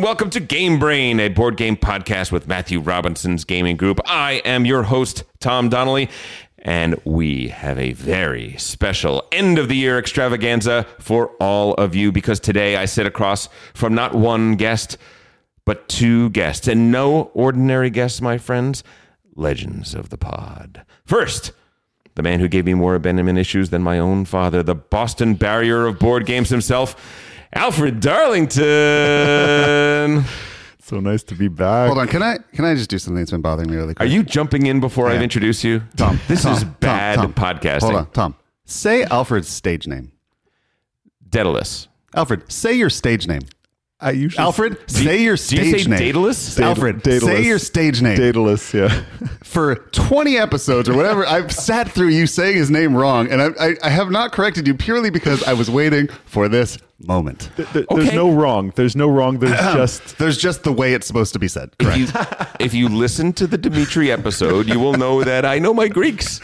and welcome to Game Brain, a board game podcast with Matthew Robinson's gaming group. I am your host, Tom Donnelly, and we have a very special end of the year extravaganza for all of you because today I sit across from not one guest, but two guests, and no ordinary guests, my friends, legends of the pod. First, the man who gave me more abandonment issues than my own father, the Boston barrier of board games himself, Alfred Darlington. So nice to be back. Hold on, can I can I just do something that's been bothering me really Are you jumping in before I've introduced you? Tom? This Tom, is Tom, bad Tom. podcasting. Hold on, Tom. Say Alfred's stage name. Daedalus. Alfred, say your stage name. I usually Alfred, say your do you stage say name. Daedalus? Alfred, Daedalus. say your stage name. Daedalus, yeah. For 20 episodes or whatever, I've sat through you saying his name wrong, and I, I, I have not corrected you purely because I was waiting for this moment. Th- th- Okay. There's no wrong. There's no wrong. There's just There's just the way it's supposed to be said. If you, if you listen to the Dimitri episode, you will know that I know my Greeks.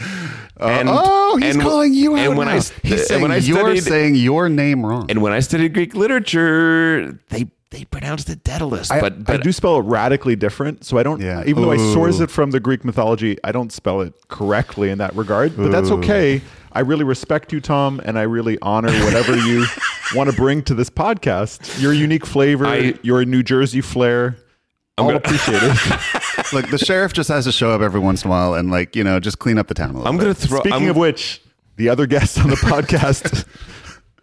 Uh, and, oh, he's and- calling you out And when now. I, he's and saying when I studied, you're saying your name wrong. and when I studied Greek literature, they they pronounced it Daedalus. I, but but I do spell it radically different. So I don't, Yeah. even though I source it from the Greek mythology, I don't spell it correctly in that regard. But that's okay. I really respect you, Tom, and I really honor whatever you want to bring to this podcast. Your unique flavor, I- your New Jersey flair. I'm all gonna- appreciated. Look, the sheriff just has to show up every once in a while and like you know just clean up the town a little I'm bit. gonna throw. Speaking I'm- of which, the other guest on the podcast.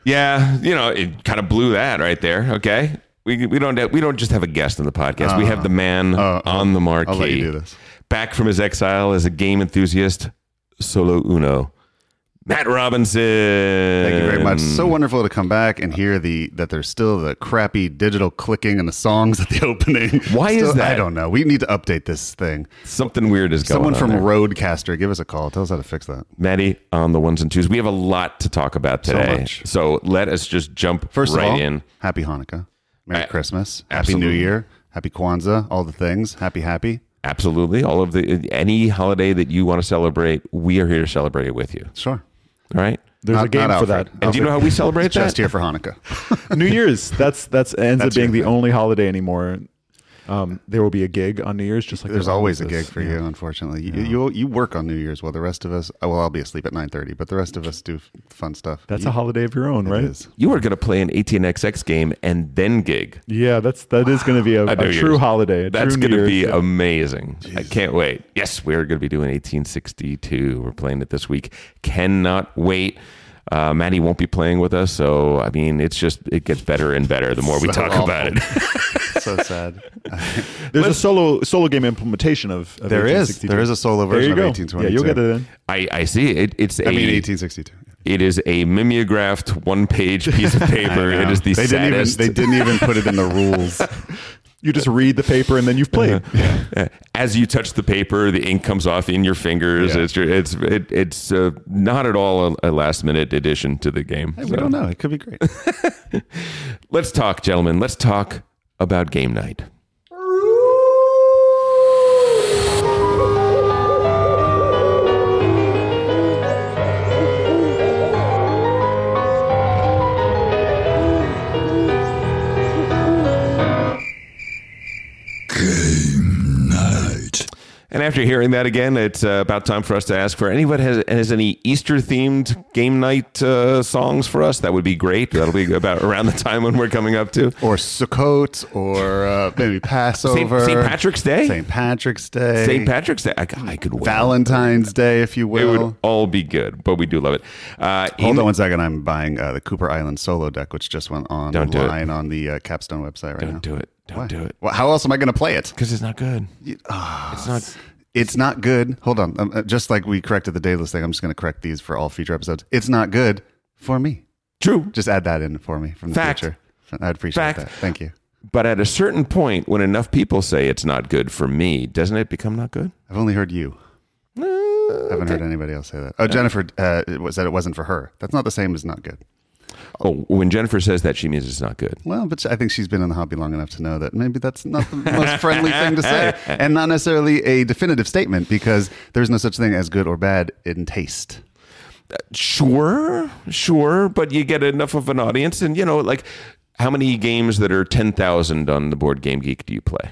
Yeah, you know, it kind of blew that right there. Okay, we we don't we don't just have a guest on the podcast. we have the man uh, on the marquee. I'll let you do this. Back from his exile as a game enthusiast, solo uno, Matt Robinson. Thank you very much. So wonderful to come back and hear the that there's still the crappy digital clicking and the songs at the opening. Why is that? I don't know. We need to update this thing. something weird is going Someone on. from there. Roadcaster, give us a call. Tell us how to fix that. Maddie on the ones and twos. We have a lot to talk about So today, much. so let us just jump First right of all, in. happy Hanukkah, Merry Christmas, absolutely. Happy New Year, Happy Kwanzaa, all the things. Happy, happy. Absolutely, all of the any holiday that you want to celebrate, we are here to celebrate it with you. Sure. All right. There's Not- a game for that. And do you know how we celebrate Just that? here for Hanukkah. New Year's. That's that's ends That's up being your the only holiday anymore. Um, there will be a gig on New Year's, just like There's there always a gig for Yeah. you, unfortunately. You, you you work on New Year's while the rest of us. oh, Well, I'll be asleep at 9:30, but the rest of us do fun stuff. That's You- a holiday of your own, it right? is. You are going to play an 18XX game and then gig. Yeah, that's that is going to be a, I know a true holiday. A That's going to be yeah. amazing. I can't wait. Yes, we're going to be doing 1862. We're playing it this week. Cannot wait. Uh, Maddie won't be playing with us, so I mean, it's just it gets better and better the more we talk awful. about it. so sad. There's a solo solo game implementation of, of There is 1862. there is a solo version of go. 1822. Yeah, you'll get it in. I, I see it. It's a I mean 1862. it is a mimeographed one page piece of paper. I it know. is the they didn't even saddest. they didn't even put it in the rules. You just read the paper and then you've played. Uh, As you touch the paper, the ink comes off in your fingers. Yeah. It's it's it, it's uh, not at all a, a last minute addition to the game. Hey, we don't know. It could be great. Let's talk, gentlemen. Let's talk about game night. And after hearing that again, it's uh, about time for us to ask for anybody has, has any Easter themed game night uh, songs for us. That would be great. That'll be about around the time when we're coming up to Or Sukkot, or uh, maybe Passover, St. Patrick's Day. St. Patrick's Day, St. Patrick's Day. I, I could wait. Valentine's Day, if you will. It would all be good, but we do love it. Uh, Hold in- on one second. I'm buying uh, the Cooper Island solo deck, which just went Don't online on the uh, Capstone website right now. Don't do it. Don't Why? do it. Well, how else am I going to play it? Because it's not good. ah, It's not. It's not good. Hold on. Um, uh, just like we corrected the dayless thing, I'm just going to correct these for all future episodes. It's not good for me. True. Just add that in for me from the Fact. future. I'd appreciate Fact. that. Thank you. But at a certain point, when enough people say it's not good for me, doesn't it become not good? I've only heard you. Uh, I haven't heard anybody else say that. Oh, Jennifer uh, said it wasn't for her. That's not the same as not good. Oh, when Jennifer says that, she means it's not good. Well, but I think she's been in the hobby long enough to know that maybe that's not the most friendly thing to say, and not necessarily a definitive statement because there's no such thing as good or bad in taste. Sure, sure, but you get enough of an audience, and you know, like How many games that are 10,000 on the Board Game Geek do you play?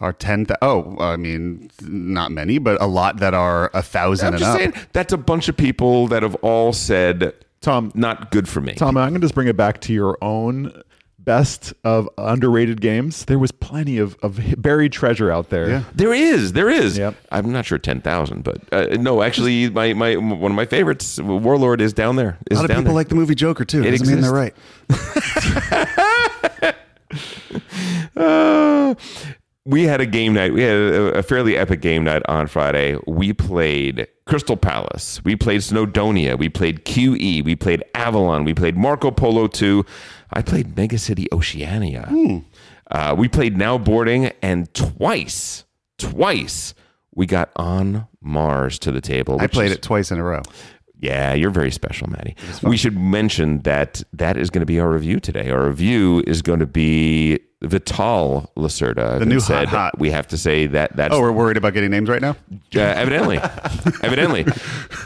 Are ten? Th- oh, I mean, not many, but a lot that are a thousand I'm and just up. saying, that's a bunch of people that have all said, Tom, not good for me. Tom, I'm going to just bring it back to your own best of underrated games. There was plenty of, of buried treasure out there. Yeah. There is, there is. Yep. I'm not sure ten thousand, but uh, no, actually, my, my one of my favorites, Warlord, is down there. a Is lot of people there. like the movie Joker too. It Doesn't mean they're right. Uh, we had a game night. We had a, fairly epic game night on Friday. We played Crystal Palace. We played Snowdonia. We played QE. We played Avalon. We played Marco Polo 2. I played Mega City Oceania. Uh, we played Now Boarding, and twice, twice, we got on Mars to the table. I played is- it twice in a row. yeah, you're very special, Maddie. We should mention that that is going to be our review today. Our review is going to be Vital Lacerda. The new said hot. We have to say that that's Oh, we're worried about getting names right now. uh, evidently, evidently,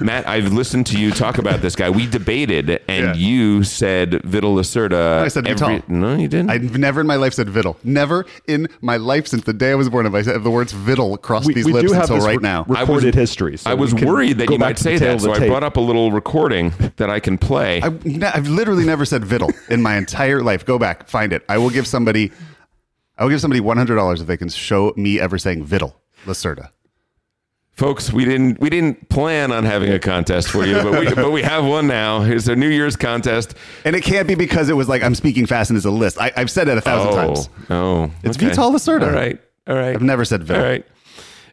Matt. I've listened to you talk about this guy. We debated, and Yeah. you said Vital Lacerda. I said Vital. No, you didn't. I've never in my life said Viddle. Never in my life since the day I was born have I said the words Viddle crossed We, these we lips do have until this right re- now. I was- recorded history. so I was worried that you might say that, so the I brought up a little recording that I can play. I, have literally never said Viddle in my entire life. Go back, find it. I will give somebody, I will give somebody one hundred dollars if they can show me ever saying Viddle Lacerda. Folks, we didn't we didn't plan on having a contest for you, but we but we have one now. It's a New Year's contest. And it can't be because it was like I'm speaking fast and it's a list. I, I've said it a thousand oh, times. Oh, It's Vital Lacerda. All right, all right. I've never said Viddle. All right.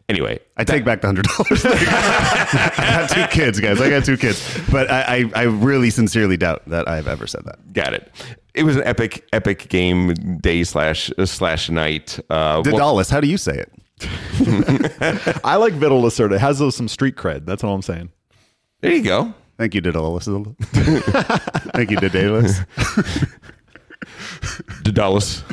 Anyway, I take back the hundred dollars. I got two kids, guys. I got two kids, but I, I, I really sincerely doubt that I've ever said that. got it. It was an epic epic game day slash slash night. Uh, well- how do you say it? I like Lacerda. It has those, some street cred. That's all I'm saying. there you go. Thank you, Daedalus. Thank you, Daedalus. Daedalus.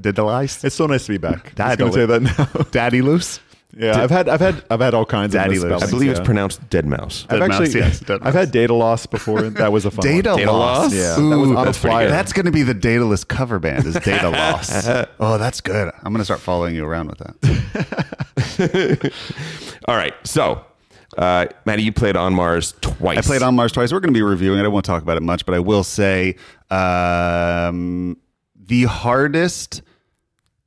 Daedalus. It's so nice to be back. I'm Daddy gonna say that now. Daddy loose. yeah, I've had I've had I've had all kinds Daddy of lives. I misspellings, believe yeah. it's pronounced dead mouse. I've Dead mouse, actually yes, dead I've had data loss before. That was a fun Data, one. Data loss. loss? Yeah, that was on a that's pretty flyer. good. That's going to be the Daedalus cover band. Is Data Loss? oh, that's good. I'm going to start following you around with that. All right. So, uh, Maddie, you played on Mars twice. I played on Mars twice. We're going to be reviewing it. I won't talk about it much, but I will say um, the hardest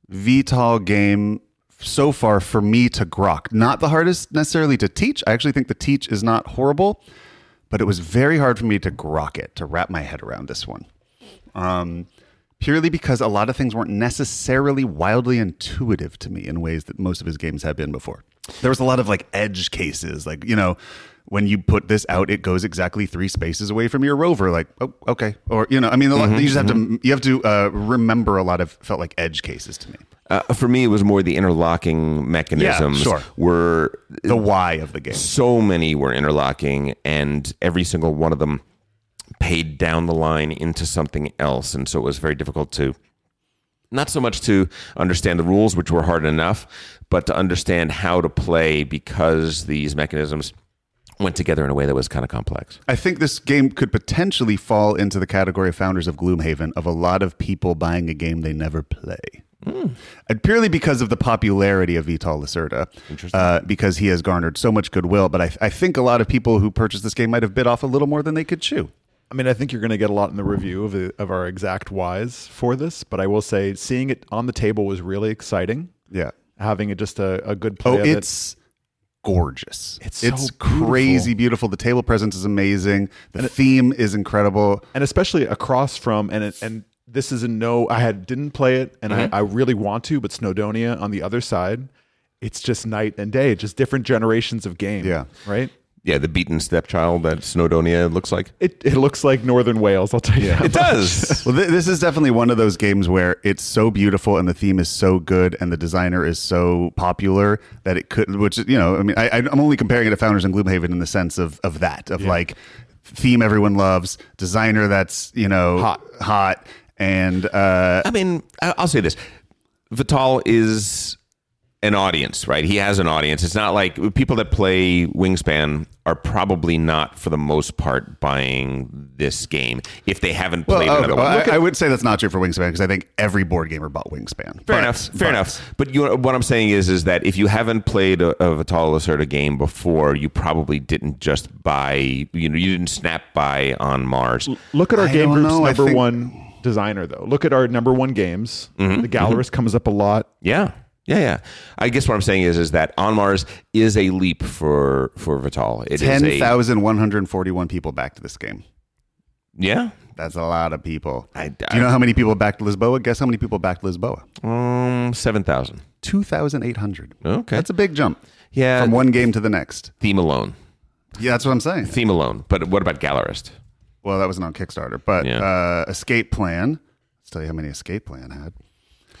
Vital game so far for me to grok. Not the hardest necessarily to teach. I actually think the teach is not horrible, but it was very hard for me to grok it, to wrap my head around this one. Um, purely because a lot of things weren't necessarily wildly intuitive to me in ways that most of his games have been before. There was a lot of like edge cases, like, you know, when you put this out, it goes exactly three spaces away from your rover. Like, oh, okay, or you know, I mean, a lot, you just have to you have to uh, remember a lot of felt like edge cases to me. Uh, for me, it was more the interlocking mechanisms. sure. Were The why of the game. so many were interlocking, and every single one of them paid down the line into something else, and so it was very difficult to not so much to understand the rules, which were hard enough, but to understand how to play because these mechanisms went together in a way that was kind of complex. I think this game could potentially fall into the category of founders of Gloomhaven of a lot of people buying a game they never play. And purely because of the popularity of Vital Lacerda, uh, because he has garnered so much goodwill. But I, I think a lot of people who purchased this game might have bit off a little more than they could chew. I mean, I think you're going to get a lot in the review of, the, of our exact whys for this, but I will say seeing it on the table was really exciting. Yeah. Having it just a, a good play Oh, of it. it's gorgeous. It's so crazy beautiful. The table presence is amazing. The theme is incredible. and especially across from and it, and this is a no. I had didn't play it, and I, mm-hmm. I really want to, but Snowdonia on the other side, it's just night and day. Just different generations of game. Yeah. right. Yeah, the beaten stepchild that Snowdonia looks like. It it looks like Northern Wales. I'll tell you. that It does. Well, th- this is definitely one of those games where it's so beautiful and the theme is so good and the designer is so popular that it could, which, you know, I mean, I, I'm only comparing it to Founders and Gloomhaven in the sense of, of that, of like theme everyone loves, designer that's, you know, Hot. hot. And, uh, I mean, I- I'll say this: Vital is an audience, right? He has an audience. It's not like people that play Wingspan are probably not, for the most part, buying this game if they haven't played oh, another well, one. I, at- I would say that's not true for Wingspan because I think every board gamer bought Wingspan. Fair But- enough. Fair but- enough. But you what I'm saying is, is that if you haven't played a, a Vital Lacerda game before, you probably didn't just buy. You know, you didn't snap buy on Mars. Look at our I game group's know. Number think- one designer, though. Look at our number one games. Mm-hmm. The Gallerist comes up a lot. Yeah, yeah, yeah. I guess what I'm saying is, is that on Mars is a leap for for Vital. It is Ten a thousand one hundred forty-one people backed this game. yeah. That's a lot of people. I- Do you know how many people backed Lisboa? Guess how many people backed Lisboa? Um, seven thousand. Two thousand eight hundred. Okay. That's a big jump Yeah, from one game to the next. theme alone. Yeah, that's what I'm saying. Theme alone. But what about Gallerist? Well, that wasn't on Kickstarter, but Yeah. uh, Escape Plan. Let's tell you how many Escape Plan had.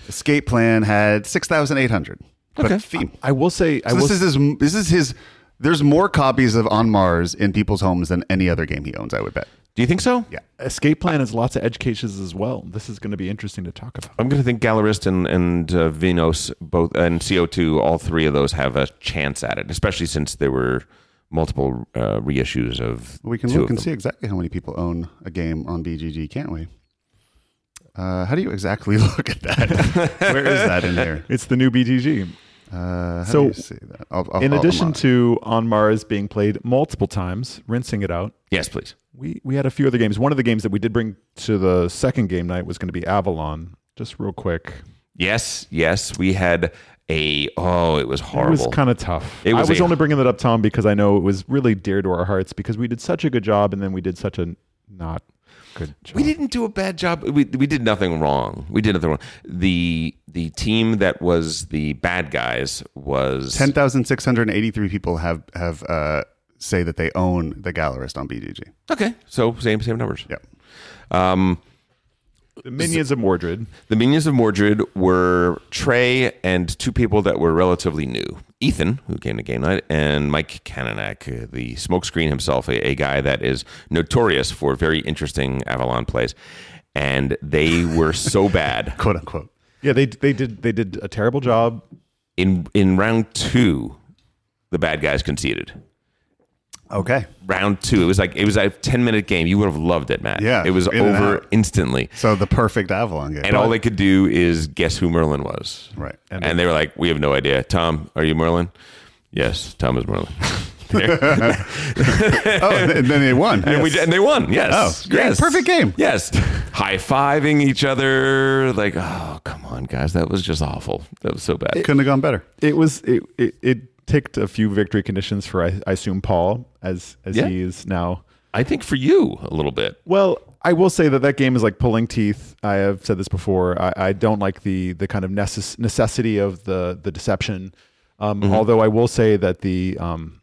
Escape Plan had six thousand eight hundred. Okay. But theme. I will say, I So will this is his. This is his. There's more copies of On Mars in people's homes than any other game he owns. I would bet. Do you think so? Yeah. Escape Plan has lots of edge cases as well. This is going to be interesting to talk about. I'm going to think Gallerist and and uh, Vinos both and CO2, all three of those have a chance at it, especially since they were multiple uh, reissues of. We can two look of and them. see exactly how many people own a game on BGG, can't we? Uh, how do you exactly look at that? Where is that in here? It's the new BGG. Uh, how So, do you see that? I'll, I'll, In I'll- addition on- to On Mars being played multiple times, rinsing it out, Yes, please. we, we had a few other games. One of the games that we did bring to the second game night was going to be Avalon. Just real quick. Yes, yes. We had a. Oh, it was horrible. It was kind of tough. It was I was a- only bringing that up, Tom, because I know it was really dear to our hearts because we did such a good job and then we did such a not good job. We didn't do a bad job. We, we did nothing wrong. We did nothing wrong. The the team that was the bad guys was ten thousand six hundred eighty-three people have have uh, say that they own the Gallerist on BGG okay. So same same numbers. Yep. Um, The Minions of Mordred. the minions of Mordred were Trey and two people that were relatively new. Ethan, who came to game night, and Mike Kananak, the smokescreen himself, a, a guy that is notorious for very interesting Avalon plays. And they were so bad. Quote unquote. Yeah, they they did they did a terrible job. In in round two, the bad guys conceded. Okay. round two. It was like it was a ten minute game. You would have loved it, Matt. Yeah, it was over instantly. So the perfect Avalon game. And all they could do is guess who Merlin was. right. And, they were like, "We have no idea." Tom, are you Merlin? Yes, Tom is Merlin. oh, and then they won. and, we, and they won. Yes. Oh, great. yes. Perfect game. Yes. High fiving each other. Like, oh, come on, guys. That was just awful. That was so bad. It Couldn't have gone better. It was it it, it ticked a few victory conditions for I, I assume Paul as as Yeah. he is now. I think for you a little bit. Well, I will say that that game is like pulling teeth. I have said this before. I, I don't like the the kind of necess- necessity of the the deception. Um, Mm-hmm. Although I will say that the um,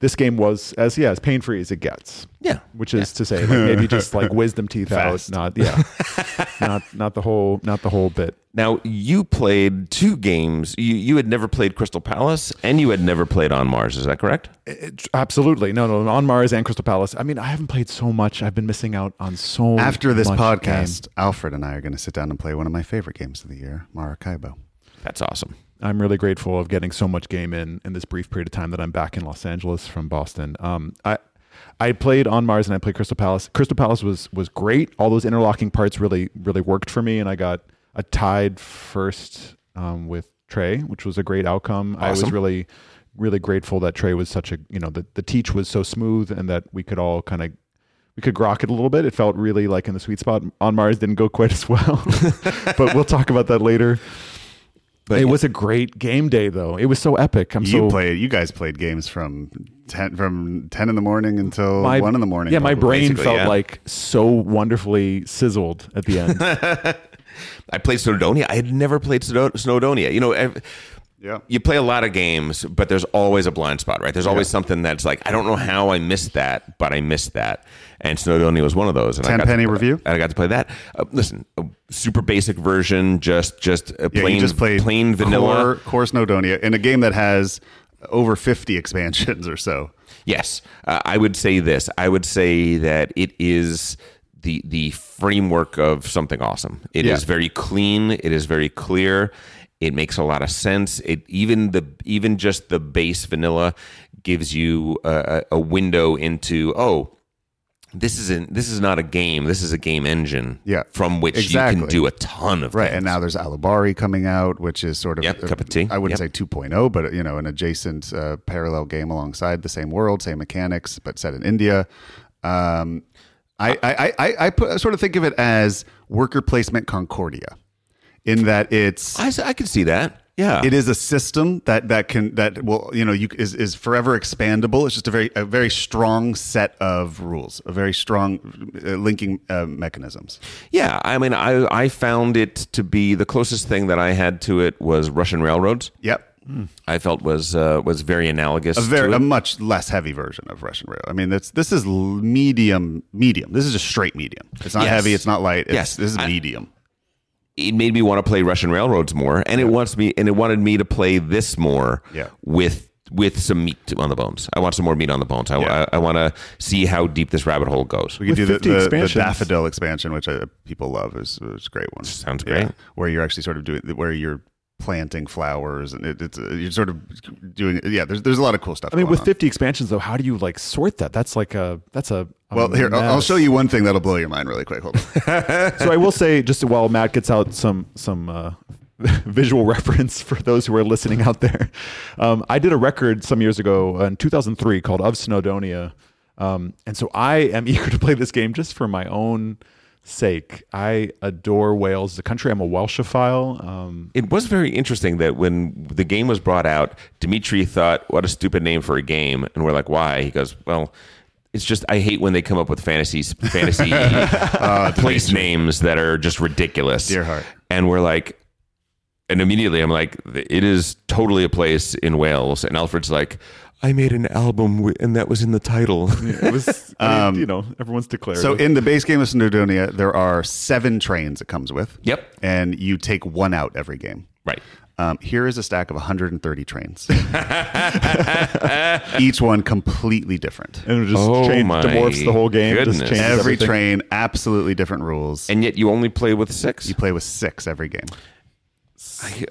this game was as yeah as pain free as it gets. Yeah. Which is to say, like maybe just like wisdom teeth Fast. out, not yeah, not not the whole not the whole bit. Now you played two games. You you had never played Crystal Palace, and you had never played On Mars. Is that correct? It- absolutely, no, no, on Mars and Crystal Palace. I mean, I haven't played so much. I've been missing out on so. After this much podcast, game. Alfred and I are going to sit down and play one of my favorite games of the year, Maracaibo. That's awesome. I'm really grateful of getting so much game in in this brief period of time that I'm back in Los Angeles from Boston. Um, I I played on Mars and I played Crystal Palace. Crystal Palace was was great. All those interlocking parts really really worked for me, and I got a tied first um, with Trey, which was a great outcome. I was really really grateful that Trey was such a you know the the teach was so smooth and that we could all kind of we could grok it a little bit. It felt really like in the sweet spot. On Mars didn't go quite as well, but we'll talk about that later. But it was a great game day, though. It was so epic. I'm You so played. You guys played games from ten from ten in the morning until my- one in the morning. Yeah, my brain basically, felt yeah. like so wonderfully sizzled at the end. I played Snowdonia. I had never played Snowdonia. You know, ev- Yeah. you play a lot of games, but there's always a blind spot, right? There's always something that's like, I don't know how I missed that, but I missed that. And Snowdonia was one of those. And I got Tenpenny to, review? And I got to play that. Uh, listen, a super basic version, just just a Yeah, plain, you just plain vanilla. core, core Snowdonia in a game that has over fifty expansions or so. Yes, uh, I would say this. I would say that it is the the framework of something awesome. It is Yeah. very clean. It is very clear, It makes a lot of sense. It even the even just the base vanilla gives you a, a window into oh this isn't this is not a game this is a game engine Yeah, from which you can do a ton of Right, things. and now there's Alubari coming out, which is sort of Yep, cup of tea. I wouldn't Yep. say 2.0, but you know, an adjacent uh, parallel game alongside the same world, same mechanics, but set in India. Um, I, I, I, I, I put, I sort of think of it as worker placement Concordia, in that it's I can see that yeah it is a system that that can that will you know you is is forever expandable. It's just a very a very strong set of rules, a very strong uh, linking uh, mechanisms. Yeah, I mean, I I found it to be the closest thing that I had to it was Russian railroads. Yep. I felt was uh, was very analogous. a very to a much less heavy version of Russian Rail. I mean, that's this is medium medium. This is just straight medium. It's not Yes. heavy. It's not light. It's, Yes. this is I- medium. It made me want to play Russian railroads more, and it wants me and it wanted me to play this more. Yeah. with with some meat on the bones. I want some more meat on the bones. I, Yeah. I, I want to see how deep this rabbit hole goes. We could With do the, the, the daffodil expansion, which uh, people love. is is a great one. Sounds great. where you're actually sort of doing where you're planting flowers and it, it's uh, you're sort of doing yeah. There's there's a lot of cool stuff. I mean, with on. 50 expansions though, how do you like sort that? That's like a that's a, a Well, here I'll, I'll show you one thing that'll blow your mind really quick. Hold on. so I will say, just while Matt gets out some some uh, visual reference for those who are listening out there, um, I did a record some years ago in 2003 called "Of Snowdonia," um, and so I am eager to play this game just for my own sake. I adore Wales, the country. I'm a Welshophile. Um, It was very interesting that when the game was brought out, Dimitri thought, "What a stupid name for a game," and we're like, "Why?" He goes, "Well." It's just I hate when they come up with fantasy fantasy place names that are just ridiculous. Dear heart. And we're like, and immediately I'm like, it is totally a place in Wales. And Alfred's like, I made an album wi- and that was in the title. it was, I mean, you know, everyone's declared. So in the base game of Snowdonia, there are seven trains it comes with. Yep. and you take one out every game. right. Um, here is a stack of 130 trains. Each one completely different. and it just Oh change, my demorphs the whole game. Just goodness. changes Every everything. train, absolutely different rules. And yet you only play with six. you play with six every game. I-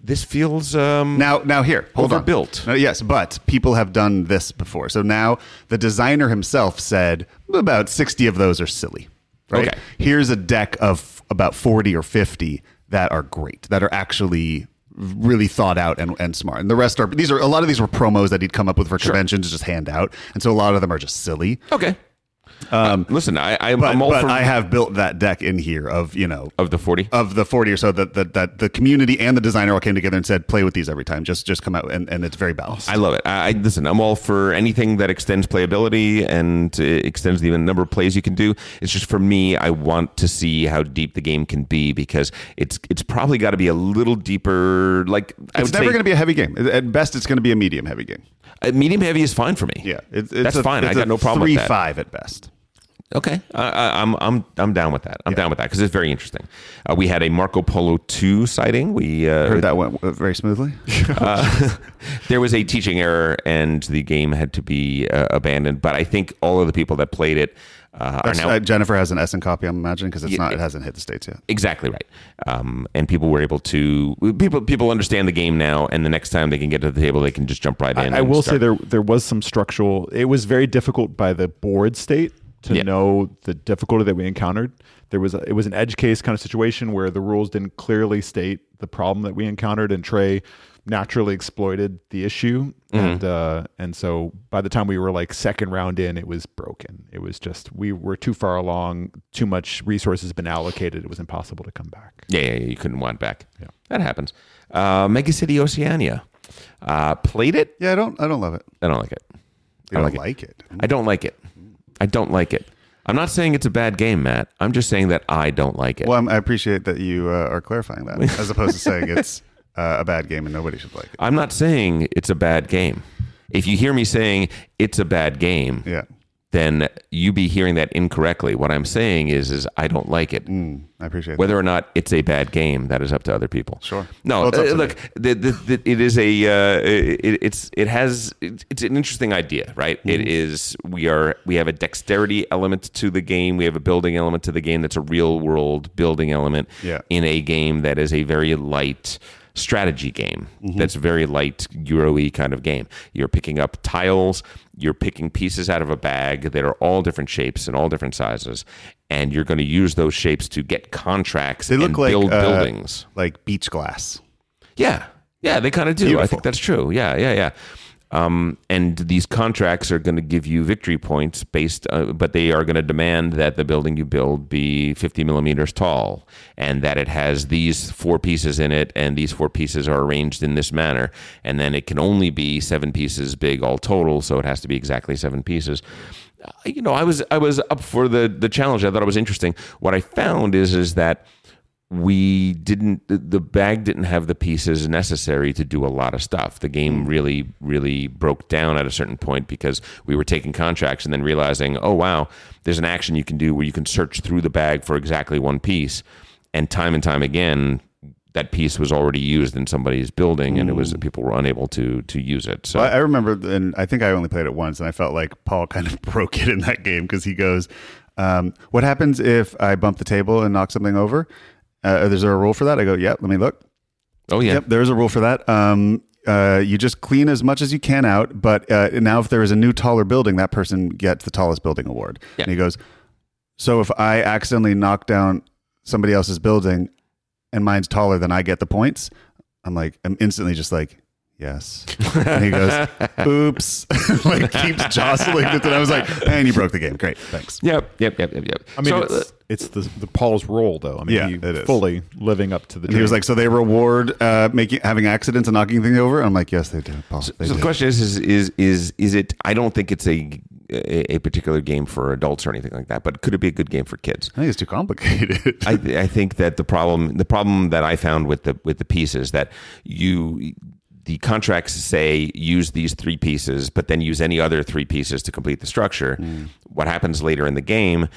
this feels um, Now, now here, hold on. Overbuilt. No, yes, but people have done this before. So now the designer himself said about 60 of those are silly. Right? Okay. Here's a deck of about 40 or 50 that are great, that are actually really thought out and, and smart. And the rest are these are a lot of these were promos that he'd come up with for conventions to just hand out. And so a lot of them are just silly. okay. Um, listen, I, I, But, I'm all but for I have built that deck in here of, you know, of the forty. of the 40 or so that, that, that the community and the designer all came together and said, play with these every time. Just just come out and, and it's very balanced. I love it. I, I listen. I'm all for anything that extends playability and uh, extends the number of plays you can do. It's just for me. I want to see how deep the game can be because it's it's probably got to be a little deeper. Like It's never going to be a heavy game. At best, it's going to be a medium heavy game. uh, medium heavy is fine for me. Yeah, it's, it's that's a- fine. I got no problem Three with that. five at best. Okay, I, I, I'm I'm I'm down with that. I'm down with that because it's very interesting. Uh, we had a Marco Polo two sighting. We uh, Heard that went very smoothly. uh, there was a teaching error and the game had to be uh, abandoned. But I think all of the people that played it uh, are now uh, Jennifer has an Essen copy, I'm imagining, because it's Yeah, not. It it- hasn't hit the states yet. exactly right. Um, and people were able to people people understand the game now, and the next time they can get to the table, they can just jump right in. I, I will start. say there there was some structural. It was very difficult by the board state to Yeah. know the difficulty that we encountered. There was a, it was an edge case kind of situation where the rules didn't clearly state the problem that we encountered, and Trey naturally exploited the issue. Mm-hmm. And uh, and so by the time we were like second round in, it was broken. It was just we were too far along. Too much resources been allocated. It was impossible to come back. Yeah, yeah, yeah, you couldn't want back. Yeah, that happens. Uh, Mega City Oceania. Uh, played it. Yeah, I don't. I don't love it. I don't like it. You I don't like it. like it. I don't like it. I don't like it. I'm not saying it's a bad game, Matt. I'm just saying that I don't like it. Well, I'm, I appreciate that you uh, are clarifying that, as opposed to saying it's uh, a bad game and nobody should like it. I'm not saying it's a bad game. If you hear me saying it's a bad game, Yeah, then you be hearing that incorrectly. What I'm saying is, is I don't like it. Mm, I appreciate that. Whether or not it's a bad game, that is up to other people. Sure. No, Well, uh, look, the, the, the, it is a, uh, it, it's, it has, it's an interesting idea, right? It Mm-hmm. is, we are, we have a dexterity element to the game. We have a building element to the game that's a real world building element Yeah. in a game that is a very light strategy game that's very light Euro-y kind of game. You're picking up tiles, you're picking pieces out of a bag that are all different shapes and all different sizes, and you're going to use those shapes to get contracts They look and like build uh, buildings. like beach glass. Yeah, yeah, they kind of do. I think that's true. Yeah, yeah, yeah. Um, and these contracts are going to give you victory points based, uh, but they are going to demand that the building you build be 50 millimeters tall, and that it has these four pieces in it, and these four pieces are arranged in this manner, and then it can only be seven pieces big all total, so it has to be exactly seven pieces. Uh, You know, I was I was up for the the challenge. I thought it was interesting. What I found is is that we didn't the- bag didn't have the pieces necessary to do a lot of stuff. The game really really broke down at a certain point because we were taking contracts and then realizing oh wow there's an action you can do where you can search through the bag for exactly one piece. And time and time again that piece was already used in somebody's building and it was people were unable to to use it. So I, I remember, and I think I only played it once, and I felt like Paul kind of broke it in that game because he goes, um, "What happens if I bump the table and knock something over? Uh, is there a rule for that?" I go, "Yep, let me look. oh yeah Yep, there is a rule for that. Um, uh, you just clean as much as you can out, but uh, now if there is a new taller building, that person gets the tallest building award." Yeah. And he goes, "So if I accidentally knock down somebody else's building, and mine's taller than I get the points," I'm like, I'm instantly just like. Yes. And he goes, oops. like keeps jostling it. And I was like, and you broke the game. Great. Thanks. yep yep yep yep yep I mean, So, it's, uh, it's the the Paul's role though. I mean, Yeah, he it is. fully living up to the. And he was dream. like, so they reward uh, making having accidents and knocking things over? I'm like, yes, they do, Paul. They so do. the question is, is is is is it? I don't think it's a a a particular game for adults or anything like that, but could it be a good game for kids? I think it's too complicated. I, I think that the problem the problem that I found with the with the pieces that you the contracts say use these three pieces, but then use any other three pieces to complete the structure. Hmm. What happens later in the game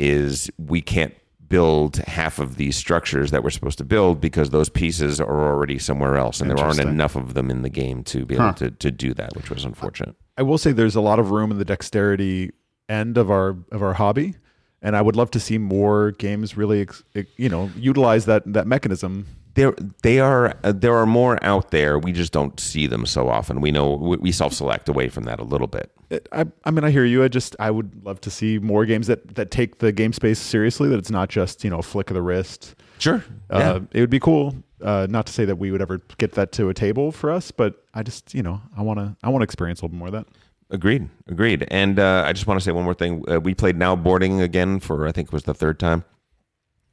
is we can't build half of these structures that we're supposed to build because those pieces are already somewhere else, and there aren't enough of them in the game to be able to, to do that, which was unfortunate. I will say there's a lot of room in the dexterity end of our of our hobby, and I would love to see more games really, you know, utilize that that mechanism. There they are uh, there are more out there we just don't see them so often we know we, we self-select away from that a little bit I, I mean, I hear you. I just I would love to see more games that that take the game space seriously. That it's not just you know a flick of the wrist. sure Uh, it would be cool. Uh, not to say that we would ever get that to a table for us, but I just you know I want to I want to experience a little bit more of that. agreed agreed and uh, i just want to say one more thing uh, we played now boarding again for i think it was the third time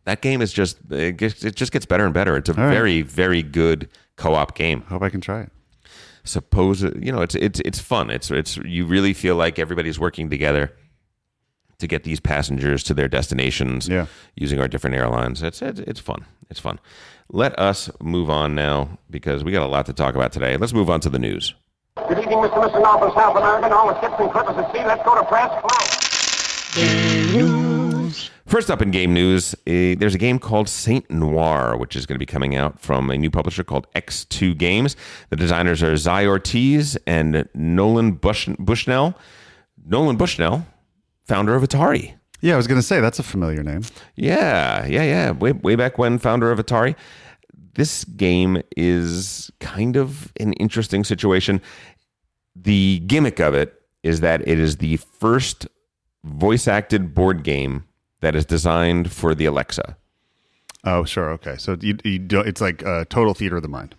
that game is just it, gets, it just gets better and better it's a right. very very good co-op game I Hope I can try it. suppose you know it's it's it's fun it's it's you really feel like everybody's working together to get these passengers to their destinations Yeah. using our different airlines it's, it's it's fun it's fun let us move on now because we got a lot to talk about today let's move on to the news Good evening, Mr. and Mrs. Now South America all the ships and clippers at sea. Let's go to press. Flight. First up in game news, uh, there's a game called Saint Noire, which is going to be coming out from a new publisher called X2 Games. The designers are Zai Ortiz and Nolan Bush- Bushnell. Nolan Bushnell, founder of Atari. Yeah, I was going to say that's a familiar name. Yeah, yeah, yeah. Way, way back when, founder of Atari. This game is kind of an interesting situation. The gimmick of it is that it is the first voice acted board game that is designed for the Alexa. Oh, sure. Okay. So you, you don't, it's like a total theater of the mind.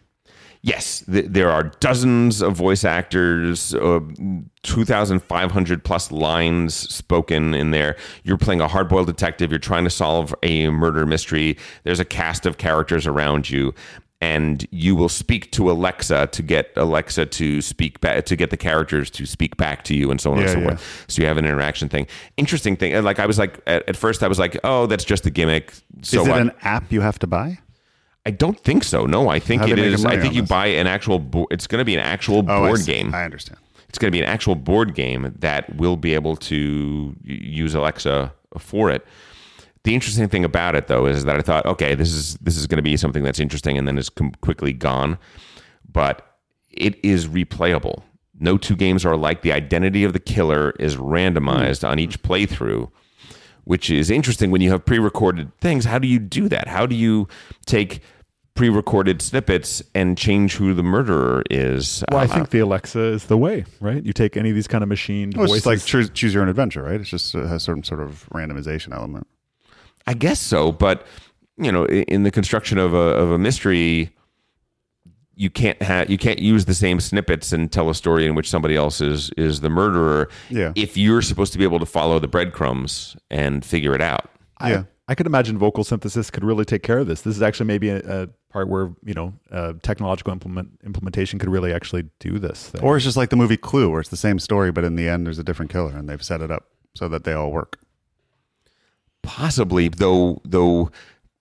Yes, th- there are dozens of voice actors, uh, 2,500 plus lines spoken in there. You're playing a hard boiled detective. You're trying to solve a murder mystery. There's a cast of characters around you. And you will speak to Alexa to get Alexa to speak back, to get the characters to speak back to you, and so on and so yeah. forth. So you have an interaction thing. Interesting thing. and Like I was like, at, at first, I was like, oh, that's just a gimmick. So Is it what? an app you have to buy? I don't think so. No, I think How it is. I think you this? buy an actual. Bo- it's going to be an actual Oh, board see. game. I understand. It's going to be an actual board game that will be able to use Alexa for it. The interesting thing about it, though, is that I thought, okay, this is this is going to be something that's interesting, and then is com- quickly gone. But it is replayable. No two games are alike. The identity of the killer is randomized on each playthrough, which is interesting when you have pre-recorded things. How do you do that? How do you take pre-recorded snippets and change who the murderer is. Well, I Um, think the Alexa is the way, right? You take any of these kind of machined Well, it's voices. like choose, choose your own adventure, right? It's just it has some sort of randomization element. I guess so, but you know, in the construction of a of a mystery, you can't have you can't use the same snippets and tell a story in which somebody else is is the murderer. Yeah. If you're supposed to be able to follow the breadcrumbs and figure it out. I, Yeah. I could imagine vocal synthesis could really take care of this. This is actually maybe a, a part where you know uh, technological implement implementation could really actually do this. Thing. Or it's just like the movie Clue, where it's the same story, but in the end, there's a different killer, and they've set it up so that they all work. Possibly, though though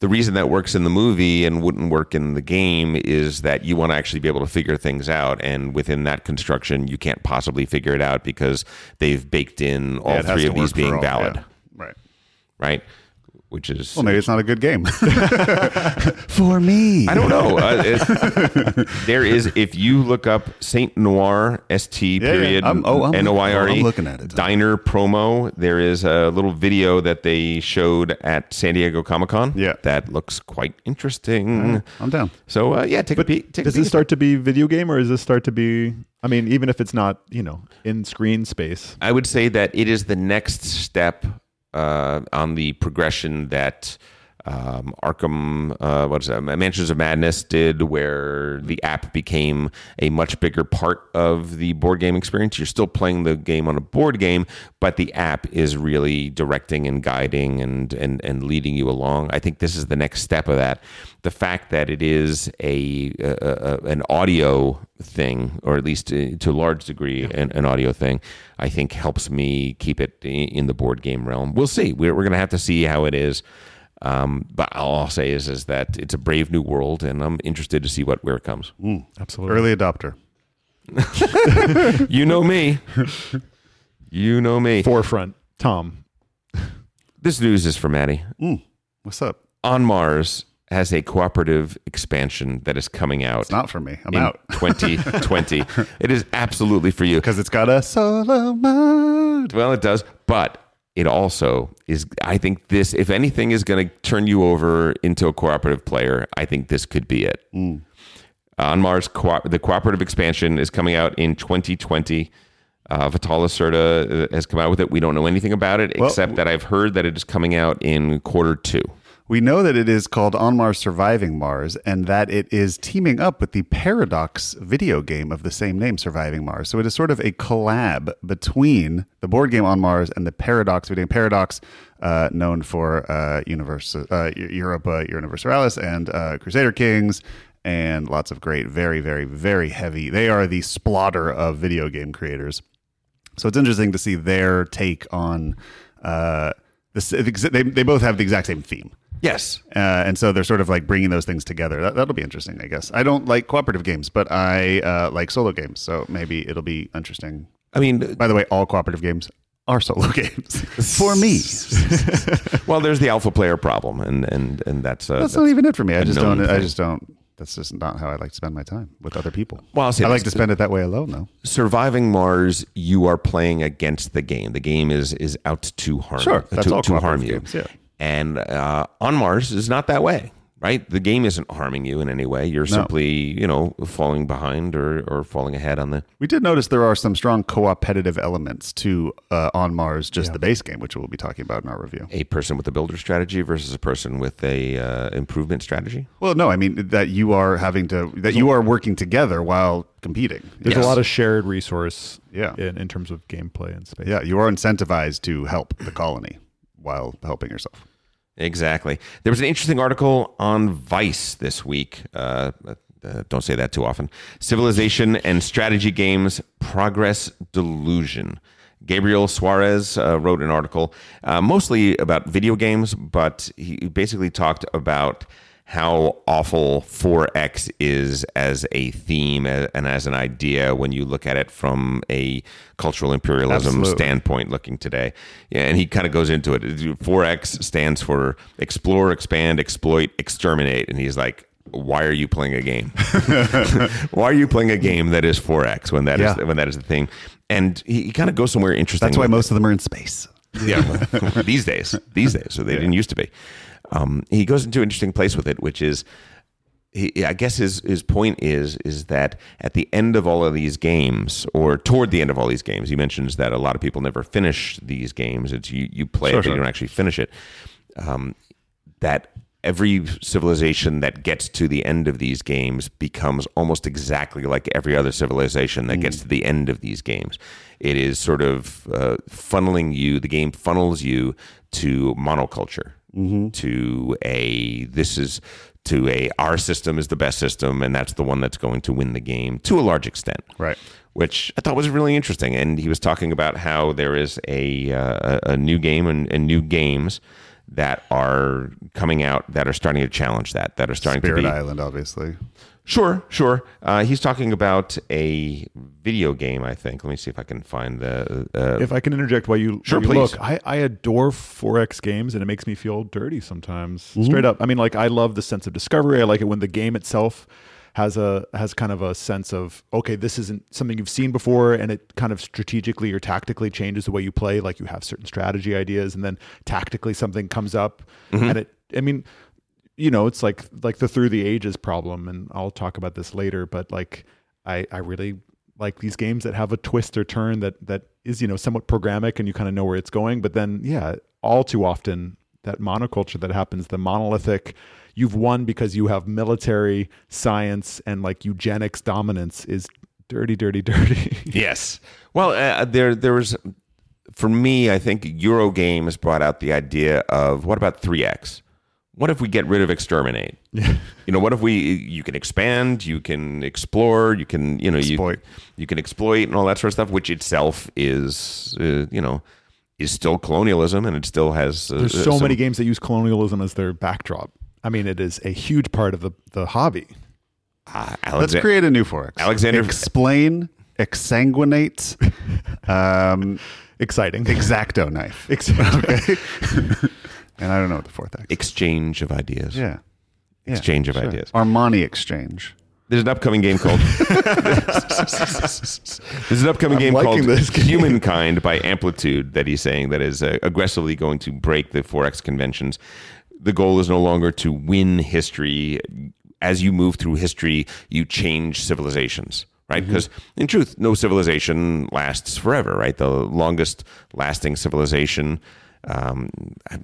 the reason that works in the movie and wouldn't work in the game is that you want to actually be able to figure things out and within that construction you can't possibly figure it out because they've baked in all Yeah, three of these being all- valid yeah. Right. right which is Well, maybe it's not a good game for me. I don't know. Uh, it- there is if you look up Saint Noire St yeah. period I'm- oh, I'm- N O I R E I'm looking at it. diner promo. There is a little video that they showed at San Diego Comic Con. Yeah. that looks quite interesting. I'm down. So uh, yeah, take a peek. Take a Does peek. this start to be video game, or does this start to be? I mean, even if it's not, you know, in screen space. I would say that it is the next step Uh, on the progression that um, Arkham, uh, what is that, Mansions of Madness did, where the app became a much bigger part of the board game experience. You're still playing the game on a board game, but the app is really directing and guiding and and and leading you along. I think this is the next step of that. The fact that it is a, a, a an audio thing, or at least to, to a large degree, an, an audio thing, I think helps me keep it in the board game realm. We'll see. We're, we're going to have to see how it is. Um, but all I'll say is is that it's a brave new world, and I'm interested to see what where it comes. Mm, Absolutely. Early adopter. You know me. You know me. Forefront, Tom. This news is for Maddie. Mm, What's up? On Mars has a cooperative expansion that is coming out. It's not for me. I'm in out 2020. it is absolutely for you. because it's got a solo mode. Well, it does, but it also is. I think this, if anything, is going to turn you over into a cooperative player. I think this could be it. On Mars, co- the cooperative expansion is coming out in 2020. Uh, Vital Lacerda uh, has come out with it. We don't know anything about it Well- except that I've heard that it is coming out in quarter two. We know that it is called On Mars Surviving Mars and that it is teaming up with the Paradox video game of the same name, Surviving Mars. So it is sort of a collab between the board game On Mars and the Paradox video game. Paradox, uh, known for uh, Universe, uh, Europa Universalis and uh, Crusader Kings and lots of great, very, very, very heavy. They are the Splotter of video game creators. So it's interesting to see their take on uh, this. They, they both have the exact same theme. Yes. Uh, and so they're sort of like bringing those things together. That, that'll be interesting, I guess. I don't like cooperative games, but I uh, like solo games. So maybe it'll be interesting. I mean, By the way, all cooperative games are solo games for me. well, there's the alpha player problem, and and and that's uh, That's not even it for me. I just don't. I just don't. That's just not how I like to spend my time with other people. Well, I like to spend it that way alone, though. surviving Mars, you are playing against the game. The game is is out to harm. Sure, that's to, all to harm you. games, yeah. And uh, on Mars is not that way, right? The game isn't harming you in any way. You're simply, you know, falling behind or or falling ahead on the. We did notice there are some strong co-opetitive elements to uh, On Mars, just the base game, which we'll be talking about in our review. A person with a builder strategy versus a person with a uh, improvement strategy. Well, no, I mean that you are having to that you are working together while competing. There's Yes. a lot of shared resource Yeah. in, in terms of gameplay and space. Yeah, you are incentivized to help the colony while helping yourself. Exactly. There was an interesting article on Vice this week. Uh, uh, don't say that too often. Civilization and strategy games progress delusion. Gabriel Suarez uh, wrote an article uh, mostly about video games, but he basically talked about how awful 4X is as a theme and as an idea when you look at it from a cultural imperialism Absolutely. standpoint looking today. Yeah, and he kind of goes into it. 4X stands for explore, expand, exploit, exterminate. And he's like, why are you playing a game? why are you playing a game that is 4X when that is Yeah. when that is the thing? And he, he kind of goes somewhere interesting. That's why most of them are in space. yeah, these days, these days, so they didn't used to be. Um, he goes into an interesting place with it, which is he, I guess his his point is is that at the end of all of these games, or toward the end of all these games, he mentions that a lot of people never finish these games. It's you you play Sure, it, but you don't actually finish it. Um, that every civilization that gets to the end of these games becomes almost exactly like every other civilization that gets to the end of these games. It is sort of uh, funneling you. The game funnels you to monoculture, to a this is to a our system is the best system, and that's the one that's going to win the game to a large extent Right. which I thought was really interesting. And he was talking about how there is a uh, a a new game and, and new games that are coming out that are starting to challenge that, that are starting Spirit to be Island, obviously. Sure, sure. Uh, he's talking about a video game. I think. Let me see if I can find the. Uh, If I can interject while you, Sure, while you please. look, I, I adore 4X games and it makes me feel dirty sometimes. Mm-hmm. Straight up. I mean, like I love the sense of discovery. I like it when the game itself has a has kind of a sense of okay, this isn't something you've seen before, and it kind of strategically or tactically changes the way you play. Like you have certain strategy ideas, and then tactically something comes up, Mm-hmm. and it. I mean, you know, it's like like the through the ages problem, and I'll talk about this later. But like, I I really like these games that have a twist or turn that that is you know somewhat programmatic, and you kind of know where it's going. But then, yeah, all too often that monoculture that happens, the monolithic. You've won because you have military science and like eugenics dominance is dirty, dirty, dirty. Yes. Well, uh, there there was for me. I think Eurogames brought out the idea of what about three X? What if we get rid of exterminate? You know, what if we you can expand, you can explore, you can you know Exploit. you you can exploit and all that sort of stuff, which itself is uh, you know is still colonialism and it still has uh, There's uh, so some- many games that use colonialism as their backdrop. I mean, it is a huge part of the the hobby. uh, Let's create a new 4X. Alexander- explain, exsanguinate, um, Exciting. exacto knife. Exactly. And I don't know what the fourth X. exchange of ideas. Yeah. Yeah, Exchange of sure. ideas. Armani exchange. There's an upcoming game called. There's an upcoming I'm game called this game. Humankind by Amplitude that he's saying that is uh, aggressively going to break the 4X conventions. The goal is no longer to win history. As you move through history, you change civilizations, right? Mm-hmm. Because in truth, no civilization lasts forever, right? The longest lasting civilization. Um,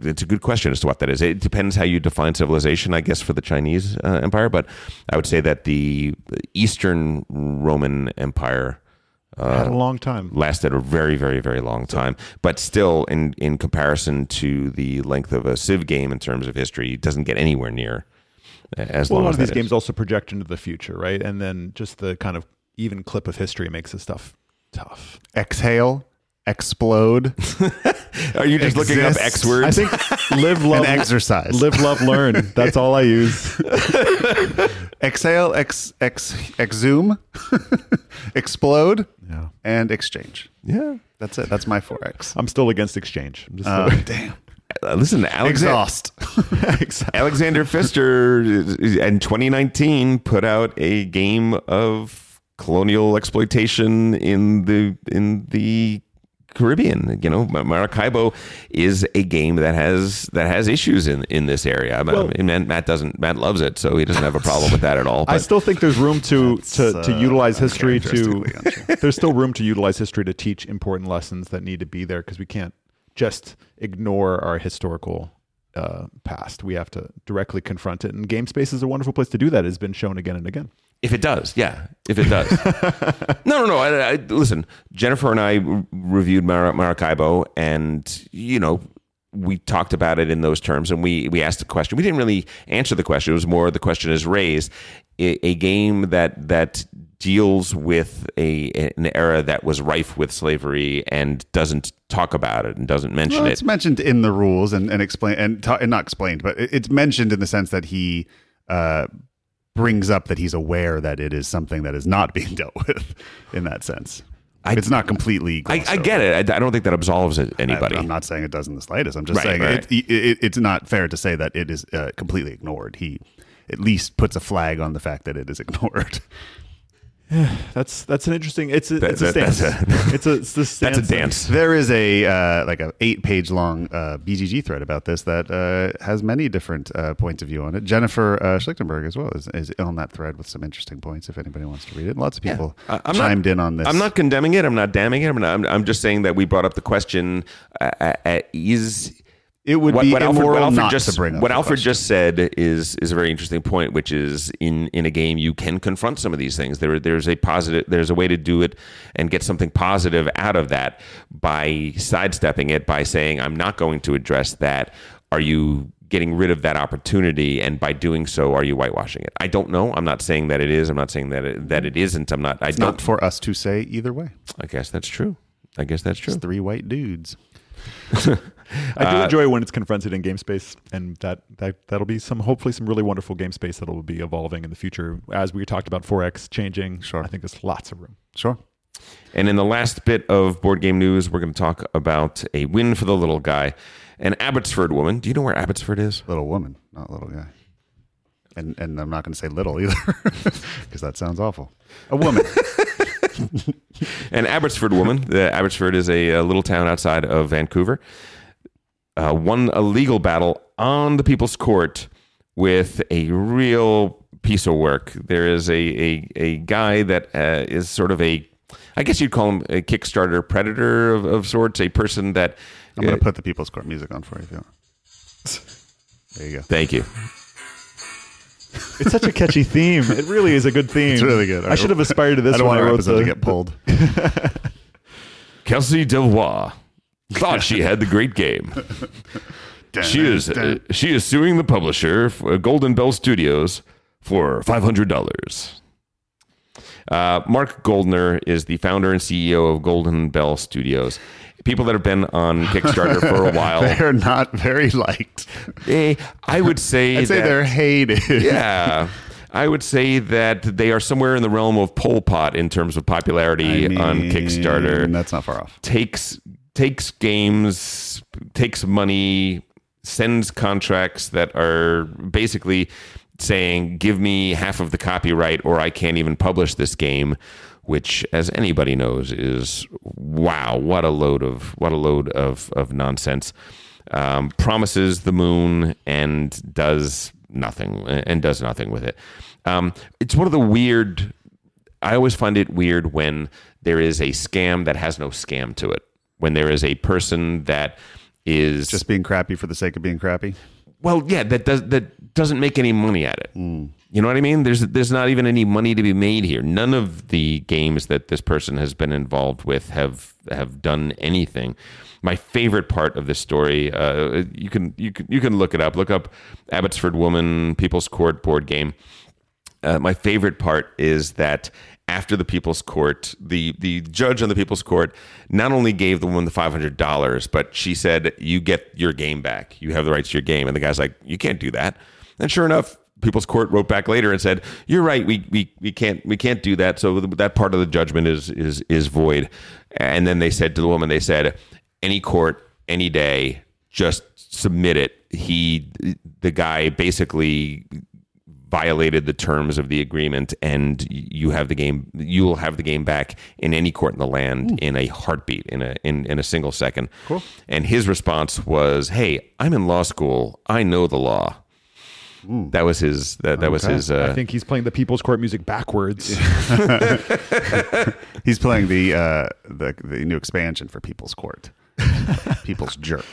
it's a good question as to what that is. It depends how you define civilization, I guess, for the Chinese uh, Empire. But I would say that the Eastern Roman Empire Had a long time. lasted a very, very, very long time. But still, in in comparison to the length of a Civ game in terms of history, it doesn't get anywhere near as Well, a long lot as of these that is. games also project into the future, right? And then just the kind of even clip of history makes this stuff tough. Exhale, explode, Are you just looking up. X words? I think live, love, exercise. live, love, learn. That's all I use. Exhale, ex, ex, exhume, explode, Yeah. and exchange. yeah. That's it. That's my 4X. I'm still against exchange. I'm just Uh, damn. Uh, listen, Alexander, Exhaust. Alexander Pfister in 2019 put out a game of colonial exploitation in the in the Caribbean. You know, Maracaibo is a game that has that has issues in in this area. I mean, Well- Matt, Matt doesn't Matt loves it, so he doesn't have a problem with that at all. I still think there's room to to, That's, to uh, utilize history to. there's still room to utilize history to teach important lessons that need to be there because we can't just ignore our historical uh, past. We have to directly confront it, and game space is a wonderful place to do that. It has been shown again and again. If it does, yeah. If it does. no, no, no. I, I, listen, Jennifer and I reviewed Mar- Maracaibo, and you know, we talked about it in those terms, and we we asked the question. We didn't really answer the question. It was more the question is raised. A, a game that that deals with a an era that was rife with slavery and doesn't talk about it and doesn't mention Well, it. it's mentioned in the rules and, and explain and, ta- and not explained, but it's mentioned in the sense that he uh, brings up that he's aware that it is something that is not being dealt with in that sense. I- it's not completely. I, I get it. I, I don't think that absolves it- anybody. I, am not saying it does in the slightest. I'm just Right, saying right. It, it, it's not fair to say that it is uh, completely ignored. He at least puts a flag on the fact that it is ignored. That's that's an interesting. It's a, it's a That- that- stance. that's a- it's a it's the That's a dance. There is a uh, like a eight page long uh, BGG thread about this that uh, has many different uh, points of view on it. Jennifer uh, Schlichtenberg as well is, is on that thread with some interesting points. If anybody wants to read it, lots of people I- I'm not- chimed in on this. I'm not condemning it. I'm not damning it. I'm, not, I'm, I'm just saying that we brought up the question: uh, uh, is It would what, be what Alfred, what Alfred just to bring up what Alfred question. just said is is a very interesting point, which is in in a game you can confront some of these things. There there's a positive there's a way to do it and get something positive out of that by sidestepping it by saying I'm not going to address that. Are you getting rid of that opportunity and by doing so are you whitewashing it? I don't know. I'm not saying that it is. I'm not saying that it, that it isn't. I'm not I It's don't not for us to say either way. I guess that's true. I guess that's true. It's three white dudes. I Uh, do enjoy when it's confronted in game space, and that, that that'll be some hopefully some really wonderful game space that'll be evolving in the future. As we talked about 4X changing, Sure. I think there's lots of room. Sure. And in the last bit of board game news, we're going to talk about a win for the little guy. An Abbotsford woman. Do you know where Abbotsford is? Little woman, not little guy. And and I'm not going to say little either because that sounds awful. A woman. An Abbotsford woman. The Abbotsford is a, uh little town outside of Vancouver. Uh, won a legal battle on the People's Court with a real piece of work. There is a a, a guy that uh, is sort of a, I guess you'd call him a Kickstarter predator of, of sorts, a person that. I'm going to put the People's Court music on for you. If you want. There you go. Thank you. It's such a catchy theme. It really is a good theme. It's really good. I should have aspired to this I don't when want I our wrote episode the, to get pulled. Kelsey Delois thought she had the great game. She is uh, she is suing the publisher, for Golden Bell Studios, for five hundred dollars. Uh, Mark Goldner is the founder and CEO of Golden Bell Studios. People that have been on Kickstarter for a while, They're not very liked. eh, I would say I'd say that- they're hated. yeah. I would say that they are somewhere in the realm of Pol Pot in terms of popularity I on mean, Kickstarter. That's not far off. takes takes games, takes money, sends contracts that are basically saying, "Give me half of the copyright, or I can't even publish this game." Which, as anybody knows, is wow, what a load of what a load of of nonsense. Um, promises the moon and does nothing and does nothing with it. Um, it's one of the weird I always find it weird when there is a scam that has no scam to it. When there is a person that is Just being crappy for the sake of being crappy. Well, yeah, that does that doesn't make any money at it. You know what I mean? There's there's not even any money to be made here. None of the games that this person has been involved with have have done anything. My favorite part of this story, uh, you can you can you can look it up. Look up Abbotsford Woman People's Court board game. Uh, my favorite part is that after the People's Court, the the judge on the People's Court not only gave the woman the five hundred dollars, but she said, "You get your game back. You have the rights to your game." And the guy's like, "You can't do that." And sure enough, People's Court wrote back later and said, "You're right. We we, we can't we can't do that. So that part of the judgment is is is void." And then they said to the woman, they said, "Any court, any day, just submit it." He the guy basically violated the terms of the agreement and you have the game you will have the game back in any court in the land in a heartbeat in a in, in a single second cool. and his response was hey i'm in law school i know the law that was his that, that was his uh, I think he's playing the People's Court music backwards. He's playing the uh, the the new expansion for People's Court. People's Jerk.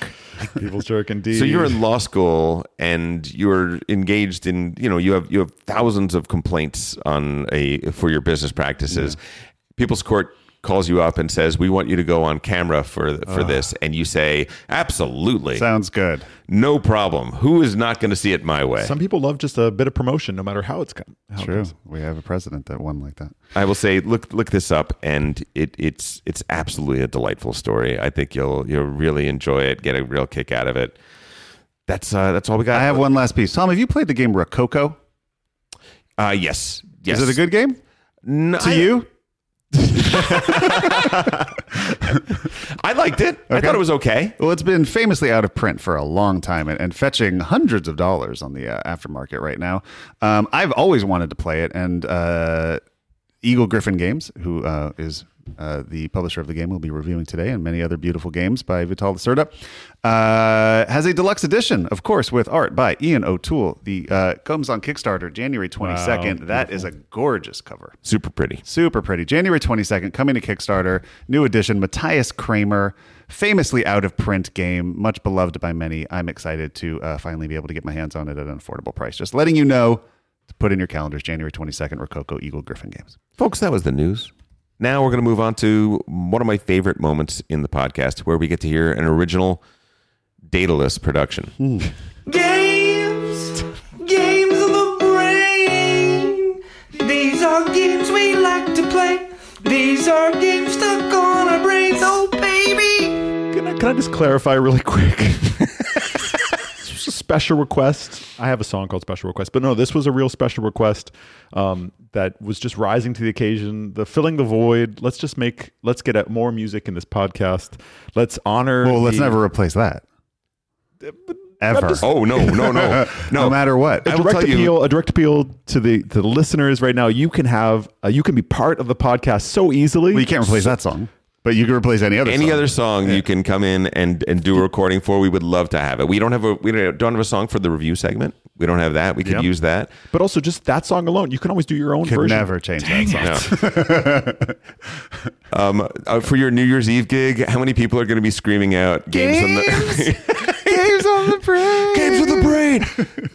People's Jerk, indeed. So you're in law school and you're engaged in, you know, you have you have thousands of complaints on a for your business practices. People's Court calls you up and says, "We want you to go on camera for for this," and you say, "Absolutely, Sounds good. no problem. Who is not going to see it my way?" Some people love just a bit of promotion, no matter how it's come. How True. comes. We have a president that won like that. I will say, look look this up, and it it's it's absolutely a delightful story. I think you'll you'll really enjoy it, get a real kick out of it. That's uh, that's all we got. I have one last piece. Tom, have you played the game Rococo? Uh, yes, yes. Is it a good game No, to I- you? I liked it. I thought it was okay. Well, it's been famously out of print for a long time and, and fetching hundreds of dollars on the uh, aftermarket right now. Um, I've always wanted to play it, and uh, Eagle-Gryphon Games, who uh, is uh, the publisher of the game, we'll be reviewing today, and many other beautiful games by Vital Lacerda, uh, has a deluxe edition, of course, with art by Ian O'Toole. The uh, comes on Kickstarter January 22nd. that is a gorgeous cover. Super pretty. Super pretty. January 22nd, coming to Kickstarter. New edition. Matthias Cramer, famously out of print game, much beloved by many. I'm excited to uh, finally be able to get my hands on it at an affordable price. Just letting you know put in your calendars January 22nd, Rococo Eagle-Gryphon Games. Folks, that was the news. Now we're going to move on to one of my favorite moments in the podcast where we get to hear an original Daedalus production. Hmm. Games, games of the brain. These are games we like to play. These are games stuck on our brains. Oh, baby. Can I, can I just clarify really quick? this was a special request. I have a song called Special Request, but no, this was a real special request um, that was just rising to the occasion. The filling the void. Let's just make. Let's get at more music in this podcast. Let's honor. Well, let's never replace that. Ever. just- Oh, no, no, no. no No. matter what. I a will direct tell you- appeal, a direct appeal to the to the listeners right now. You can have, uh, you can be part of the podcast so easily. Well, you can't replace that song, but you can replace any other song. Any song. other song you can come in and, and do a recording for, we would love to have it. We don't have a we don't don't have a song for the review segment. We don't have that. We could Yep. use that. But also, just that song alone, you can always do your own Could version. never change that song. No. um, uh, for your New Year's Eve gig, how many people are going to be screaming out games, on the Games on the brain. games of the brain?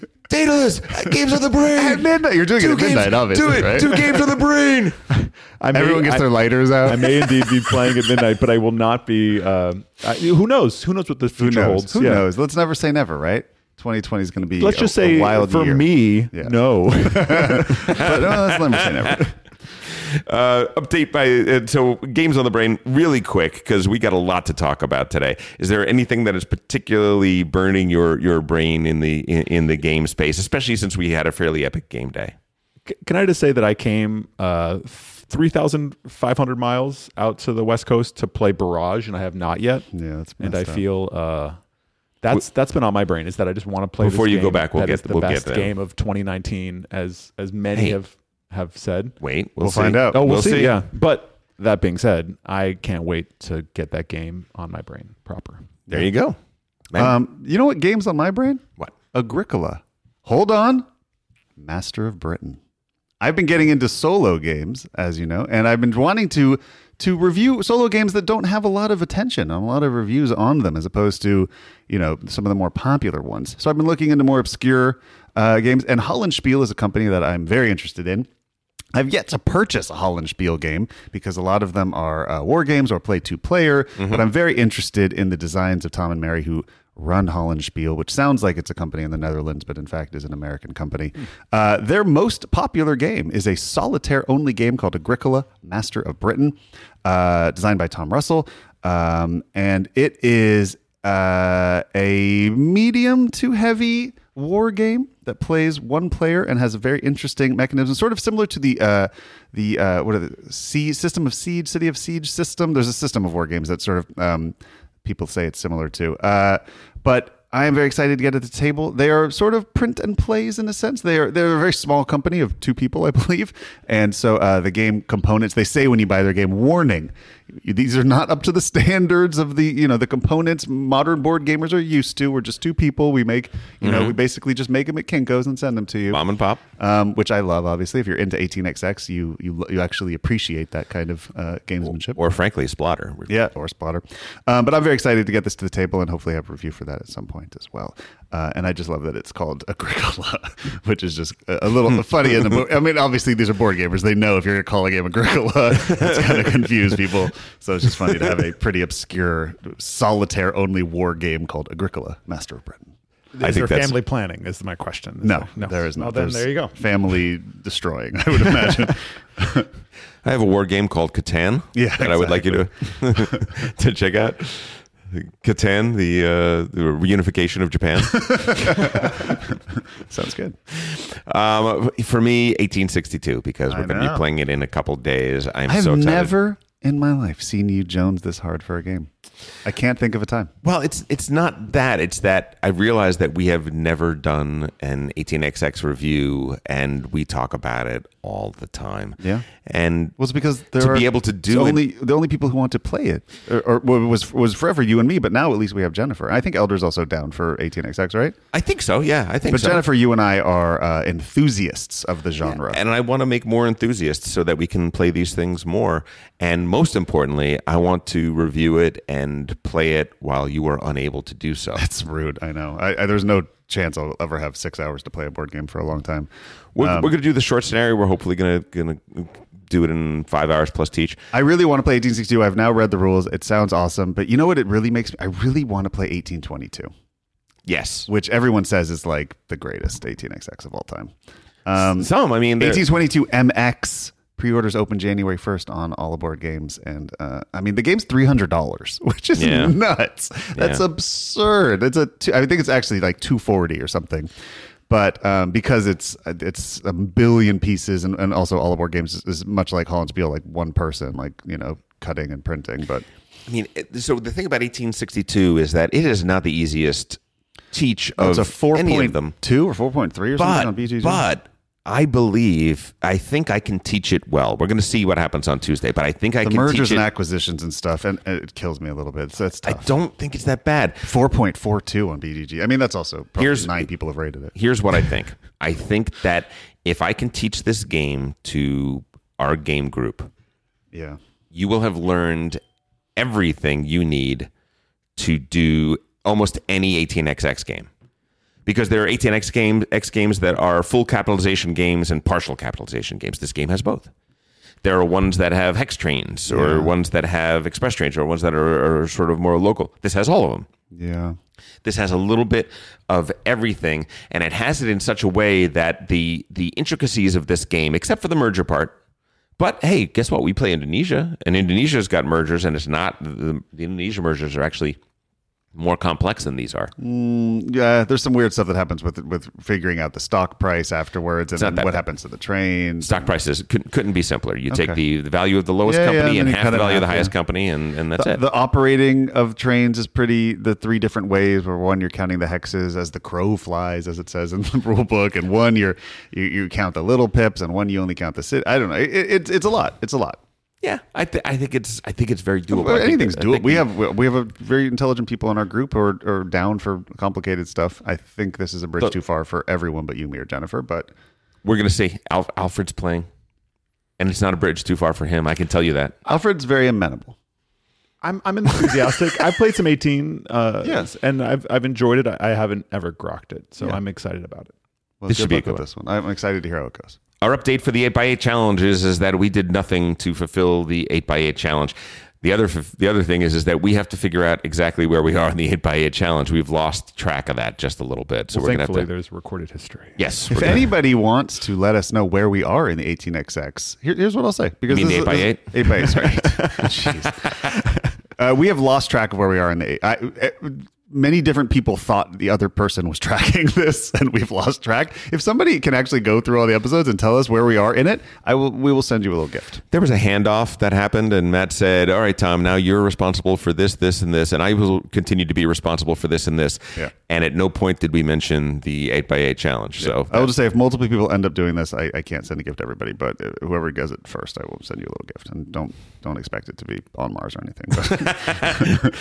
Daedalus, games of the brain. At midnight. You're doing it at midnight, obviously, Do it. right? Two games of the brain. I may, Everyone gets I- their lighters out. I may indeed be playing at midnight, but I will not be. Um, I, who knows? Who knows what the future knows? holds? Who Yeah. knows? Let's never say never, right? 2020 is going to be Let's a, just a say, wild for year. me, Yeah. no. but no, let's never say never. Uh, update by uh, so games on the brain really quick because we got a lot to talk about today. Is there anything that is particularly burning your your brain in the in, in the game space, especially since we had a fairly epic game day? C- Can I just say that I came uh, 3,500 miles out to the West Coast to play Barrage, and I have not yet. Yeah, that's and I up. feel uh, that's that's been on my brain is that I just want to play. Before this you go back, we'll that get- the we'll best there. game of 2019, as as many Hey. have have said. Wait, we'll, We'll see. find out. Oh, we'll, We'll see. see. Yeah, but that being said, I can't wait to get that game on my brain proper. There you go. Man, Um, you know what game's on my brain? what? Agricola. Hold on. Master of Britain. I've been getting into solo games, as you know, and I've been wanting to to review solo games that don't have a lot of attention and a lot of reviews on them, as opposed to you know some of the more popular ones. So I've been looking into more obscure uh, games, and Hollandspiele is a company that I'm very interested in. I've yet to purchase a Hollandspiele game because a lot of them are uh, war games or play two player. But I'm very interested in the designs of Tom and Mary who run Hollandspiele, which sounds like it's a company in the Netherlands, but in fact is an American company. Uh, their most popular game is a solitaire only game called Agricola, Master of Britain, uh, designed by Tom Russell. Um, and it is uh, a medium to heavy war game that plays one player and has a very interesting mechanism, sort of similar to the uh, the uh, what are the system of siege, city of siege system. There's a system of war games that sort of um, people say it's similar to, uh, but. I am very excited to get at the table. They are sort of print and plays in a sense. They are they're a very small company of two people, I believe, and so uh, the game components. They say when you buy their game, warning: these are not up to the standards of the you know the components modern board gamers are used to. We're just two people. We make you know we basically just make them at Kinkos and send them to you Mom and pop. um, which I love. Obviously, if you're into 18xx, you you you actually appreciate that kind of uh, gamesmanship. Or frankly, Splotter. yeah, or Splotter. Um, but I'm very excited to get this to the table and hopefully have a review for that at some point as well. Uh, and I just love that it's called Agricola, which is just a, a little funny. In the mo- I mean, obviously these are board gamers; they know if you're going to call a game Agricola, it's going to confuse people. So it's just funny to have a pretty obscure solitaire only war game called Agricola, Master of Britain. I Is think there that's- family planning? Is my question. Is No, there, there is not. Well, then There's there you go. Family destroying, I would imagine. I have a war game called Catan. Yeah, that I would like you to to check out. Catan, the uh, the reunification of Japan. Sounds good. um, for me, 1862, because we're going to be playing it in a couple days. I'm I've so excited. never in my life seen you Jones this hard for a game. I can't think of a time. Well, it's it's not that. It's that I realize that we have never done an 18xx review, and we talk about it all the time. Yeah. and Well, it's because to are be able to do it's it- only the only people who want to play it, or, or was was forever you and me. But now at least we have Jennifer. I think Elder's also down for 18xx, right? I think so. Yeah, I think But so. Jennifer, you and I are uh, enthusiasts of the genre. and I want to make more enthusiasts so that we can play these things more. And most importantly, I want to review it and play it while you are unable to do so. That's rude. I know. I, I, there's no chance I'll ever have six hours to play a board game for a long time. We're, Um, we're going to do the short scenario. We're hopefully going to going to do it in five hours plus teach. I really want to play 1862. I've now read the rules. It sounds awesome. But you know what? It really makes me. I really want to play 1822, Yes, which everyone says is like the greatest 18xx of all time. Um, some. I mean, 1822 MX pre-orders open January 1st on all aboard games, and uh, I mean the game's three hundred dollars, which is Yeah. nuts. That's Yeah. absurd. It's a. Two, I think it's actually like two forty or something. But um, because it's it's a billion pieces, and, and also all aboard games is, is much like Hollandspiele, like one person, like you know, cutting and printing. But I mean, so the thing about 1862 is that it is not the easiest teach of it's a four any point of them. two or four point three or something But on BGG. but I believe I think I can teach it well. We're going to see what happens on Tuesday, but I think I the can mergers and acquisitions and stuff, and and it kills me a little bit. So it's I don't think it's that bad. Four point four two on BGG. I mean, that's also probably Here's- nine people have rated it. Here's what I think. I think that if I can teach this game to our game group, Yeah. you will have learned everything you need to do almost any 18xx game. Because there are 18x game, X games that are full capitalization games and partial capitalization games. This game has both. There are ones that have hex trains, or ones that have express trains, or ones that are, are sort of more local. This has all of them. Yeah. This has a little bit of everything, and it has it in such a way that the the intricacies of this game, except for the merger part. But hey, guess what? We play Indonesia, and Indonesia's got mergers, and it's not the, the Indonesia mergers are actually more complex than these are. Mm, yeah, there's some weird stuff that happens with with figuring out the stock price afterwards, and what bad. happens to the trains. Stock prices couldn't, couldn't be simpler. You take the, the value of the lowest Yeah, yeah, company and and half the value of the highest yeah. company, and, and that's The, it. the operating of trains is pretty. The three different ways, where one you're counting the hexes as the crow flies, as it says in the rule book, and one you're you, you count the little pips, and one you only count the sit. I don't know. It, it, it's a lot. It's a lot. Yeah, I, th- I think it's I think it's very doable. I think Anything's doable. We have we have a very intelligent people in our group who are, are down for complicated stuff. I think this is a bridge Look- too far for everyone but you, me, or Jennifer. But we're gonna see Al- Alfred's playing, and it's not a bridge too far for him. I can tell you that. Alfred's very amenable. I'm I'm enthusiastic. I've played some 18, uh, Yes. and I've I've enjoyed it. I, I haven't ever grokked it, so I'm excited about it. Well, This good should be a good with one. this one. I'm excited to hear how it goes. Our update for the 8x8 challenges is that we did nothing to fulfill the 8x8 challenge. The other the other thing is is that we have to figure out exactly where we are in the 8x8 challenge. We've lost track of that just a little bit. So Well, we're going to thankfully, have to there's recorded history. Yes. If gonna- anybody wants to let us know where we are in the 18xx, here, here's what I'll say. Because You mean this the 8x8? 8 by 8, sorry. Jeez. Uh, we have lost track of where we are in the eight. I, eh, many different people thought the other person was tracking this, and we've lost track. If somebody can actually go through all the episodes and tell us where we are in it, I will. We will send you a little gift. there was a handoff that happened, and Matt said, "All right, Tom, now you're responsible for this, this, and this, and I will continue to be responsible for this and this." Yeah. And at no point did we mention the 8x8 challenge. So I will just say, if multiple people end up doing this, I, I can't send a gift to everybody, but uh, whoever does it first, I will send you a little gift, and don't don't expect it to be on Mars or anything.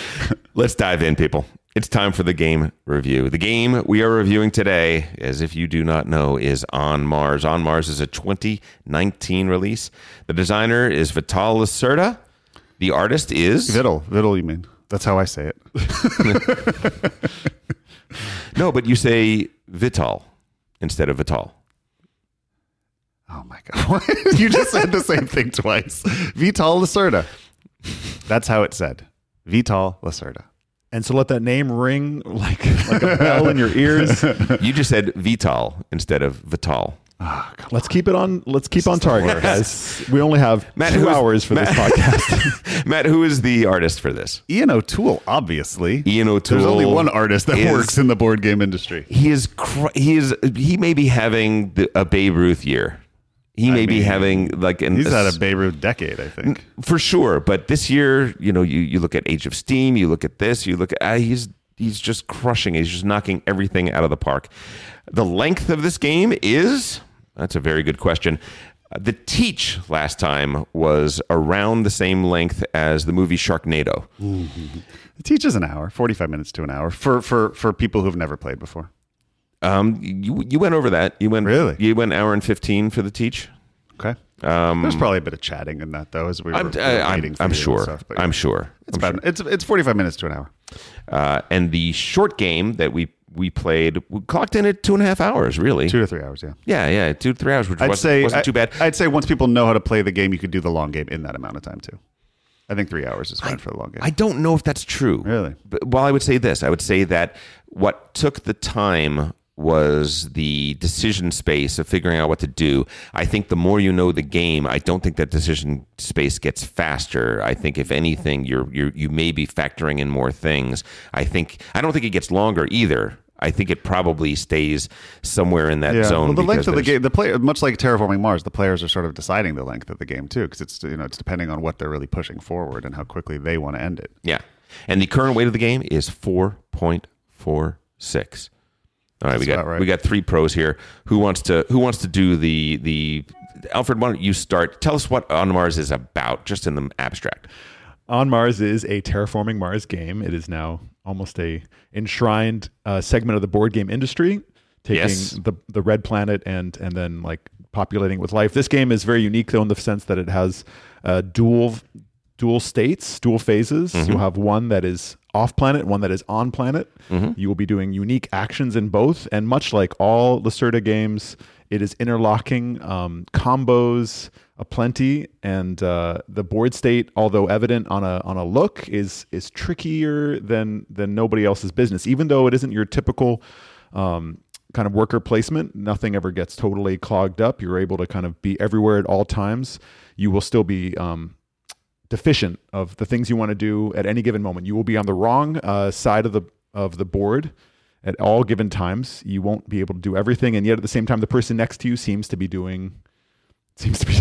Let's dive in, people. It's time for the game review. The game we are reviewing today, as if you do not know, is On Mars. On Mars is a 2019 release. The designer is Vital Lacerda. The artist is Viddle, Viddle, you mean? That's how I say it. no, but you say Vital instead of Vital. Oh my god! you just said the same thing twice. Vital Lacerda. That's how it said. Vital Lacerda. And so let that name ring like like a bell in your ears. You just said Vital instead of Vital. Ah, let's keep it on. Let's keep on target, guys. We only have Matt, two is- hours for this podcast. Matt, who is the artist for this? Ian O'Toole, obviously. Ian O'Toole. There's only one artist that is- works in the board game industry. He is. Cr- he is. He may be having the, a Babe Ruth year. He may I be mean, having like an He's had a Beirut decade, I think. for sure. But this year, you know, you, you look at Age of Steam, you look at this, you look at uh, he's he's just crushing. He's just knocking everything out of the park. The length of this game is that's a very good question. Uh, The teach last time was around the same length as the movie Sharknado. The teach is an hour, forty-five minutes to an hour for for for people who've never played before. Um, you you went over that. You went Really? You went hour and fifteen for the teach. Okay. There's probably a bit of chatting in that though, as we were, Um, I'm, I, am I'm sure. stuff, but I'm sure. It's about it's it's forty-five minutes to an hour. Uh, and the short game that we we played we clocked in at two and a half hours. Really? Two to three hours, yeah. Yeah, yeah, two to three hours, which I'd wasn't, say wasn't I- too bad. I'd say once people know how to play the game, you could do the long game in that amount of time too. I think three hours is fine for the long game. I don't know if that's true. Really? But, well, I would say this. I would say that what took the time was the decision space of figuring out what to do. I think the more you know the game, I don't think that decision space gets faster. I think if anything, you're you're you may be factoring in more things. I think I don't think it gets longer either. I think it probably stays somewhere in that yeah. zone. Well, the length of the game, the player, much like terraforming Mars, the players are sort of deciding the length of the game too, because it's you know it's depending on what they're really pushing forward and how quickly they want to end it. Yeah. And the current weight of the game is 4.46. All right, we got right. we got three pros here. Who wants to who wants to do the the Alfred, why don't you start? Tell us what On Mars is about, just in the abstract. On Mars is a terraforming Mars game. It is now almost a enshrined uh, segment of the board game industry, taking Yes. the the red planet and and then like populating with life. This game is very unique though in the sense that it has uh, dual dual states, dual phases. You'll have one that is off planet, one that is on planet. You will be doing unique actions in both, and much like all Lacerda games, it is interlocking um, combos aplenty, and uh, the board state, although evident on a on a look, is is trickier than than nobody else's business. Even though it isn't your typical um, kind of worker placement, nothing ever gets totally clogged up. You're able to kind of be everywhere at all times. You will still be um, deficient of the things you want to do at any given moment. You will be on the wrong uh, side of the of the board at all given times. You won't be able to do everything, and yet at the same time, the person next to you seems to be doing seems to be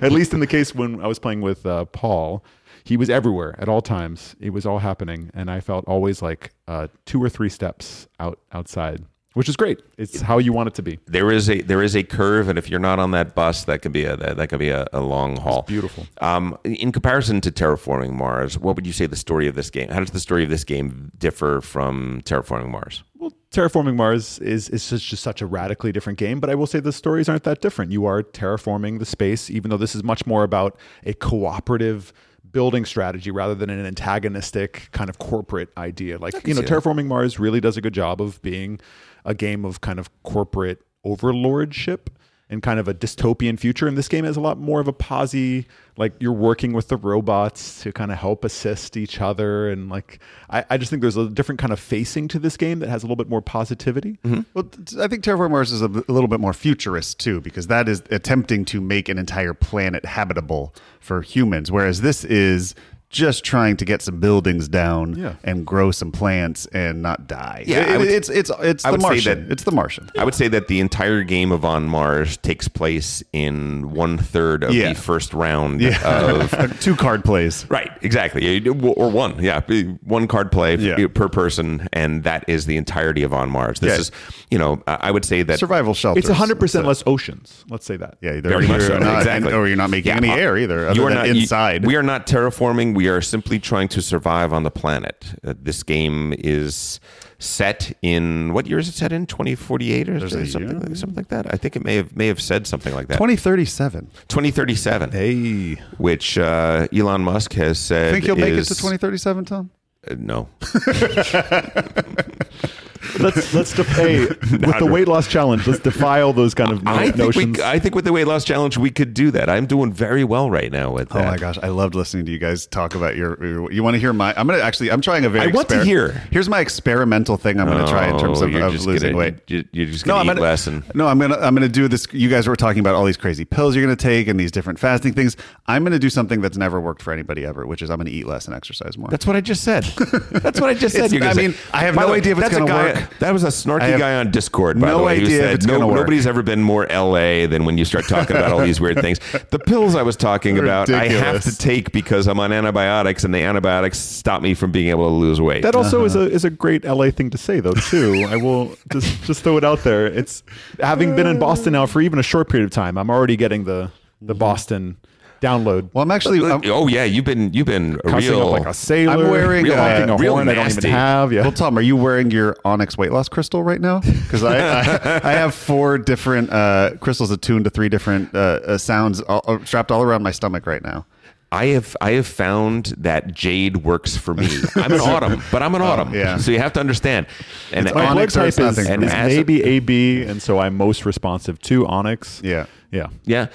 at least in the case when I was playing with uh, Paul. He was everywhere at all times. It was all happening, and I felt always like uh, two or three steps out outside, which is great. It's how you want it to be. There is a there is a curve, and if you're not on that bus, that could be a that, that could be a, a long haul. beautiful. Um, in comparison to terraforming Mars, what would you say the story of this game? How does the story of this game differ from terraforming Mars? Well, terraforming Mars is is just, just such a radically different game, but I will say the stories aren't that different. You are terraforming the space, even though this is much more about a cooperative building strategy rather than an antagonistic kind of corporate idea. Like you know, see that. terraforming Mars really does a good job of being a game of kind of corporate overlordship and kind of a dystopian future. And this game has a lot more of a posy, like you're working with the robots to kind of help assist each other. And like, I, I just think there's a different kind of facing to this game that has a little bit more positivity. Mm-hmm. Well, t- I think Terraform Mars is a, a little bit more futurist too, because that is attempting to make an entire planet habitable for humans, whereas this is just trying to get some buildings down Yeah. and grow some plants and not die. Yeah, It- would- it's it's it's I the would Martian. that- it's the Martian. I would say that the entire game of On Mars takes place in one third of Yeah. the first round Yeah, of two card plays. Right, exactly. Or one, yeah, one card play Yeah. per person, and that is the entirety of On Mars. This Yeah. is, you know, I I would say that Survival shelters. It's 100% less oceans. Let's say that. Yeah, Very much you're so, not, exactly. or you're not making Yeah, any uh, air either, other you are than not you- inside. we are not terraforming. We are simply trying to survive on the planet. Uh, this game is set in what year is it set in? Twenty forty eight or a something, like, something like that. I think it may have may have said something like that. 2037. Twenty thirty seven, Hey. which uh, Elon Musk has said. Think you'll make it to 2037, Tom? Uh, no. Let's let's def- hey, with the weight loss challenge, let's defy all those kind of no- I think, notions. we, I think with the weight loss challenge, we could do that. I'm doing very well right now with that. Oh my gosh, I loved listening to you guys talk about your. your you want to hear my? I'm gonna actually. I'm trying a very. I want to hear. Here's my experimental thing. I'm gonna try in terms Oh, of, of losing gonna, weight. you- You're just No, going I'm to eat gonna less. And, no, I'm gonna I'm gonna do this. You guys were talking about all these crazy pills you're gonna take and these different fasting things. I'm gonna do something that's never worked for anybody ever, which is I'm gonna eat less and exercise more. that's what I just said. That's what I just said. I mean, I have no way, idea if it's gonna guy- that, that was a snarky have guy on Discord. By no the way, who idea if said it's no, gonna work." nobody's ever been more LA than when you start talking about all these weird things. The pills I was talking about, I have to take because I'm on antibiotics, and the antibiotics stop me from being able to lose weight. That also is Uh-huh. a is a great LA thing to say though too. I will just just throw it out there. It's having been in Boston now for even a short period of time. I'm already getting the the Boston download. Well, I'm actually. I'm, oh yeah, you've been you've been real up like a sailor. I'm wearing, real uh, a real horn I don't nasty. even have. Yeah. Well, Tom, are you wearing your Onyx weight loss crystal right now? Because I, I I have four different uh, crystals attuned to three different uh, uh, sounds all, uh, strapped all around my stomach right now. I have I have found that jade works for me. I'm an autumn, but I'm an autumn. Oh, yeah. So you have to understand. And It's My blood Onyx type it's is. And is maybe AB, and so I'm most responsive to Onyx. Yeah. Yeah. yeah,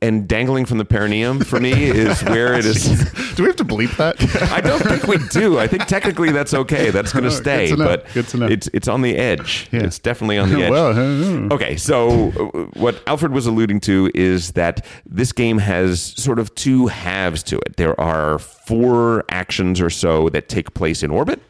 and dangling from the perineum for me is where it is. Do we have to bleep that? I don't think we do. I think technically that's okay. That's going to stay, to know. but Good to know. it's it's on the edge. Yeah. It's definitely on the edge. well, Okay, so uh, what Alfred was alluding to is that this game has sort of two halves to it. There are four actions or so that take place in orbit.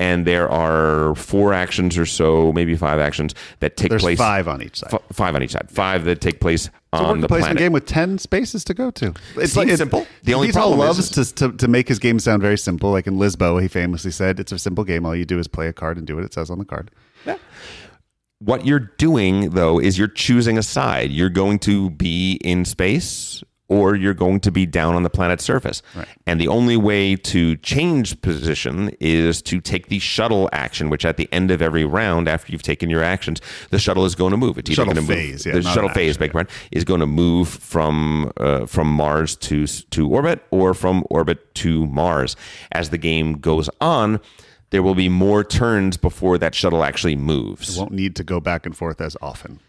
And there are four actions or so, maybe five actions that take there's place. five on each side. f- five on each side. Five that take place It's on the placement planet. game with ten spaces to go to. It's Seems simple. The only problem is- loves to, to to make his game sound very simple. Like in Lisboa, he famously said, "It's a simple game. All you do is play a card and do what it says on the card." Yeah. What you're doing, though, is you're choosing a side. You're going to be in space or you're going to be down on the planet's surface. And the only way to change position is to take the shuttle action, which at the end of every round, after you've taken your actions, the shuttle is going to move. It's Shuttle going to phase, move. yeah, the shuttle phase, action, pardon, is going to move from uh, from Mars to to orbit or from orbit to Mars. As the game goes on, there will be more turns before that shuttle actually moves. You won't need to go back and forth as often.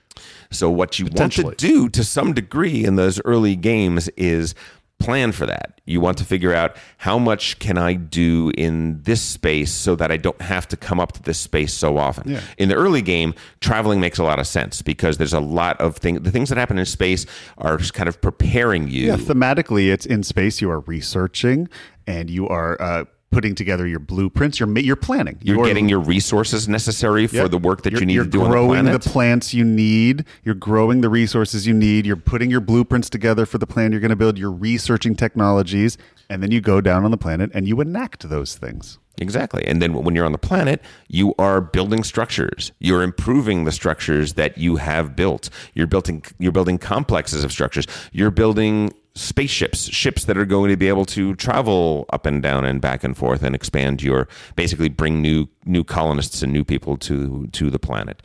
So what you want to do to some degree in those early games is plan for that. You want to figure out how much can I do in this space so that I don't have to come up to this space so often. Yeah. In the early game, traveling makes a lot of sense because there's a lot of things the things that happen in space are kind of preparing you. Yeah, thematically, it's in space. You are researching and you are uh, putting together your blueprints. You're you're planning. You're getting your resources necessary for Yep. the work that You're- you need you're to do on the growing planet. plants you need. You're growing the resources you need. You're putting your blueprints together for the plan you're going to build. You're researching technologies, and then you go down on the planet and you enact those things. Exactly. And then when you're on the planet, you are building structures. You're improving the structures that you have built. You're building you're building complexes of structures. You're building spaceships, ships that are going to be able to travel up and down and back and forth and expand your basically bring new new colonists and new people to to the planet.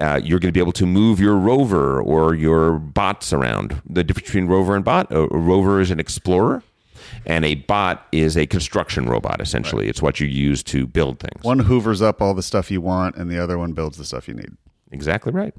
Uh, you're going to be able to move your rover or your bots around. The difference between rover and bot: a, rover is an explorer, and a bot is a construction robot. Essentially, it's what you use to build things. One hoovers up all the stuff you want, and the other one builds the stuff you need. Exactly right.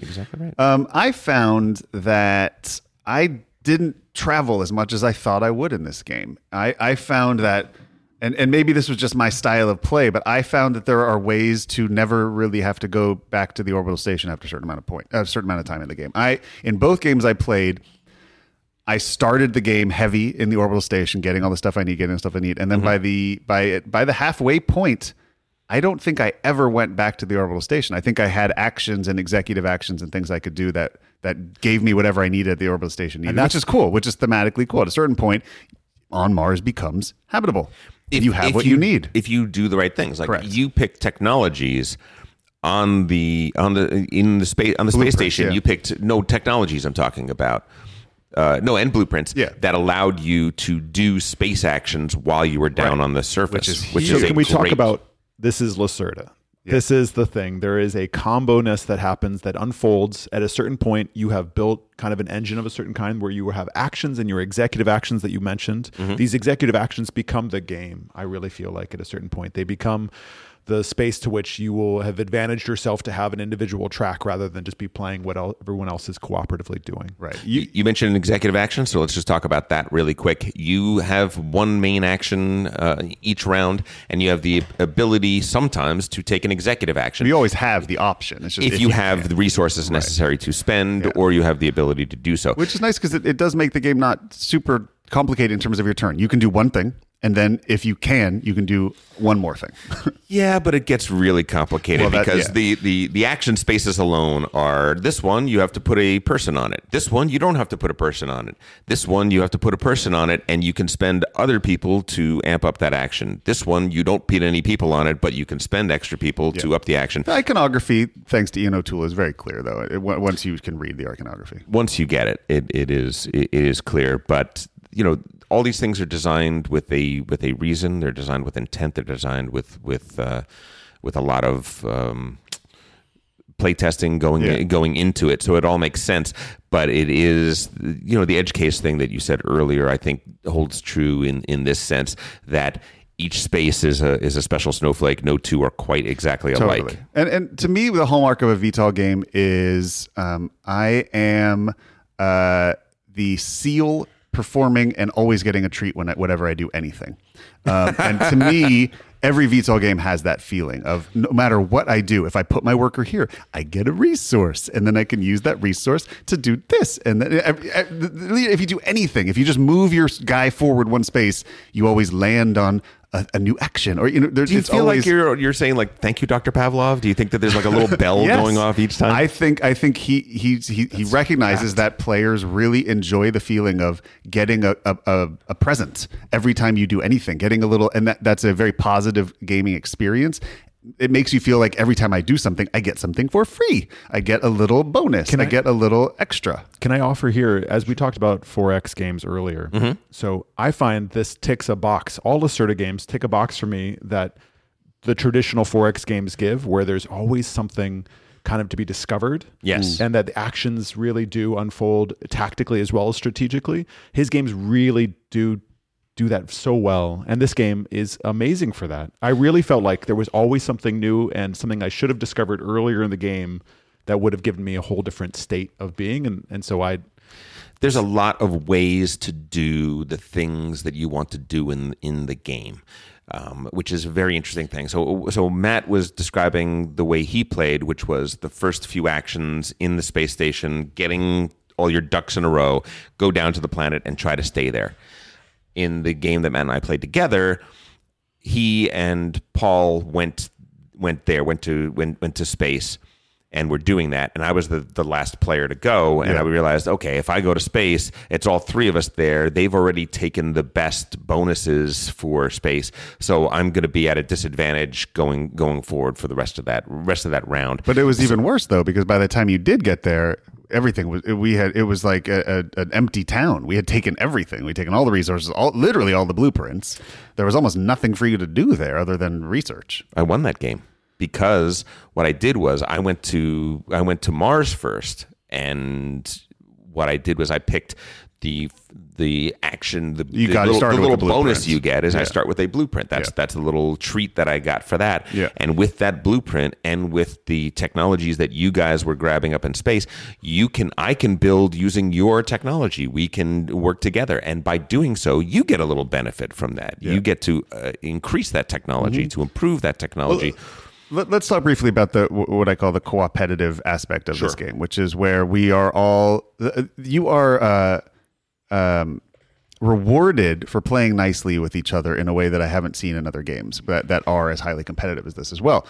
Exactly right. Um, I found that I didn't travel as much as I thought I would in this game. I, I found that, and, and maybe this was just my style of play, but I found that there are ways to never really have to go back to the orbital station after a certain amount of point, a certain amount of time in the game. I in both games I played, I started the game heavy in the orbital station, getting all the stuff I need, getting the stuff I need, and then mm-hmm. by the by it by the halfway point, I don't think I ever went back to the orbital station. I think I had actions and executive actions and things I could do that that gave me whatever I needed at the orbital station, needed, which is cool, which is thematically cool. At a certain point, on Mars becomes habitable. If, you have what you, need. if you do the right things. Like Correct. you pick technologies on the on the in the space on the space station. yeah. You picked no technologies. I'm talking about. Uh, no, and blueprints Yeah. that allowed you to do space actions while you were down Right. on the surface, Which is which is So can we talk about this is Lacerda? This is the thing. There is a combo ness that happens that unfolds at a certain point. You have built kind of an engine of a certain kind where you have actions and your executive actions that you mentioned. Mm-hmm. These executive actions become the game. I really feel like at a certain point they become the space to which you will have advantaged yourself to have an individual track rather than just be playing what el- everyone else is cooperatively doing. Right. You, you mentioned an executive action, so let's just talk about that really quick. You have one main action uh, each round, and you have the ability sometimes to take an executive action. You always have the option. It's just if you have the resources necessary to spend, or you have the ability to do so. which is nice because it, it does make the game not super complicated in terms of your turn. You can do one thing, and then if you can, you can do one more thing. Yeah, but it gets really complicated Well, that- because yeah. the, the the action spaces alone are this one you have to put a person on it. This one you don't have to put a person on it. This one you have to put a person on it and you can spend other people to amp up that action. This one you don't put any people on it, but you can spend extra people to up the action. the iconography, thanks to Ian O'Toole, is very clear though. It, once you can read the iconography. once you get it, it, it is it, it is clear. But you know, all these things are designed with a with a reason. They're designed with intent. They're designed with with uh, with a lot of um, playtesting going Yeah. going into it. So it all makes sense. But it is you know the edge case thing that you said earlier. I think holds true in in this sense that. Each space is a is a special snowflake. No two are quite exactly alike. Totally. And and to me, the hallmark of a Vital game is um, I am uh, the seal performing and always getting a treat when I, whenever I do anything. Um, and to me, every Vital game has that feeling of no matter what I do, if I put my worker here, I get a resource, and then I can use that resource to do this. And then if you do anything, if you just move your guy forward one space, you always land on. A, a new action, or you know, there's Do you feel always, like you're you're saying like thank you, Dr. Pavlov? Do you think that there's like a little bell Yes. going off each time? I think I think he he he, he recognizes that players really enjoy the feeling of getting a, a, a, a present every time you do anything, getting a little, and that, that's a very positive gaming experience. It makes you feel like every time I do something, I get something for free. I get a little bonus. I, I- get a little extra. Can I offer here, as we talked about 4X games earlier? Mm-hmm. So I find this ticks a box. All Lacerda games tick a box for me that the traditional 4X games give, where there's always something kind of to be discovered. Yes. And that the actions really do unfold tactically as well as strategically. His games really do do that so well. And this game is amazing for that. I really felt like there was always something new and something I should have discovered earlier in the game that would have given me a whole different state of being. And and so I there's a lot of ways to do the things that you want to do in in the game. Um, which is a very interesting thing. So, so Matt was describing the way he played, which was the first few actions in the space station, getting all your ducks in a row, go down to the planet, and try to stay there. In the game that Matt and I played together, he and Paul went went there, went to went went to space, and were doing that. And I was the the last player to go, and I realized, okay, if I go to space, it's all three of us there. They've already taken the best bonuses for space, so I'm going to be at a disadvantage going going forward for the rest of that rest of that round. But it was even worse though, because by the time you did get there, everything was we had it was like a, a, an empty town. We had taken everything. We'd taken all the resources, all literally all the blueprints. There was almost nothing for you to do there other than research. I won that game because what I did was I went to I went to Mars first, and what I did was I picked the the action the, You the little, the little the bonus you get is I start with a blueprint. That's Yeah. that's a little treat that I got for that. Yeah. And with that blueprint and with the technologies that you guys were grabbing up in space, you can I can build using your technology. We can work together, and by doing so, you get a little benefit from that. You get to uh, increase that technology Mm-hmm. to improve that technology. Let, us talk briefly about the what I call the cooperative aspect of this game, which is where we are all uh, you are uh, um, rewarded for playing nicely with each other in a way that I haven't seen in other games that that are as highly competitive as this as well.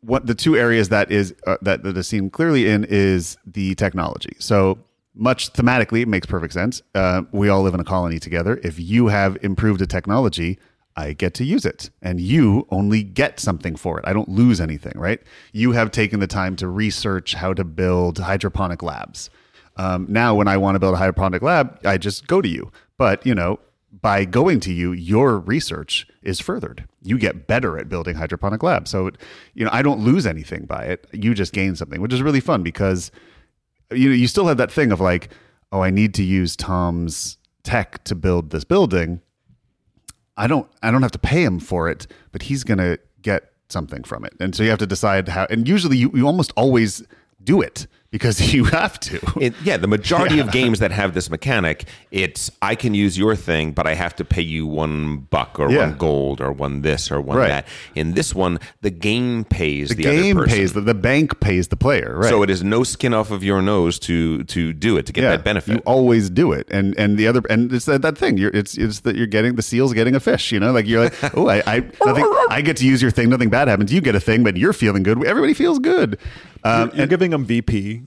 What the two areas that is uh, that that is seen clearly in is the technology. So much thematically, it makes perfect sense. Uh, we all live in a colony together. If you have improved a technology, I get to use it, and you only get something for it. I don't lose anything, right? You have taken the time to research how to build hydroponic labs. Um, now, when I want to build a hydroponic lab, I just go to you. But you know, by going to you, your research is furthered. You get better at building hydroponic labs. So, you know, I don't lose anything by it. You just gain something, which is really fun because you know you still have that thing of like, oh, I need to use Tom's tech to build this building. I don't I don't have to pay him for it, but he's gonna get something from it. And so you have to decide how and usually you, you almost always do it because you have to. It, yeah, the majority of games that have this mechanic, it's I can use your thing, but I have to pay you one buck or Yeah. one gold or one this or one Right. that. In this one, the game pays the, the other game person. pays the, the bank pays the player, right? So it is no skin off of your nose to to do it to get that benefit. You always do it, and and the other and it's that, that thing. You're it's it's that you're getting the seal's getting a fish. You know, like you're like, oh, I I nothing. I get to use your thing. Nothing bad happens. You get a thing, but you're feeling good. Everybody feels good. Um, You're giving them VP.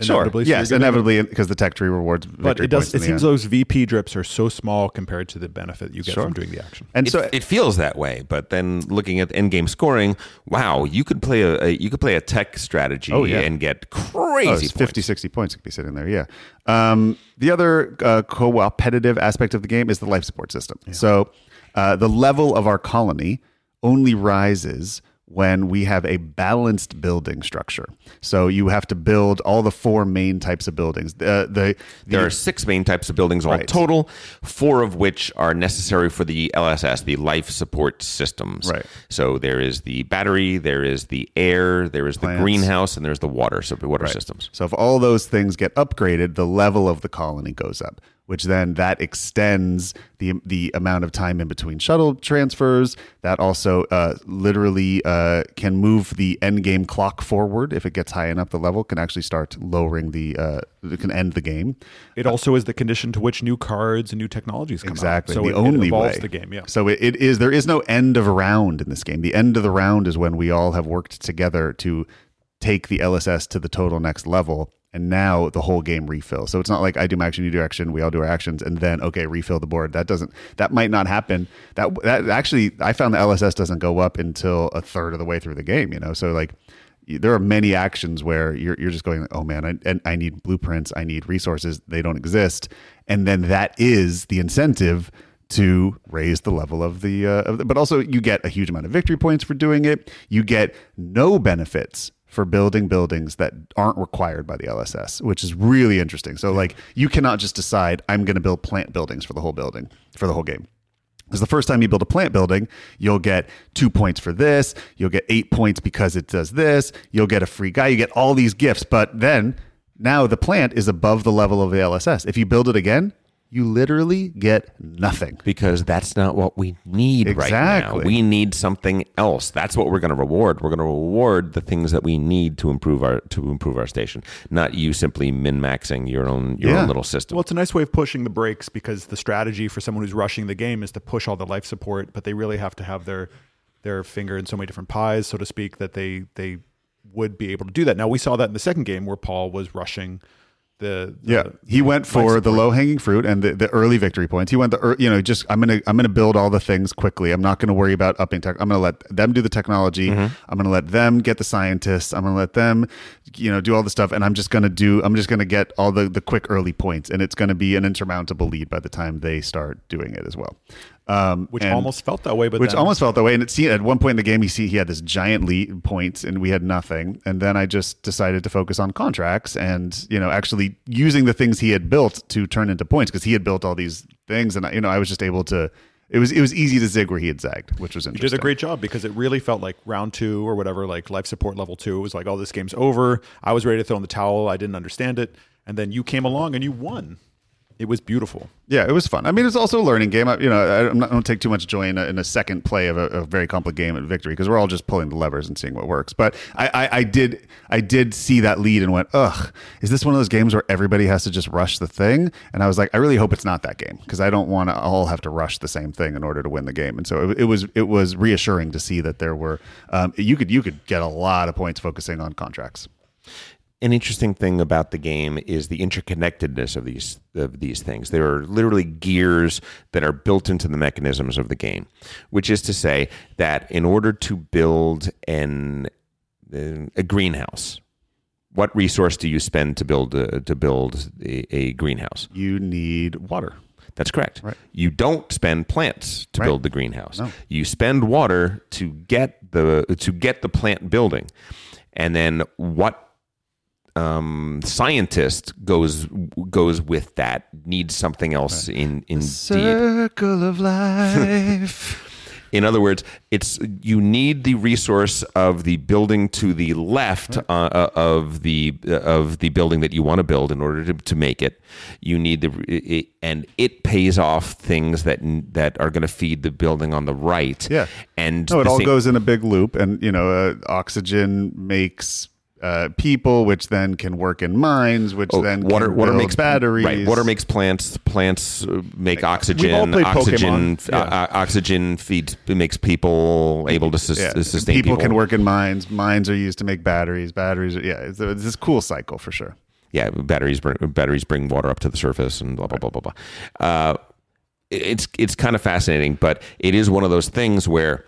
sure, inevitably, so yes, you're giving them- inevitably because the tech tree rewards. But it does. It seems end. those VP drips are so small compared to the benefit you get Sure. from doing the action. and it, so it feels that way, but then looking at end game scoring, wow, you could play a, a you could play a tech strategy Oh, yeah. and get Oh, crazy it's points. 50, 60 points could be sitting there. Yeah. Um, the other uh, co-opetitive aspect of the game is the life support system. So uh, the level of our colony only rises when we have a balanced building structure. So you have to build all the four main types of buildings. Uh, the, the There are six main types of buildings all Right. total, four of which are necessary for the LSS, the life support systems. Right. So there is the battery, there is the air, there is the greenhouse, and there's the water, so the water systems. So if all those things get upgraded, the level of the colony goes up, which then that extends the the amount of time in between shuttle transfers. That also uh, literally uh, can move the end game clock forward if it gets high enough. The level can actually start lowering the uh, it can end the game. It also is the condition to which new cards and new technologies come Exactly, out. So the it, only it way. the game. Yeah. So it, it is there is no end of a round in this game. The end of the round is when we all have worked together to take the LSS to the total next level. And now the whole game refills. So it's not like I do my action, you do action, we all do our actions, and then okay, refill the board. That doesn't. That might not happen. That that actually, I found the LSS doesn't go up until a third of the way through the game. You know, so like there are many actions where you're you're just going, oh man, I, and I need blueprints, I need resources. They don't exist, and then that is the incentive to raise the level of the, uh, of the but also you get a huge amount of victory points for doing it you get no benefits for building buildings that aren't required by the lss which is really interesting so like you cannot just decide i'm going to build plant buildings for the whole building for the whole game because the first time you build a plant building, you'll get two points for this. You'll get eight points because it does this. You'll get a free guy. You get all these gifts. But then now the plant is above the level of the LSS. If you build it again, you literally get nothing. Because that's not what we need right Exactly. now. We need something else. That's what we're going to reward. We're going to reward the things that we need to improve our to improve our station, not you simply min maxing your own your Yeah. own little system. Well, it's a nice way of pushing the brakes because the strategy for someone who's rushing the game is to push all the life support, but they really have to have their their finger in so many different pies, so to speak, that they they would be able to do that. Now we saw that in the second game where Paul was rushing the, the Yeah, he went for the low hanging fruit and the, the early victory points. He went the you know just I'm gonna I'm gonna build all the things quickly. I'm not gonna worry about upping tech. I'm gonna let them do the technology. Mm-hmm. I'm gonna let them get the scientists. I'm gonna let them you know do all the stuff, and I'm just gonna do I'm just gonna get all the the quick early points, and it's gonna be an insurmountable lead by the time they start doing it as well. Um, which and- almost felt that way, but which then- almost felt that way. And it seemed at one point in the game, he see he had this giant lead points, and we had nothing. And then I just decided to focus on contracts and you know actually using the things he had built to turn into points because he had built all these things, and I, you know I was just able to. It was it was easy to zig where he had zagged, which was You interesting. did a great job because it really felt like round two or whatever, like life support level two. It was like, oh, this game's over. I was ready to throw in the towel. I didn't understand it. And then you came along and you won. It was beautiful. Yeah, it was fun. I mean, it's also a learning game. I, you know, I, not, I don't take too much joy in a, in a second play of a, a very complicated game at victory because we're all just pulling the levers and seeing what works. But I, I, I did, I did see that lead and went, ugh, is this one of those games where everybody has to just rush the thing? And I was like, I really hope it's not that game because I don't want to all have to rush the same thing in order to win the game. And so it, it was, it was reassuring to see that there were, um, you could, you could get a lot of points focusing on contracts. An interesting thing about the game is the interconnectedness of these of these things. There are literally gears that are built into the mechanisms of the game, which is to say that in order to build an uh, a greenhouse, what resource do you spend to build a, to build a, a greenhouse? You need water. That's correct. Right. You don't spend plants to Right. build the greenhouse. No. You spend water to get the to get the plant building, and then what um, scientist goes goes with that needs something else in indeed. Circle of life. In other words, it's you need the resource of the building to the left uh, uh, of the uh, of the building that you want to build in order to, to make it. You need the it, and it pays off things that that are going to feed the building on the right. Yeah. and No, it all same- goes in a big loop, and you know, uh, oxygen makes uh, people, which then can work in mines, which Oh, then water can water makes batteries. Right, water makes plants. Plants uh, make We've all oxygen. played Oxygen Pokemon. uh, Yeah. uh, oxygen feeds makes people able to sus- Yeah, sustain people, people. can work in mines. Mines are used to make batteries. Batteries, are, yeah, it's, it's this cool cycle for sure. yeah, batteries bring, batteries bring water up to the surface and blah blah blah blah blah. Uh, it's it's kind of fascinating, but it is one of those things where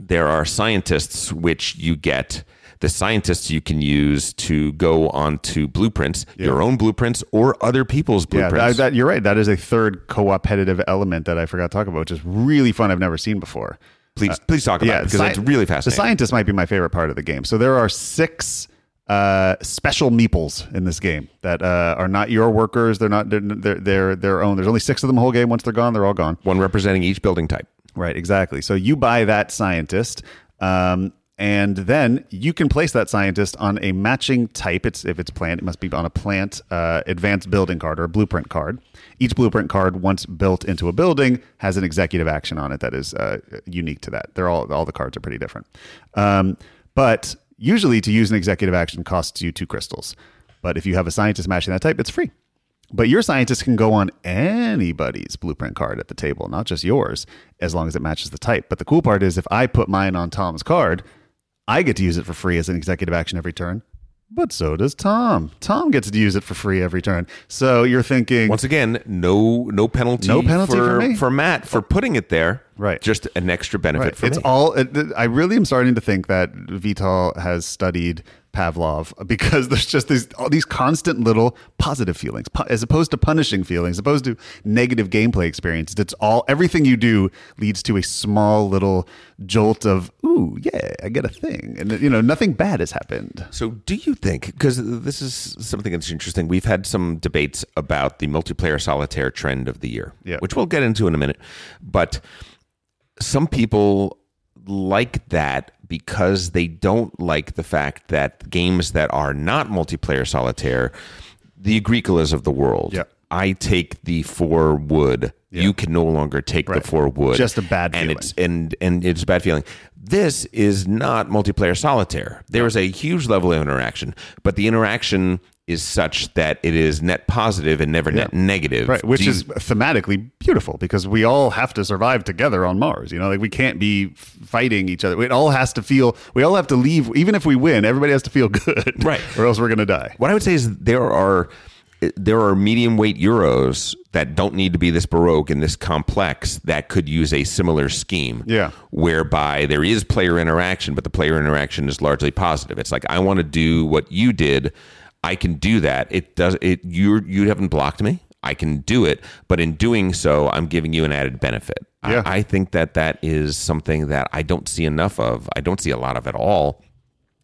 there are scientists which you get the scientists you can use to go onto blueprints, your own blueprints or other people's Yeah, blueprints. that, that, you're right. That is a third co-opetitive element that I forgot to talk about, which is really fun. I've never seen before. please please talk about it because sci- it's really fascinating. The fascinating. scientist might be my favorite part of the game. So there are six uh, special meeples in this game that uh, are not your workers. They're not. They're, they're they're their own. There's only six of them the whole game. Once they're gone, they're all gone. One representing each building type. Right. Exactly. So you buy that scientist. Um, and then you can place that scientist on a matching type. It's if it's plant, it must be on a plant uh, advanced building card or a blueprint card. Each blueprint card, once built into a building, has an executive action on it that is uh, unique to that. They're all all the cards are pretty different. Um, but usually, to use an executive action costs you two crystals. But if you have a scientist matching that type, it's free. But your scientist can go on anybody's blueprint card at the table, not just yours, as long as it matches the type. But the cool part is if I put mine on Tom's card, I get to use it for free as an executive action every turn. But so does Tom. Tom gets to use it for free every turn. So you're thinking, Once again, no no penalty, No penalty for me? Matt for putting it there. Right. Just an extra benefit Right. for It's me. all. I really am starting to think that Vital has studied Pavlov because there's just these all these constant little positive feelings, as opposed to punishing feelings, as opposed to negative gameplay experiences. It's all everything you do leads to a small little jolt of ooh yeah I get a thing, and you know nothing bad has happened. So, do you think, because this is something that's interesting, we've had some debates about the multiplayer solitaire trend of the year, Yeah. which we'll get into in a minute. But some people like that because they don't like the fact that games that are not multiplayer solitaire, the Agricolas of the world, Yeah. I take the four wood. You can no longer take Right. the four wood. Just a bad and feeling. it's and and it's a bad feeling. This is not multiplayer solitaire. There is a huge level of interaction, but the interaction is such that it is net positive and never net negative. Right, which you- is thematically beautiful because we all have to survive together on Mars. You know, like we can't be fighting each other. It all has to feel. We all have to leave, even if we win. Everybody has to feel good, Right. Or else we're gonna die. What I would say is there are there are medium weight euros that don't need to be this baroque and this complex that could use a similar scheme. Yeah. Whereby there is player interaction, but the player interaction is largely positive. It's like I want to do what you did. I can do that. It does it you you haven't blocked me. I can do it, but in doing so, I'm giving you an added benefit. I- Yeah. I think that that is something that I don't see enough of. I don't see a lot of at all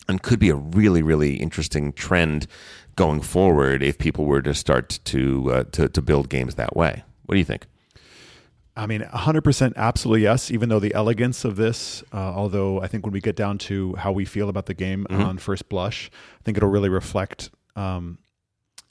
and could be a really really interesting trend going forward if people were to start to uh, to, to build games that way. What do you think? I mean, 100% absolutely yes, even though the elegance of this, uh, although I think when we get down to how we feel about the game on first blush, I think it'll really reflect um,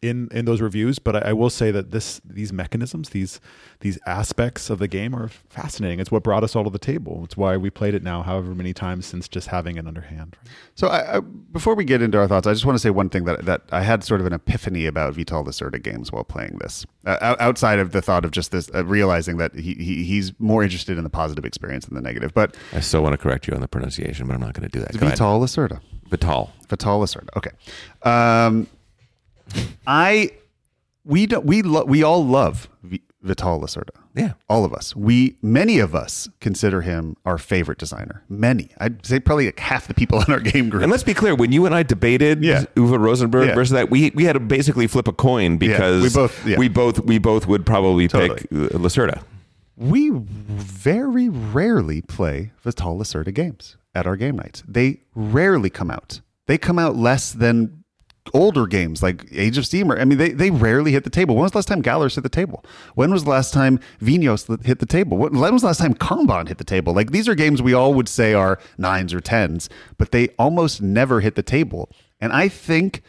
in in those reviews. But I, I will say that this these mechanisms, these these aspects of the game are fascinating. It's what brought us all to the table. It's why we played it now however many times since just having it underhand. So, I, I, before we get into our thoughts, I just want to say one thing that that I had sort of an epiphany about Vital Lacerda games while playing this. Uh, outside of the thought of just this, uh, realizing that he, he he's more interested in the positive experience than the negative. But I still want to correct you on the pronunciation, but I'm not going to do that. Go. Vital Lacerda. Vital. Vital Lacerda. Okay. Um, I we don't we lo- we all love Vital Lacerda. Yeah. all of us. We many of us consider him our favorite designer. Many, I'd say probably like half the people in our game group. And let's be clear: when you and I debated Yeah. Uwe Rosenberg Yeah. versus that, we we had to basically flip a coin because we both- yeah. we both we both would probably pick uh, Lacerda. we very rarely play Vital Lacerda games at our game nights. They rarely come out. They come out less than older games like Age of Steam. Or, I mean, they, they rarely hit the table. When was the last time Gallerist hit the table? When was the last time Vinos hit the table? When when was the last time Kanban hit the table? Like these are games we all would say are nines or tens, but they almost never hit the table. And I think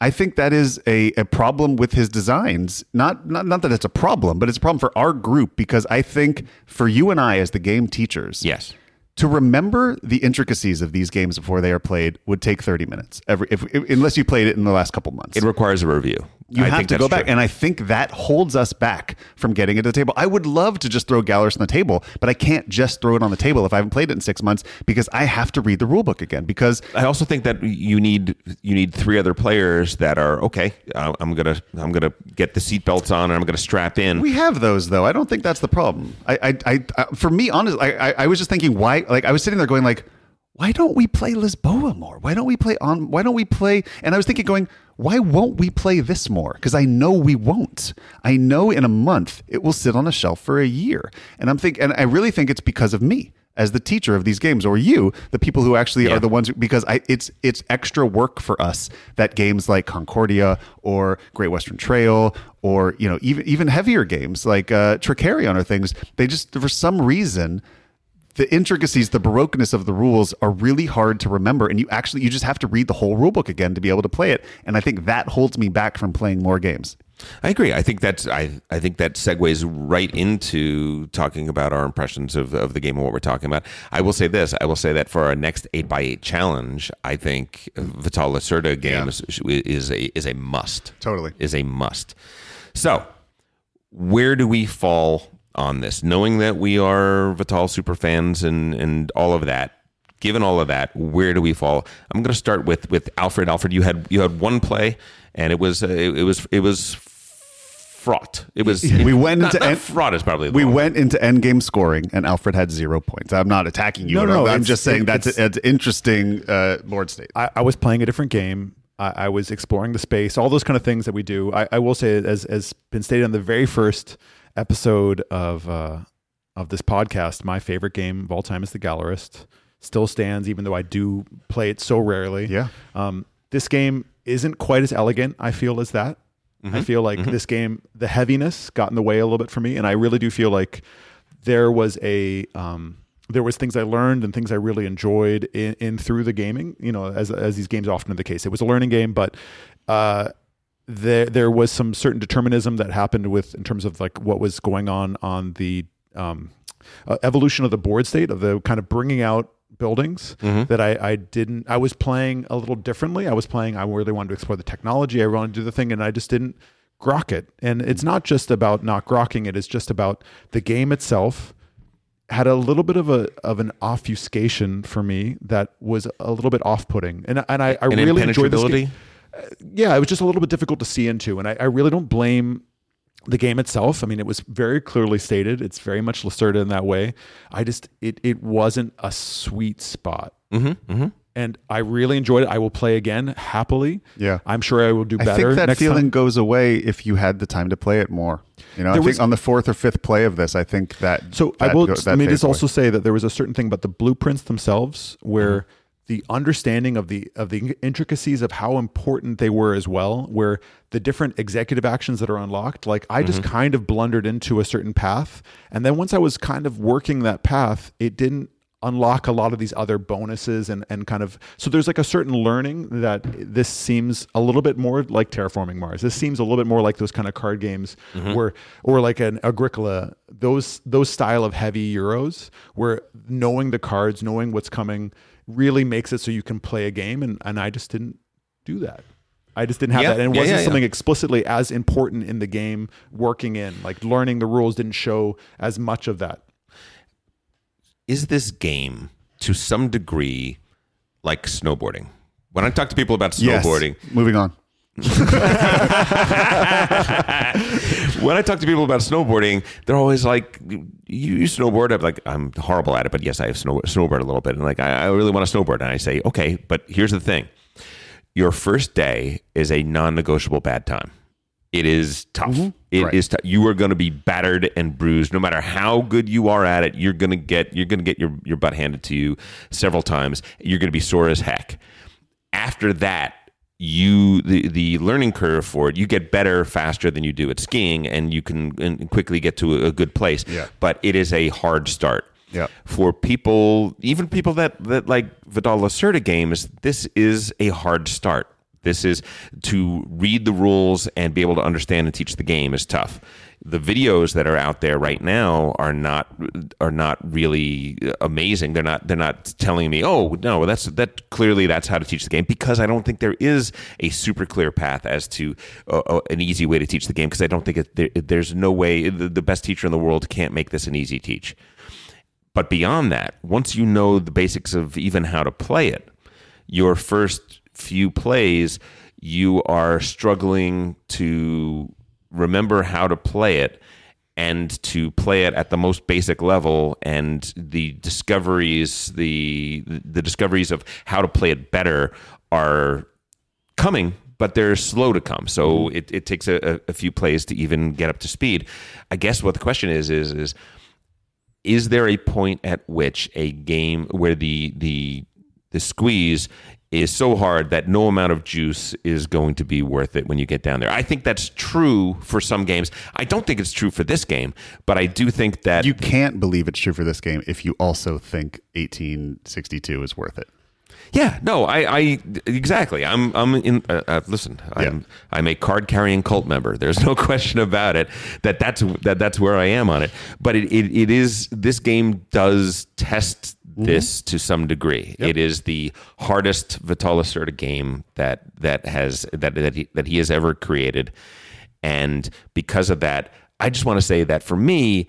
I think that is a, a problem with his designs. Not, not not that it's a problem, but it's a problem for our group because I think for you and I as the game teachers, Yes. To remember the intricacies of these games before they are played would take 30 minutes every if, if- unless you played it in the last couple months It requires a review. You I have to go back true. and i think that holds us back from getting it to the table i would love to just throw Gallerist on the table but i can't just throw it on the table if i haven't played it in six months because i have to read the rule book again because I also think that you need you need three other players that are okay. Uh, I'm gonna I'm gonna get the seatbelts on and I'm gonna strap in. We have those though. I don't think that's the problem. I, I, I, I for me, honestly, I, I, I was just thinking why. Like I was sitting there going like, why don't we play Lisboa more? Why don't we play on? Why don't we play? And I was thinking going, why won't we play this more? Because I know we won't. I know in a month it will sit on a shelf for a year. And I'm thinking, and I really think it's because of me as the teacher of these games, or you, the people who actually Yeah. are the ones who, because I it's it's extra work for us that games like Concordia or Great Western Trail or you know even even heavier games like uh, Trickerion or things they just for some reason the intricacies the baroqueness of the rules are really hard to remember and you actually you just have to read the whole rule book again to be able to play it and I think that holds me back from playing more games. I agree. I think that's I, I think that segues right into talking about our impressions of, of the game and what we're talking about. I will say this. I will say that for our next eight by eight challenge, I think Vital Lacerda game Yeah. is, is a is a must. Totally. is a must. So, where do we fall on this? Knowing that we are Vital super fans and and all of that. Given all of that, where do we fall? I'm going to start with with Alfred. Alfred, you had you had one play, and it was uh, it, it was it was fraught. It was We went not- into not end- fraught is probably the We wrong went into end game scoring and Alfred had zero points. I'm not attacking you. No, at no. I'm just saying it- that's it's- it's interesting uh, board state. I, I was playing a different game. I, I was exploring the space, all those kind of things that we do. I, I will say, as as been stated on the very first episode of uh, of this podcast, my favorite game of all time is The Gallerist. Still stands, even though I do play it so rarely. Yeah. Um, this game isn't quite as elegant, I feel, as that. I feel like this game, the heaviness got in the way a little bit for me, and I really do feel like there was a um, there was things I learned and things I really enjoyed in, in through the gaming. You know, as as these games often are the case, it was a learning game, but uh, there there was some certain determinism that happened with in terms of like what was going on on the um, uh, evolution of the board state of the kind of bringing out buildings that I, I didn't I was playing a little differently. I was playing I really wanted to explore the technology. I wanted to do the thing and I just didn't grok it. And it's not just about not grokking it, it's just about the game itself had a little bit of a of an obfuscation for me that was a little bit off putting. And and I, I An really enjoyed this game yeah, it was just a little bit difficult to see into, and I, I really don't blame the game itself. I mean, it was very clearly stated. It's very much Lacerda in that way. I just it it wasn't a sweet spot, mm-hmm, mm-hmm. and I really enjoyed it. I will play again happily. Yeah. I'm sure I will do better. I think that next feeling time. goes away if you had the time to play it more. You know, I There think on the fourth or fifth play of this, I think that. So that I will. go- let that me just away. also say that there was a certain thing about the blueprints themselves, where Mm-hmm. The understanding of the of the intricacies of how important they were as well, where the different executive actions that are unlocked. Like I just Mm-hmm. kind of blundered into a certain path, and then once I was kind of working that path, it didn't unlock a lot of these other bonuses and and kind of so there's like a certain learning that this seems a little bit more like terraforming mars this seems a little bit more like those kind of card games where or like an agricola those those style of heavy euros where knowing the cards knowing what's coming really makes it so you can play a game and and i just didn't do that I just didn't have Yeah. that, and it Yeah, wasn't yeah, yeah. something explicitly as important in the game. Working in, like learning the rules, didn't show as much of that. is this game to some degree like snowboarding? When I talk to people about Yes. snowboarding, Moving on. when I talk to people about snowboarding, they're always like, "You, snowboard?" I'm like, "I'm horrible at it, but yes, I have snow, snowboard a little bit." And like, I, I really want to snowboard, and I say, "Okay, but here's the thing: your first day is a non-negotiable bad time. It is tough. Mm-hmm. It is Right. tough. You are going to be battered and bruised, no matter how good you are at it. You're going to get you're going to get your your butt handed to you several times. You're going to be sore as heck. After that, you the the learning curve for it you get better faster than you do at skiing and you can and quickly get to a, a good place Yeah. but it is a hard start Yeah. for people even people that that like Vital Lacerda games this is a hard start this is to read the rules and be able to understand and teach the game is tough the videos that are out there right now are not are not really amazing. They're not they're not telling me, oh no, that's that clearly that's how to teach the game because I don't think there is a super clear path as to uh, uh, an easy way to teach the game because I don't think it, there, there's no way the, the best teacher in the world can't make this an easy teach. But beyond that, once you know the basics of even how to play it, your first few plays, you are struggling to remember how to play it and to play it at the most basic level and the discoveries the the discoveries of how to play it better are coming but they're slow to come. So mm-hmm. it, it takes a, a few plays to even get up to speed. I guess what the question is is is is there a point at which a game where the the the squeeze is so hard that no amount of juice is going to be worth it when you get down there. I think that's true for some games. I don't think it's true for this game, but I do think that You can't believe it's true for this game if you also think 1862 is worth it. Yeah, no, I, I exactly. I'm, I'm in. Uh, uh, listen, I'm, I'm a card carrying cult member. There's no question about it. That that's that that's where I am on it. But it, it, it is this game does test this to some degree. It is the hardest Vital Lacerda game that that has that that he, that he has ever created, and because of that, I just want to say that for me,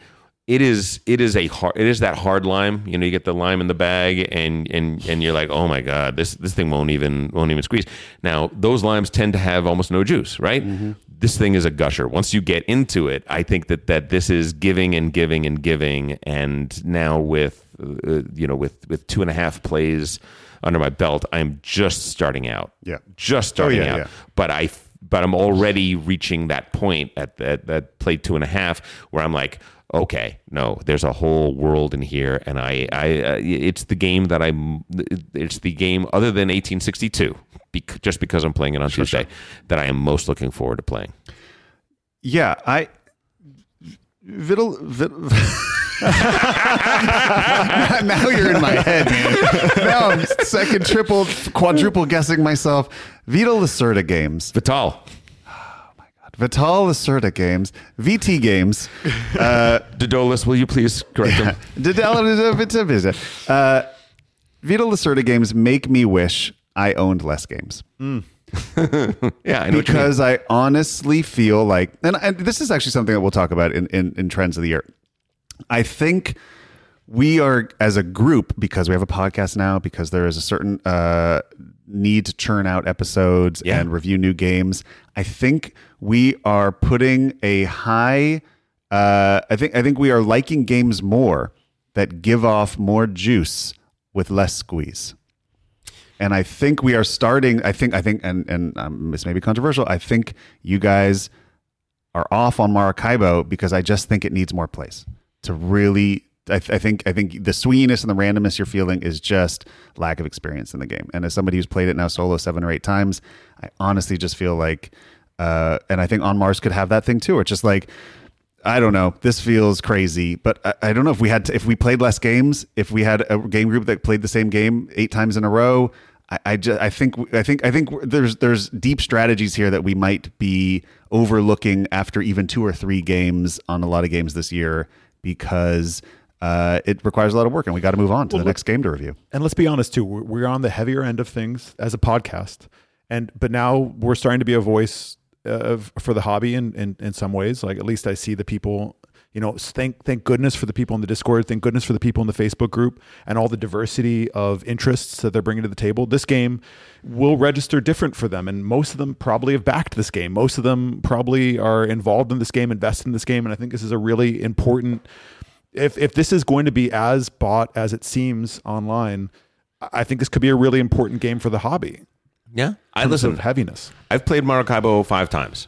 it is it is a hard it is that hard lime. You know, you get the lime in the bag, and and and you're like, oh my god, this this thing won't even won't even squeeze. Now those limes tend to have almost no juice, right? This thing is a gusher. Once you get into it, I think that that this is giving and giving and giving, and now with uh, you know with with two and a half plays under my belt, I'm just starting out. Yeah. just starting yeah, out yeah. but I but I'm already reaching that point at that that play two and a half where I'm like, okay, no, there's a whole world in here, and I I uh, it's the game that I'm it's the game other than 1862, bec- just because I'm playing it on Tuesday, that I am most looking forward to playing. Yeah, I Vittel, Vit- now you're in my head, man. Now I'm second, triple, quadruple guessing myself. Vital Lacerda games, Vital, Vital Lacerda games, VT games. Uh, Dodolis, will you please correct him? uh, Vital Lacerda games make me wish I owned less games. Yeah, I know what you mean. because I honestly feel like, and, and this is actually something that we'll talk about in, in, in trends of the year. I think we are as a group because we have a podcast now because there is a certain uh, need to churn out episodes Yeah. and review new games. I think we are putting a high. Uh, I think I think we are liking games more that give off more juice with less squeeze and I think we are starting. I think I think, and and um, this may be controversial. I think you guys are off on Maracaibo because I just think it needs more place to really. I, th- I think I think the swinginess and the randomness you're feeling is just lack of experience in the game. And as somebody who's played it now solo seven or eight times, I honestly just feel like, uh, and I think on Mars could have that thing too. Or just like I don't know. This feels crazy, but I, I don't know if we had to, if we played less games, if we had a game group that played the same game eight times in a row. I, I just I think I think I think there's there's deep strategies here that we might be overlooking after even two or three games on a lot of games this year because uh, it requires a lot of work and we got to move on to the next game to review. And let's be honest too, we're we're on the heavier end of things as a podcast, and but now we're starting to be a voice of, for the hobby in, in in some ways. Like at least I see the people. You know, thank thank goodness for the people in the Discord. Thank goodness for the people in the Facebook group and all the diversity of interests that they're bringing to the table. This game will register different for them, and most of them probably have backed this game. Most of them probably are involved in this game, invested in this game, and I think this is a really important if if this is going to be as bought as it seems online, I I think this could be a really important game for the hobby. Yeah, I listen. of heaviness. I've played Maracaibo five times.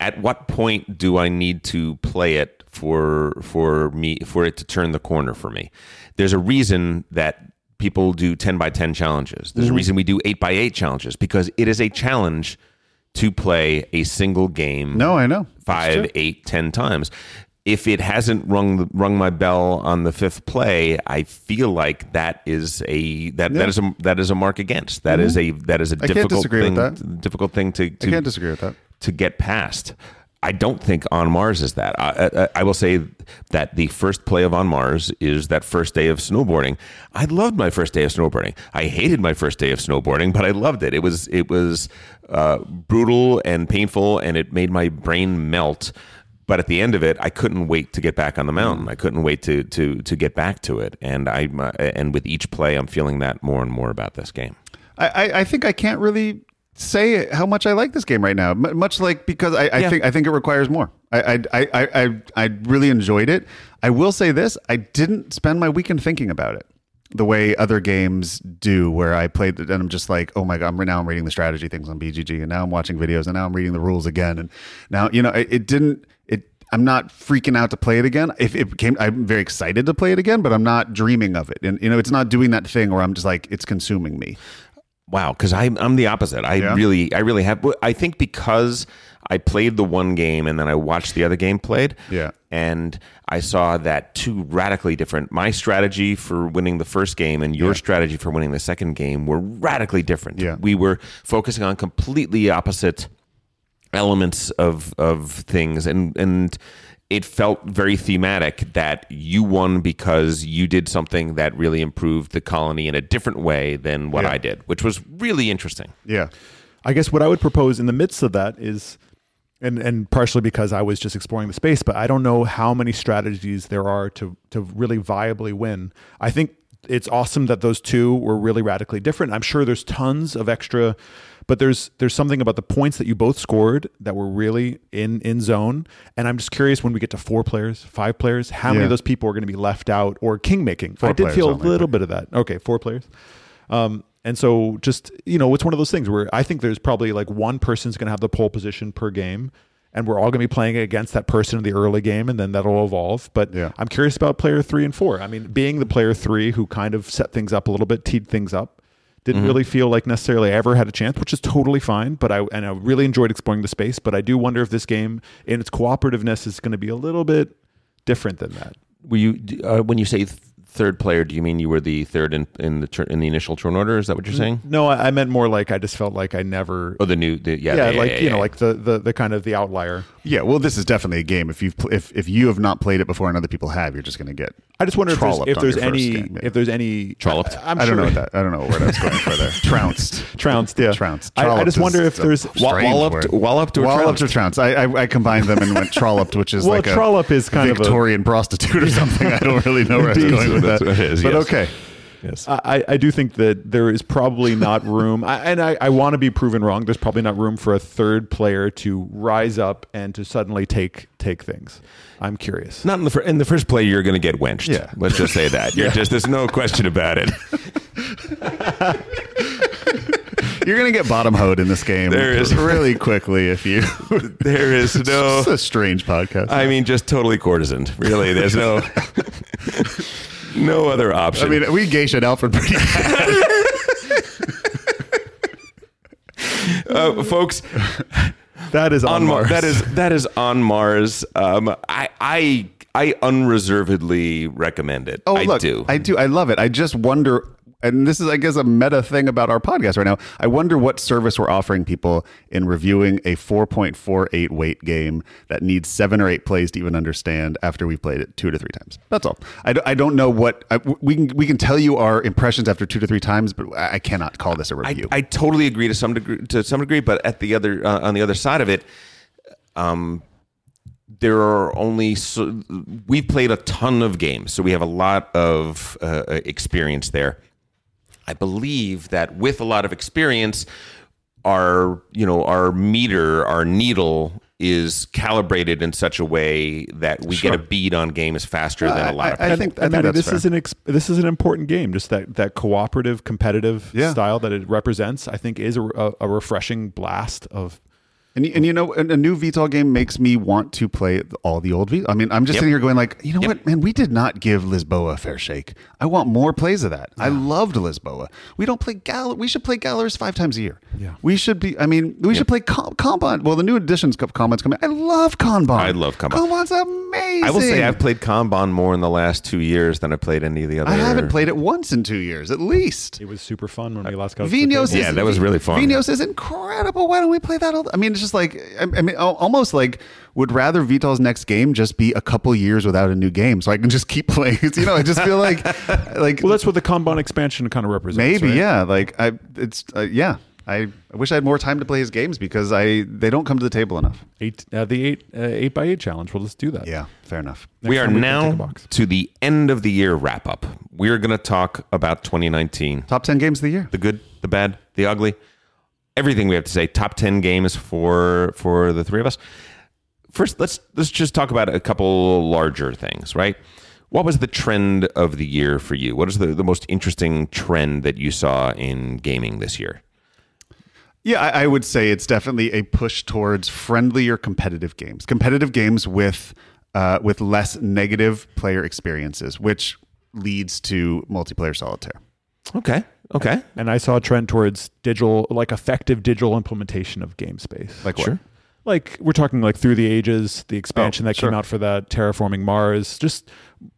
At what point do I need to play it for for me for it to turn the corner for me? There's a reason that people do 10 by 10 challenges. Mm-hmm. There's a reason we do 8 by 8 challenges because it is a challenge to play a single game No, I know. Five, eight, ten times. If it hasn't rung the, rung my bell on the fifth play, I feel like that is a that, Yeah. that is a that is a mark against. That is a that is a I can't difficult disagree thing with that. difficult thing to, I can't disagree with that. to get past. I don't think On Mars is that. I, I, I will say that the first play of On Mars is that first day of snowboarding. I loved my first day of snowboarding. I hated my first day of snowboarding, but I loved it. It was it was uh, brutal and painful, and it made my brain melt. But at the end of it, I couldn't wait to get back on the mountain. I couldn't wait to to to get back to it. And I uh, and with each play, I'm feeling that more and more about this game. I, I, think I can't really say how much I like this game right now. M- much like because I, I Yeah. think I think it requires more. I, I, I I I really enjoyed it. I will say this: I didn't spend my weekend thinking about it the way other games do, where I played it and I'm just like, oh my god, I'm now I'm reading the strategy things on BGG, and now I'm watching videos, and now I'm reading the rules again, and now you know it, it didn't it. I'm not freaking out to play it again. If it came, I'm very excited to play it again, but I'm not dreaming of it. And you know, it's not doing that thing where I'm just like it's consuming me. Wow, because I'm I'm the opposite. I Yeah? really I really have. I think because I played the one game and then I watched the other game played. Yeah. and I saw that two radically different. My strategy for winning the first game and your strategy for winning the second game were radically different. Yeah. we were focusing on completely opposite elements of of things and and it felt very thematic that you won because you did something that really improved the colony in a different way than what Yeah. I did, which was really interesting. Yeah. I guess what I would propose in the midst of that is, and and partially because I was just exploring the space, but I don't know how many strategies there are to to really viably win. I think it's awesome that those two were really radically different. I'm sure there's tons of extra, but there's there's something about the points that you both scored that were really in in zone. And I'm just curious when we get to four players, five players, how many of those people are going to be left out or king making. I did feel a little bit of that. Okay, four players. Um, and so just, you know, it's one of those things where I think there's probably like one person's going to have the pole position per game and we're all going to be playing against that person in the early game and then that'll evolve. But Yeah. I'm curious about player three and four. I mean, being the player three who kind of set things up a little bit, teed things up, didn't really feel like necessarily I ever had a chance, which is totally fine. But I, and I really enjoyed exploring the space, but I do wonder if this game in its cooperativeness is going to be a little bit different than that. Were you uh, when you say th- third player? Do you mean you were the third in in the tur- in the initial turn order? Is that what you're saying? No, I, I meant more like I just felt like I never Oh, the new, the, yeah, yeah, yeah, like yeah, you know, like the, the the kind of the outlier. Yeah, well, this is definitely a game. If you've pl- if if you have not played it before and other people have, you're just going to get. I just wonder if there's, if there's any game, yeah. if there's any Trolloped? I, am I don't know what that. I don't know what word I was going for there. Trounced. trounced. Yeah, Trounced. I, I just wonder if there's strange walloped- word. walloped or walloped trounced? or trounced. I, I I combined them and went trolloped, which is Well, like a trollop is kind of a- Victorian prostitute or something. I don't really know where I was going with That's that. is, but yes. okay. yes. I, I do think that there is probably not room, I, and I, I want to be proven wrong. There's probably not room for a third player to rise up and to suddenly take take things. I'm curious. Not in the fir- in the first play, you're going to get wenched. Yeah. let's just say that. You're just there's no question about it. You're going to get bottom hoed in this game. There is- really quickly if you. There is no. It's a strange podcast. I mean, just totally courtesaned. Really, there's no no other option. I mean, we geisha Alfred pretty bad. uh, folks, That is on, on Mars. Mars. That is that is on Mars. Um, I I I unreservedly recommend it. Oh, I look, do. I do. I love it. I just wonder, and this is, I guess, a meta thing about our podcast right now. I wonder what service we're offering people in reviewing a 4.48 weight game that needs seven or eight plays to even understand after we've played it two to three times. That's all. I, don't- know what I, we can. We can tell you our impressions after two to three times, but I I cannot call this a review. I totally agree to some degree. To some degree, but at the other uh, on the other side of it, um, there are only so, we've played a ton of games, so we have a lot of uh, experience there. I believe that with a lot of experience, our you know our meter, our needle is calibrated in such a way that we get a bead on games faster than a uh, lot of I- I think- I and think Matty, that's this is an ex- this is an important game. Just that that cooperative, competitive Yeah. style that it represents, I think, is a, a, a refreshing blast of And, and you know, a, a new Vital game makes me want to play all the old V. I mean, I'm just Yep. sitting here going like, you know what, man, we did not give Lisboa a fair shake. I want more plays of that. I loved Lisboa. We don't play Gal. We should play Galler's five times a year. Yeah. We should be. I mean, we should play Com- Kanban. Well, the new editions of Kanban's coming. I love Kanban. I love Kanban. Kanban's amazing. I will say I've played Kanban more in the last two years than I played any of the other. I haven't played it once in two years, at least. It was super fun when we uh, last got. to the Vinos, table. Yeah, that was really fun. Vinos is incredible. Why don't we play that? All I mean, it's just like I, I mean, almost like would rather Vital's next game just be a couple years without a new game, so I can just keep playing. You know, I just feel like like Well, that's what the Kanban expansion kind of represents. maybe right? yeah, like I it's uh, yeah. I, I wish I had more time to play his games because I they don't come to the table enough. Eight, uh, the eight uh, eight by eight challenge. We'll just do that. Yeah, fair enough. Next we are time can take a now to the end of the year wrap up. We're going to talk about 2019. Top ten games of the year. the good, the bad, the ugly, everything we have to say. Top ten games for for the three of us. First, let's let's just talk about a couple larger things, right? What was the trend of the year for you? What is the, the most interesting trend that you saw in gaming this year? Yeah, I, I would say it's definitely a push towards friendlier competitive games, competitive games with uh, with less negative player experiences, which leads to multiplayer solitaire. Okay, okay, And I saw a trend towards digital, like effective digital implementation of game space. Like what? Sure. like we're talking like through the ages the expansion Oh, that came out for that terraforming mars just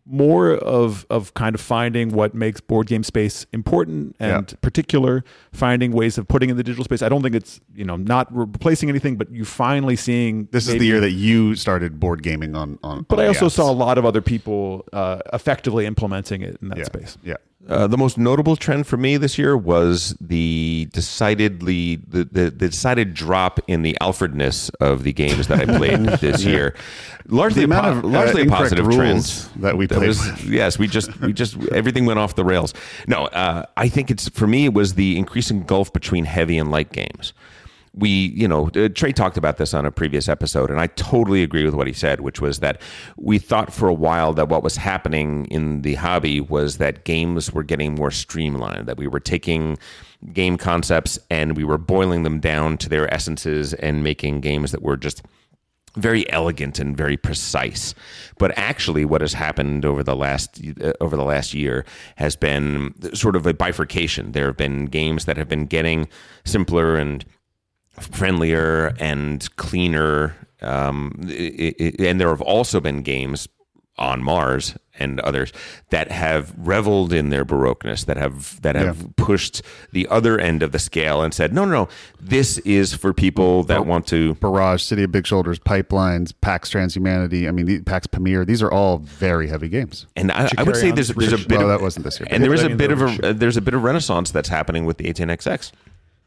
more of of kind of finding what makes board game space important and Yeah. particular finding ways of putting in the digital space i don't think it's you know not replacing anything but you finally seeing This is the year that you started board gaming on on. but on i also apps. saw a lot of other people uh, effectively implementing it in that yeah, space Yeah, Uh, the most notable trend for me this year was the decidedly the, the, the decided drop in the Alfredness of the games that I played this year. Largely, a po- of, uh, largely incorrect positive rules trend that we played with. yes, we just we just everything went off the rails. No, uh, I think it's for me it was the increasing gulf between heavy and light games. We, you know, uh, Trey talked about this on a previous episode, and I totally agree with what he said, which was that we thought for a while that what was happening in the hobby was that games were getting more streamlined, that we were taking game concepts and we were boiling them down to their essences and making games that were just very elegant and very precise. But actually, what has happened over the last uh, over the last year has been sort of a bifurcation. There have been games that have been getting simpler and friendlier and cleaner, um, i- i- and there have also been games on Mars and others that have reveled in their baroqueness, that have that have Yeah. pushed the other end of the scale and said, no, no, no, this is for people that want to Barrage, City of Big Shoulders, Pipelines, PAX Transhumanity. I mean, the, PAX Pamir. These are all very heavy games. And I, I would say there's, there's a Reach. bit No, of that wasn't this year. and there is a bit of Reach. a there's a bit of renaissance that's happening with the 18XX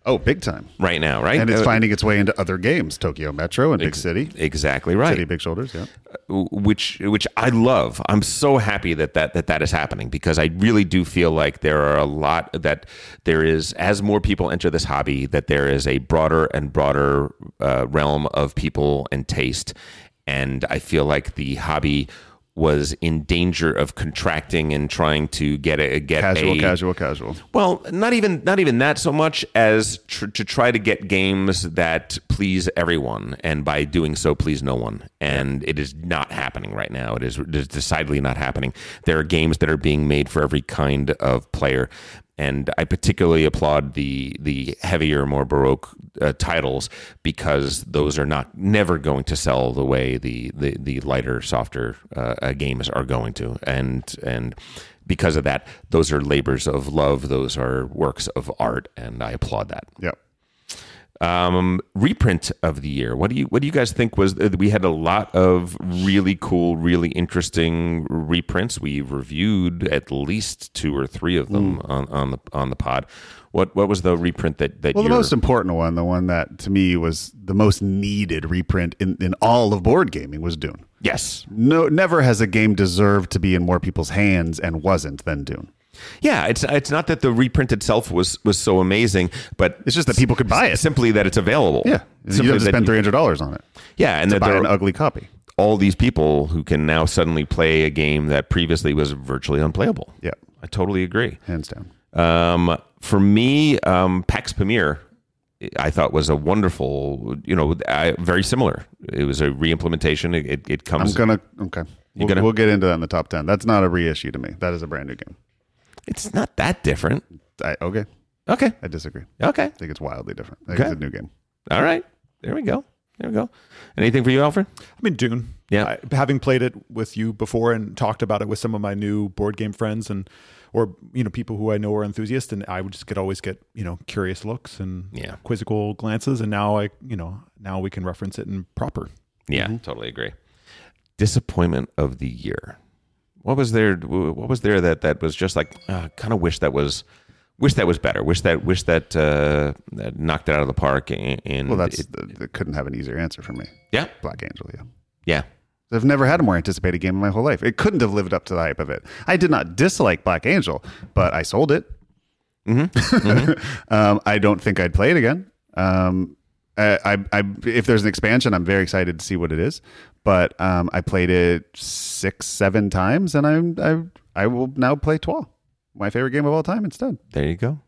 Oh, big time. right now, right? And it's Uh, finding its way into other games, Tokyo Metro and Big City, exactly right. City Big Shoulders. Yeah. which which I love. I'm so happy that that that that is happening because I really do feel like there are a lot that there is as more people enter this hobby that there is a broader and broader uh, realm of people and taste, and I feel like the hobby was in danger of contracting and trying to get a get Casual, a casual, casual. well, not even not even that so much as tr- to try to get games that please everyone, and by doing so, please no one. And it is not happening right now. It is, it is decidedly not happening. There are games that are being made for every kind of player, and I particularly applaud the the heavier, more baroque uh, titles because those are not never going to sell the way the the, the lighter, softer uh, uh, games are going to, and and because of that, those are labors of love. Those are works of art, and I applaud that. Yep. Um, reprint of the year. What do you What do you guys think was? uh, We had a lot of really cool, really interesting reprints. We reviewed at least two or three of them on, on the on the pod. What What was the reprint that that Well, the most important one, the one that to me was the most needed reprint in, in all of board gaming was Dune. Yes, No, never has a game deserved to be in more people's hands and wasn't than Dune. Yeah. It's it's not that the reprint itself was was so amazing, but It's just that people could buy it. Simply that it's available. Yeah, you Simply don't have to spend three hundred dollars on it Yeah, and to that buy an ugly copy. all these people who can now suddenly play a game that previously was virtually unplayable. Yeah, I totally agree. hands down. Um, for me, um, PAX Pamir I thought was a wonderful, you know, I, very similar. It was a reimplementation. It, it, it I'm comes. gonna okay. We'll, gonna- we'll get into that in the top ten. That's not a reissue to me. That is a brand new game. It's not that different. I, okay, Okay. I disagree. Okay. I think it's wildly different. I think Okay. it's a new game. All right. There we go. There we go. Anything for you, Alfred? I mean, Dune. Yeah. I, having played it with you before and talked about it with some of my new board game friends and or you know people who I know are enthusiasts, and I would just get always get you know curious looks and Yeah. quizzical glances, and now I you know now we can reference it in proper. Yeah, mm-hmm. totally agree. Disappointment of the year. What was there? What was there that that was just like? Uh, kind of wish that was, wish that was better. Wish that wish that, uh, that knocked it out of the park. And, and Well, that's it- that couldn't have an easier answer for me. yeah, Black Angel, yeah. yeah. I've never had a more anticipated game in my whole life. It couldn't have lived up to the hype of it. I did not dislike Black Angel, but I sold it. um, I don't think I'd play it again. Um, I, I, I, if there's an expansion, I'm very excited to see what it is. But um, I played it six, seven times, and I'm, I, I will now play Twa, my favorite game of all time, instead. There you go.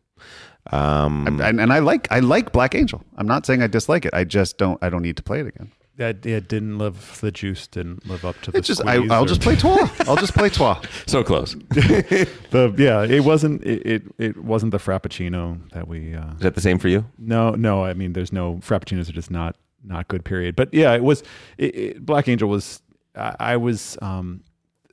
Um, And, and I like, I like Black Angel. I'm not saying I dislike it. I just don't, I don't need to play it again. That it didn't live the juice didn't live up to the. It's just, I, I'll or- just play Twa. I'll just play Twa. so close. The yeah. It wasn't it, it it wasn't the frappuccino that we. Uh, Is that the same for you? No, no. I mean, there's no frappuccinos are just not not good. Period. But yeah, it was. It, it, Black Angel was. I, I was um,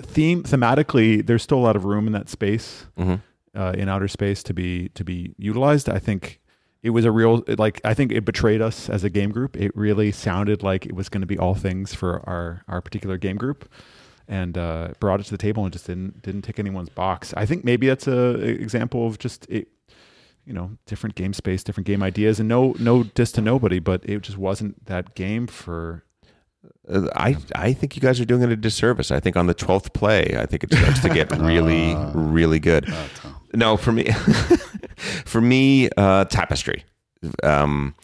theme thematically. There's still a lot of room in that space, Mm-hmm. uh, in outer space to be to be utilized. I think it was a real like. I think it betrayed us as a game group. It really sounded like it was going to be all things for our our particular game group. And uh, brought it to the table and just didn't didn't tick anyone's box. I think maybe that's a, a example of just it, you know different game space different game ideas and no no diss to nobody but it just wasn't that game for Uh, I I think you guys are doing it a disservice. I think on the twelfth play, I think it starts to get really really good. No, for me, for me, uh, tapestry. Um,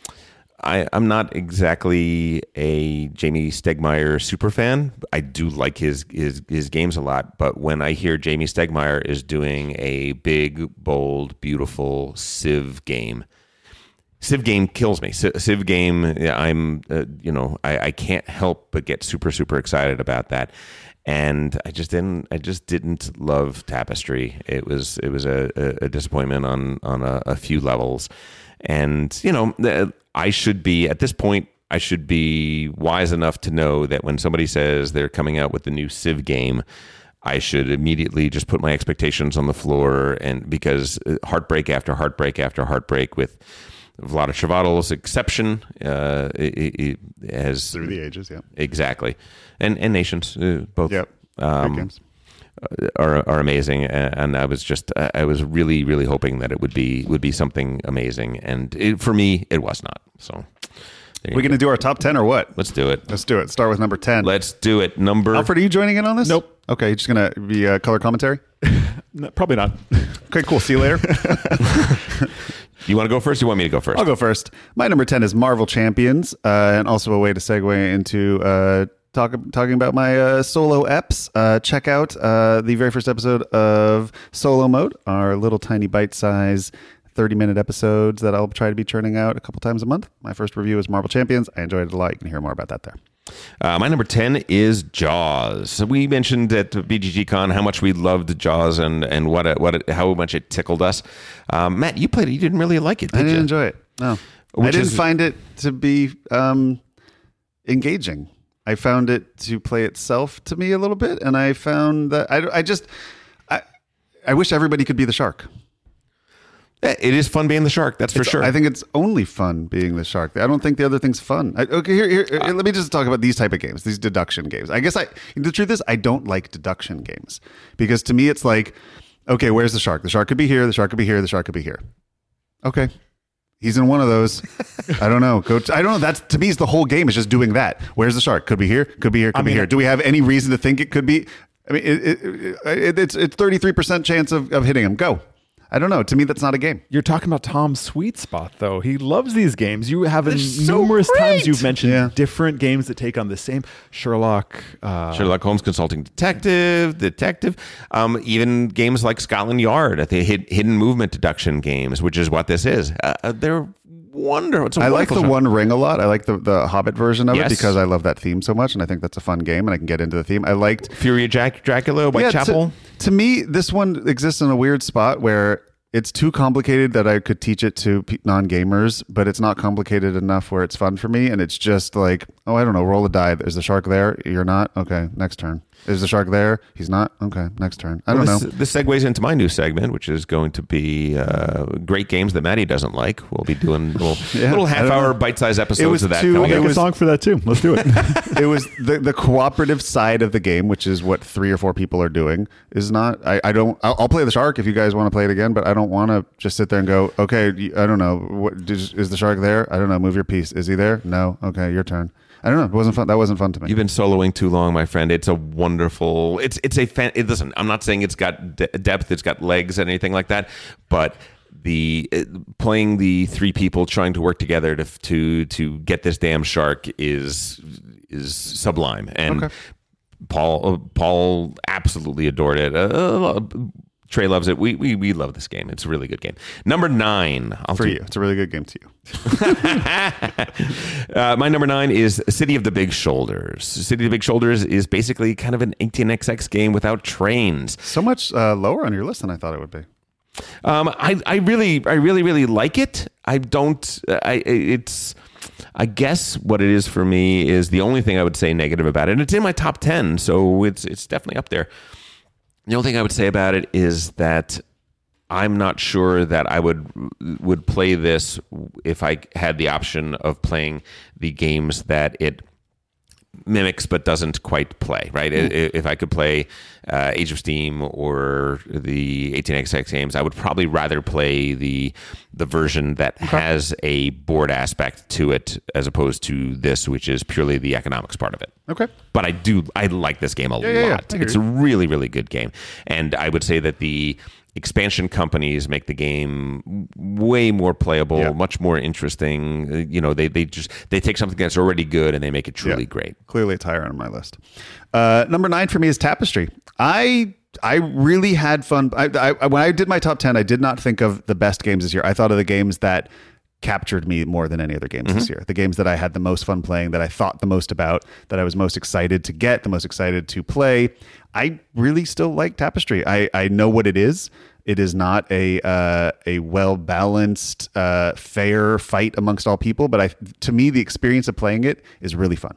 I I'm not exactly a Jamey Stegmaier super fan. I do like his his his games a lot, but when I hear Jamey Stegmaier is doing a big, bold, beautiful Civ game. Civ game kills me. Civ, game, I'm, uh, you know, I, I can't help but get super, super excited about that. And I just didn't, I just didn't love Tapestry. It was, it was a, a, disappointment on on a, a few levels. And you know, I should be at this point. I should be wise enough to know that when somebody says they're coming out with the new Civ game, I should immediately just put my expectations on the floor, and because uh, heartbreak after heartbreak after heartbreak with Vlaada Chvátil's exception uh, it, it has Through the ages, yeah. exactly, and and nations uh, both Yep. um, are are amazing, and I was just I I was really really hoping that it would be would be something amazing, and it, for me it was not. So We're go. going to do our top 10 or what? let's do it. Let's do it. Start with number 10. Let's do it. Number Alfred, are you joining in on this? Nope. Okay, you're just going to be uh, color commentary? no, probably not Okay, cool. See you later. you want to go first? Or you want me to go 1st I'll go first. My number 10 is Marvel Champions, uh, and also a way to segue into uh, talk, talking about my uh, solo eps. Uh, check out uh, the very first episode of Solo Mode, our little tiny bite size 30 minute episodes that I'll try to be churning out a couple times a month. My first review is Marvel Champions. I enjoyed it a lot. You can hear more about that there. Uh, my number 10 is Jaws. We mentioned at BGG Con how much we loved Jaws and, and what it, what it, how much it tickled us. Um, Matt, you played it. You didn't really like it, did I didn't you? enjoy it. No, I didn't is- find it to be um, engaging. I found it to play itself to me a little bit, and I found that I, I just I I wish everybody could be the shark. Eh, It is fun being the shark, that's for It's- sure. I think it's only fun being the shark. I don't think the other thing's fun. I, okay, here, here, here, let me just talk about these type of games, these deduction games. I guess I the truth is I don't like deduction games because to me it's like, okay, where's the shark? The shark could be here. The shark could be here. The shark could be here. Okay, he's in one of those. I don't know. Go. I don't know. That's to me is the whole game is just doing that. Where's the shark? Could be here. Could be here. Could be mean, here. Do we have any reason to think it could be? I mean, it, it, it, it's it's thirty three percent chance of, of hitting him. Go. I don't know. To me, that's not a game. you're talking about tom's sweet spot though he loves these games you have in so numerous times you've mentioned Yeah. different games that take on the same sherlock uh, Sherlock Holmes Consulting Detective, Detective, um, even games like Scotland Yard, the hid, hidden movement deduction games, which is what this is. Uh, uh, they're wonderful. It's a I like the genre. One Ring a lot. I like the, the Hobbit version of Yes. it because I love that theme so much, and I think that's a fun game, and I can get into the theme. I liked Fury of Jack, Dracula, Whitechapel. To, to me, this one exists in a weird spot where it's too complicated that I could teach it to non gamers, but it's not complicated enough where it's fun for me. And it's just like, oh, I don't know, roll a die. Is the shark there? You're not? Okay, next turn. Is the shark there? He's not? Okay, next turn. I don't this, know. this segues into my new segment, which is going to be uh, great games that Maddie doesn't like. We'll be doing little, Yeah, little half hour bite sized episodes was of that too- coming I'll it make was- a song for that too. Let's do it. it was the, the cooperative side of the game, which is what three or four people are doing, is not. I, I don't. I'll, I'll play the shark if you guys want to play it again, but I don't want to just sit there and go, okay, I don't know. What, is, is the shark there? I don't know. Move your piece. Is he there? No. Okay, your turn. I don't know. It wasn't fun. That wasn't fun to me. You've been soloing too long, my friend. It's a wonderful. It's it's a fan. It, listen, I'm not saying it's got de- depth, it's got legs, and anything like that, but the uh, playing the three people trying to work together to to to get this damn shark is is sublime. And Okay. Paul uh, Paul absolutely adored it. Uh, Trey loves it. We, we we love this game. It's a really good game. Number nine I'll for do- you. It's a really good game to you. uh, my number nine is City of the Big Shoulders. City of the Big Shoulders is basically kind of an 18xx game without trains. So much uh, lower on your list than I thought it would be. Um, I, I really, I really, really like it. I don't. I it's. I guess what it is for me is the only thing I would say negative about it. And it's in my top ten, so it's it's definitely up there. The only thing I would say about it is that I'm not sure that I would would play this if I had the option of playing the games that it mimics but doesn't quite play. Right? I- If I could play uh, Age of Steam or the 18xx games, I would probably rather play the the version that has a board aspect to it as opposed to this, which is purely the economics part of it Okay. but I do I like this game a yeah, yeah. lot. I hear It's a really really good game, and I would say that the expansion companies make the game way more playable, Yeah. much more interesting. Uh, You know, they they just they take something that's already good and they make it truly Yeah. great. Clearly, it's higher on my list. Uh, number nine for me is Tapestry. I I really had fun. I, I, when I did my top ten, I did not think of the best games this year. I thought of the games that captured me more than any other games this year. The games that I had the most fun playing, that I thought the most about, that I was most excited to get, the most excited to play. I really still like Tapestry. I, I know what it is. It is not a uh, a well balanced, uh, fair fight amongst all people. But I, to me, the experience of playing it is really fun.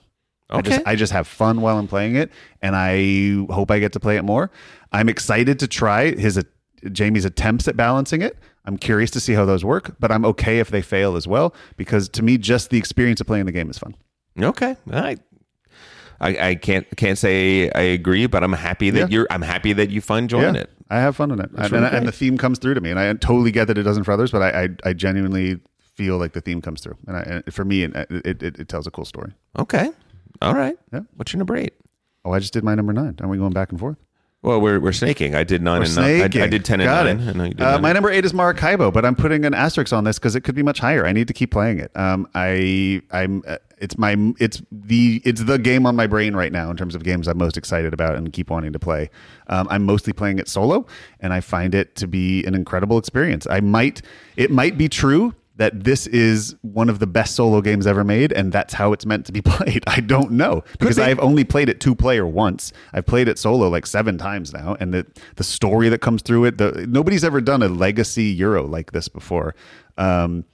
I just Okay. I just have fun while I'm playing it, and I hope I get to play it more. I'm excited to try his uh, Jamey's attempts at balancing it. I'm curious to see how those work, but I'm okay if they fail as well because to me, just the experience of playing the game is fun. Okay, I. I, I can't can't say I agree, but I'm happy that Yeah. you're. I'm happy that you find joy in it. I have fun in it, and, really and, and the theme comes through to me, and I totally get that it doesn't for others, but I I, I genuinely feel like the theme comes through, and, I, and for me, it, it, it, it tells a cool story. Okay, all right. Yeah. What's your number eight? Oh, I just did my number nine. Aren't we going back and forth? Well, we're we're snaking. I did 9 We're and nine. I, I did ten and Got nine. it. I know you did Uh, my number eight is Maracaibo, but I'm putting an asterisk on this because it could be much higher. I need to keep playing it. Um, I I'm uh, it's my it's the it's the game on my brain right now in terms of games I'm most excited about and keep wanting to play. Um, I'm mostly playing it solo, and I find it to be an incredible experience. I might it might be true that this is one of the best solo games ever made, and that's how it's meant to be played. I don't know because. I've only played it two player once. I've played it solo like seven times now, and the the story that comes through it. The nobody's ever done a legacy Euro like this before. Um,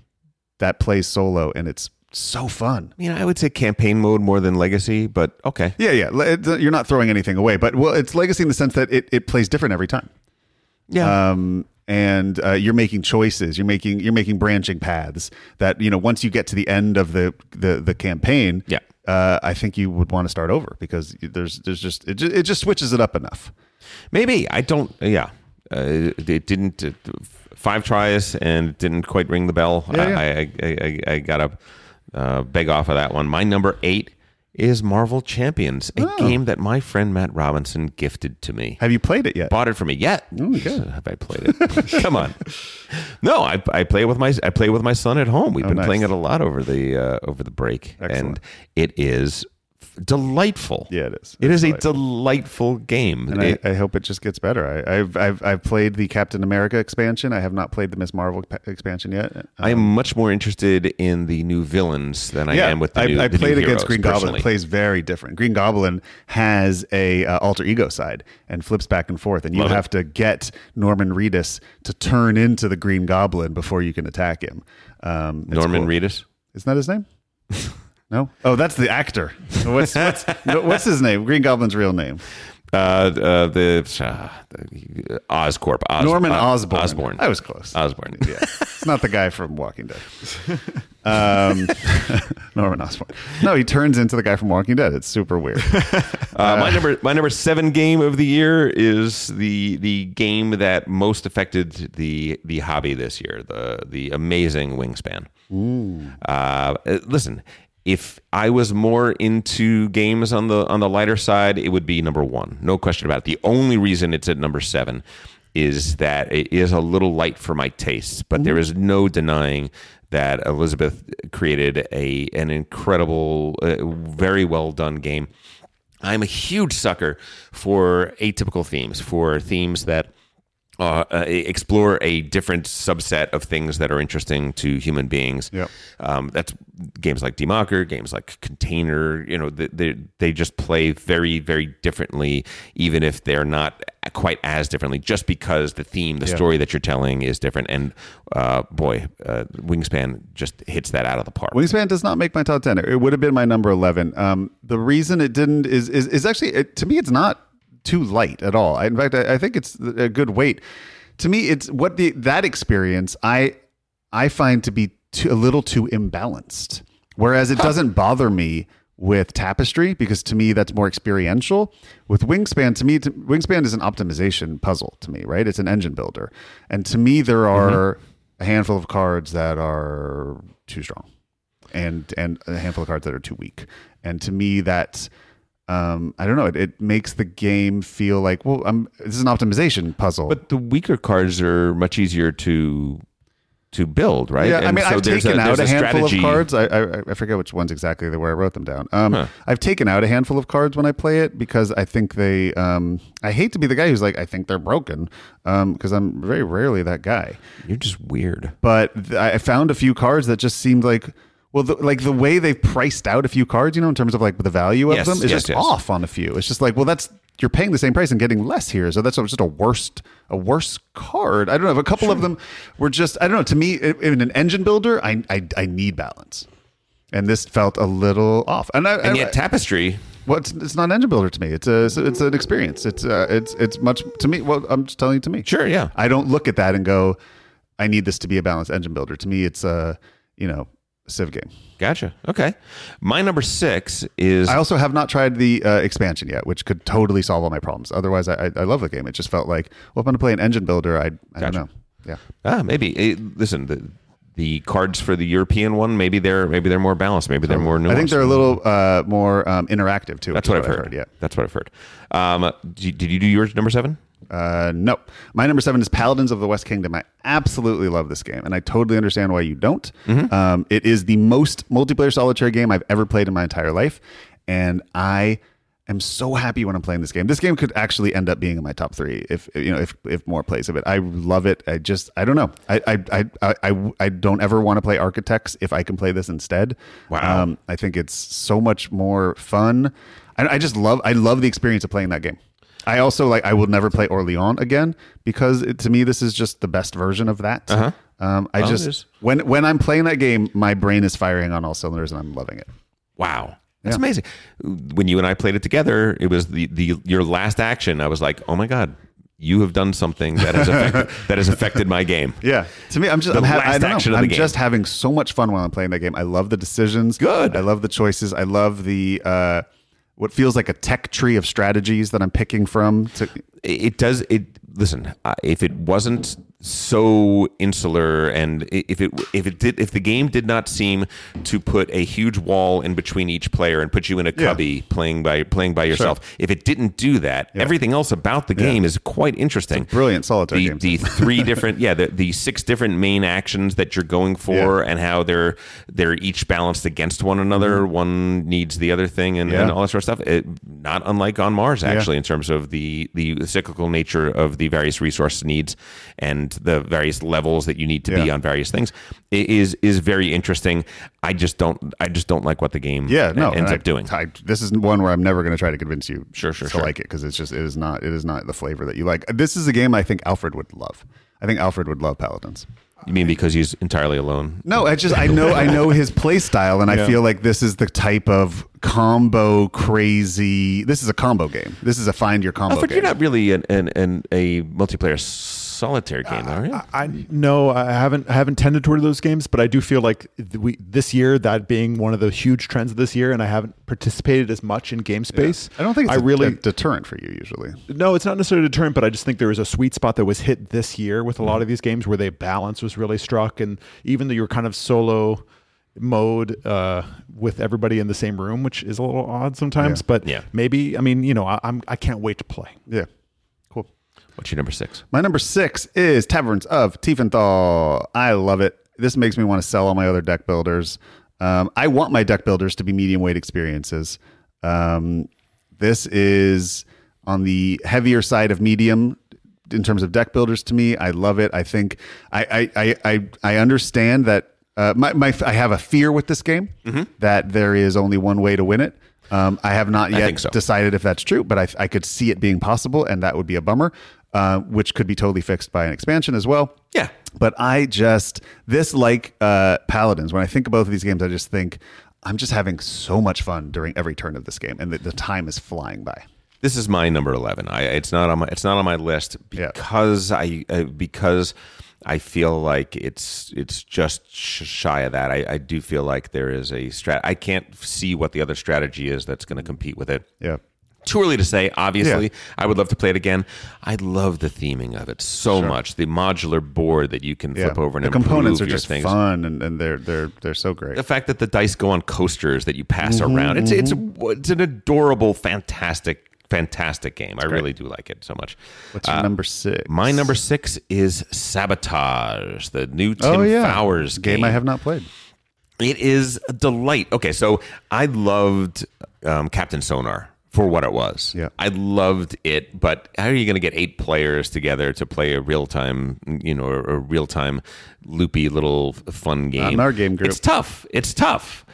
that plays solo, and it's so fun. I mean, I would say campaign mode more than legacy, but okay. Yeah, yeah. You're not throwing anything away, but well, it's legacy in the sense that it, it plays different every time. Yeah. um, and uh, you're making choices. You're making you're making branching paths that you know once you get to the end of the the, the campaign. Yeah. uh, I think you would want to start over because there's there's just it, just it just switches it up enough. Maybe I don't. Yeah, uh, it didn't. Uh, five tries and didn't quite ring the bell. Yeah, yeah. I, I, I, I, I gotta uh, beg off of that one. My number eight is Marvel Champions, a Oh. game that my friend Matt Robinson gifted to me. Have you played it yet? Bought it for me yet? good. Have I played it? Come on. No, I, I play with my I play with my son at home. We've Oh, been nice. playing it a lot over the uh, over the break, Excellent. and it is delightful. Yeah, it is. It It's is a delightful. delightful game. And It- I, I hope it just gets better. I, I've, I've I've played the Captain America expansion. I have not played the Miss Marvel pa- expansion yet. I am much more interested in the new villains than I am with the I, new. I the new played against heroes, Green Goblin. It plays very different. Green Goblin has a uh, alter ego side and flips back and forth, and you Love it. have to get Norman Reedus to turn into the Green Goblin before you can attack him. Um, Norman cool. Reedus. Isn't that his name? no. Oh, that's the actor. What's what's, what's his name? Green Goblin's real name. Uh, uh, the, uh, Oscorp. Os, Norman uh, Osborn. Osborn. I was close. Osborn. Yeah, it's not the guy from Walking Dead. Um, Norman Osborn. No, he turns into the guy from Walking Dead. It's super weird. Uh, my number my number seven game of the year is the the game that most affected the the hobby this year. The the amazing Wingspan. Uh, uh, listen, if I was more into games on the on the lighter side, it would be number one, no question about it. The only reason it's at number seven is that it is a little light for my tastes, but there is no denying that Elizabeth created a an incredible, uh, very well done game. I'm a huge sucker for atypical themes, for themes that uh, uh, explore a different subset of things that are interesting to human beings. Yep. Um, that's games like Democker, games like Container. You know, they, they they just play very very differently, even if they're not quite as differently. Just because the theme, the story that you're telling is different. And uh, boy, uh, Wingspan just hits that out of the park. Wingspan does not make my top ten. It would have been my number eleven. Um, the reason it didn't is is, is actually it, to me it's not too light at all. I, in fact, I, I think it's a good weight. To me, it's what the that experience I I find to be too, a little too imbalanced. Whereas it doesn't bother me with Tapestry because to me that's more experiential. With Wingspan, to me, to, Wingspan is an optimization puzzle to me, right? It's an engine builder, and to me there mm-hmm. are a handful of cards that are too strong and and a handful of cards that are too weak. And to me, that's um, I don't know. It, it makes the game feel like well, I'm, this is an optimization puzzle. But the weaker cards are much easier to to build, right? yeah, I mean, so I've taken out there's a handful strategy- of cards. I, I I forget which ones exactly where I wrote them down. Um, I've taken out a handful of cards when I play it because I think they. Um, I hate to be the guy who's like, I think they're broken, because I'm very rarely that guy. You're just weird. but th- I found a few cards that just seemed like well the, like the way they've priced out a few cards you know in terms of like the value of Yes, them is yes, just yes. off on a few it's just like well that's you're paying the same price and getting less here so that's just a worst a worse card i don't know a couple of them were just i don't know to me in an engine builder i i, I need balance and this felt a little off and I, And I- yet, Tapestry. well, it's, it's not an engine builder to me. It's a it's an experience. It's uh, it's it's much to me. Well, I'm just telling you to me. Sure, yeah. I don't look at that and go, I need this to be a balanced engine builder. To me, it's a you know Civ game. Gotcha. Okay. My number six is I also have not tried the uh, expansion yet, which could totally solve all my problems. Otherwise, I, I, love the game. It just felt like, well, if I'm going to play an engine builder, I I Gotcha. don't know. Yeah. ah maybe. Eh, listen, the the cards for the European one maybe they're maybe they're more balanced. Maybe they're more nuanced. I think they're a little uh, more um, interactive too. That's what, what I've heard. Yeah. That's what I've heard. Um, did, did you do yours number seven? Uh, no. My number seven is Paladins of the West Kingdom. I absolutely love this game, and I totally understand why you don't. Um, it is the most multiplayer solitaire game I've ever played in my entire life, and I am so happy when I'm playing this game. This game could actually end up being in my top three if you know if if more plays of it. I love it. I just I don't know. I I I I, I, I don't ever want to play Architects if I can play this instead. Wow. Um, I think it's so much more fun. I, I just love I love the experience of playing that game. I also like I will never play Orleans again because it, to me this is just the best version of that. Um, I Oh, just when when I'm playing that game, my brain is firing on all cylinders and I'm loving it. Wow. That's Yeah. amazing. When you and I played it together, it was the, the your last action. I was like, oh my god, you have done something that has affected, that has affected my game. Yeah, to me, I'm just The I'm, ha- last I don't action know. of the I'm just having so much fun while I'm playing that game. I love the decisions. Good. I love the choices. I love the uh, what feels like a tech tree of strategies that I'm picking from. To it does it listen uh, if it wasn't so insular and if it if it did if the game did not seem to put a huge wall in between each player and put you in a cubby playing by playing by yourself if it didn't do that everything else about the game is quite interesting. Brilliant solitaire the, game. the three different yeah the, the six different main actions that you're going for and how they're they're each balanced against one another. One needs the other thing and, Mm-hmm. Yeah. and all that sort of stuff. It, not unlike on mars actually in terms of the the cyclical nature of the various resource needs and the various levels that you need to be on various things it is is very interesting i just don't i just don't like what the game Yeah, no, ends I- up doing I, this is one where I'm never going to try to convince you Sure, sure, to sure. like it because it's just it is not it is not the flavor that you like. This is a game I think Alfred would love. I think Alfred would love Paladins. you mean because he's entirely alone No, I just I know I know his play style, and I feel like this is the type of combo crazy. This is a combo game. This is a find your combo Alfred, game. you're not really an, an, an a multiplayer solitaire game, are you? I no, I haven't I haven't tended toward those games, but I do feel like we this year that being one of the huge trends of this year, and I haven't participated as much in game space. I don't think it's I a- really a deterrent for you usually. no, it's not necessarily a deterrent, but I just think there was a sweet spot that was hit this year with a Mm-hmm. lot of these games where they balance was really struck, and even though you're kind of solo mode uh, with everybody in the same room, which is a little odd sometimes, Yeah. but Yeah. maybe I mean you know I, I'm I can't wait to play. Yeah, cool. What's your number six? My number six is Taverns of Tiefenthal. I love it. This makes me want to sell all my other deck builders. Um, I want my deck builders to be medium weight experiences. Um, this is on the heavier side of medium in terms of deck builders to me. I love it. I think I I I I, I understand that uh, my, my I have a fear with this game that there is only one way to win it. Um, I have not yet so. decided if that's true, but I, I could see it being possible, and that would be a bummer, uh, which could be totally fixed by an expansion as well. Yeah. But I just this like uh, Paladins. When I think of both of these games, I just think I'm just having so much fun during every turn of this game, and the, the time is flying by. This is my number eleven. I it's not on my it's not on my list Yeah. because I uh, because I feel like it's it's just shy of that. I, I do feel like there is a strat. I can't see what the other strategy is that's going to compete with it. Yeah. Too early to say. Obviously, Yeah. I would love to play it again. I love the theming of it so much. The modular board that you can Yeah. flip over and the components are just things. fun, and, and they're they're they're so great. the fact that the dice go on coasters that you pass Mm-hmm, around it's it's it's an adorable fantastic fantastic game i really do like it so much What's your Uh, number six? my number six is sabotage the new tim oh yeah, fowers game, game I have not played. it is a delight okay so i loved um, captain sonar for what it was Yeah. i loved it but how are you going to get eight players together to play a real-time you know a, a real-time loopy little fun game in our game group. it's tough it's tough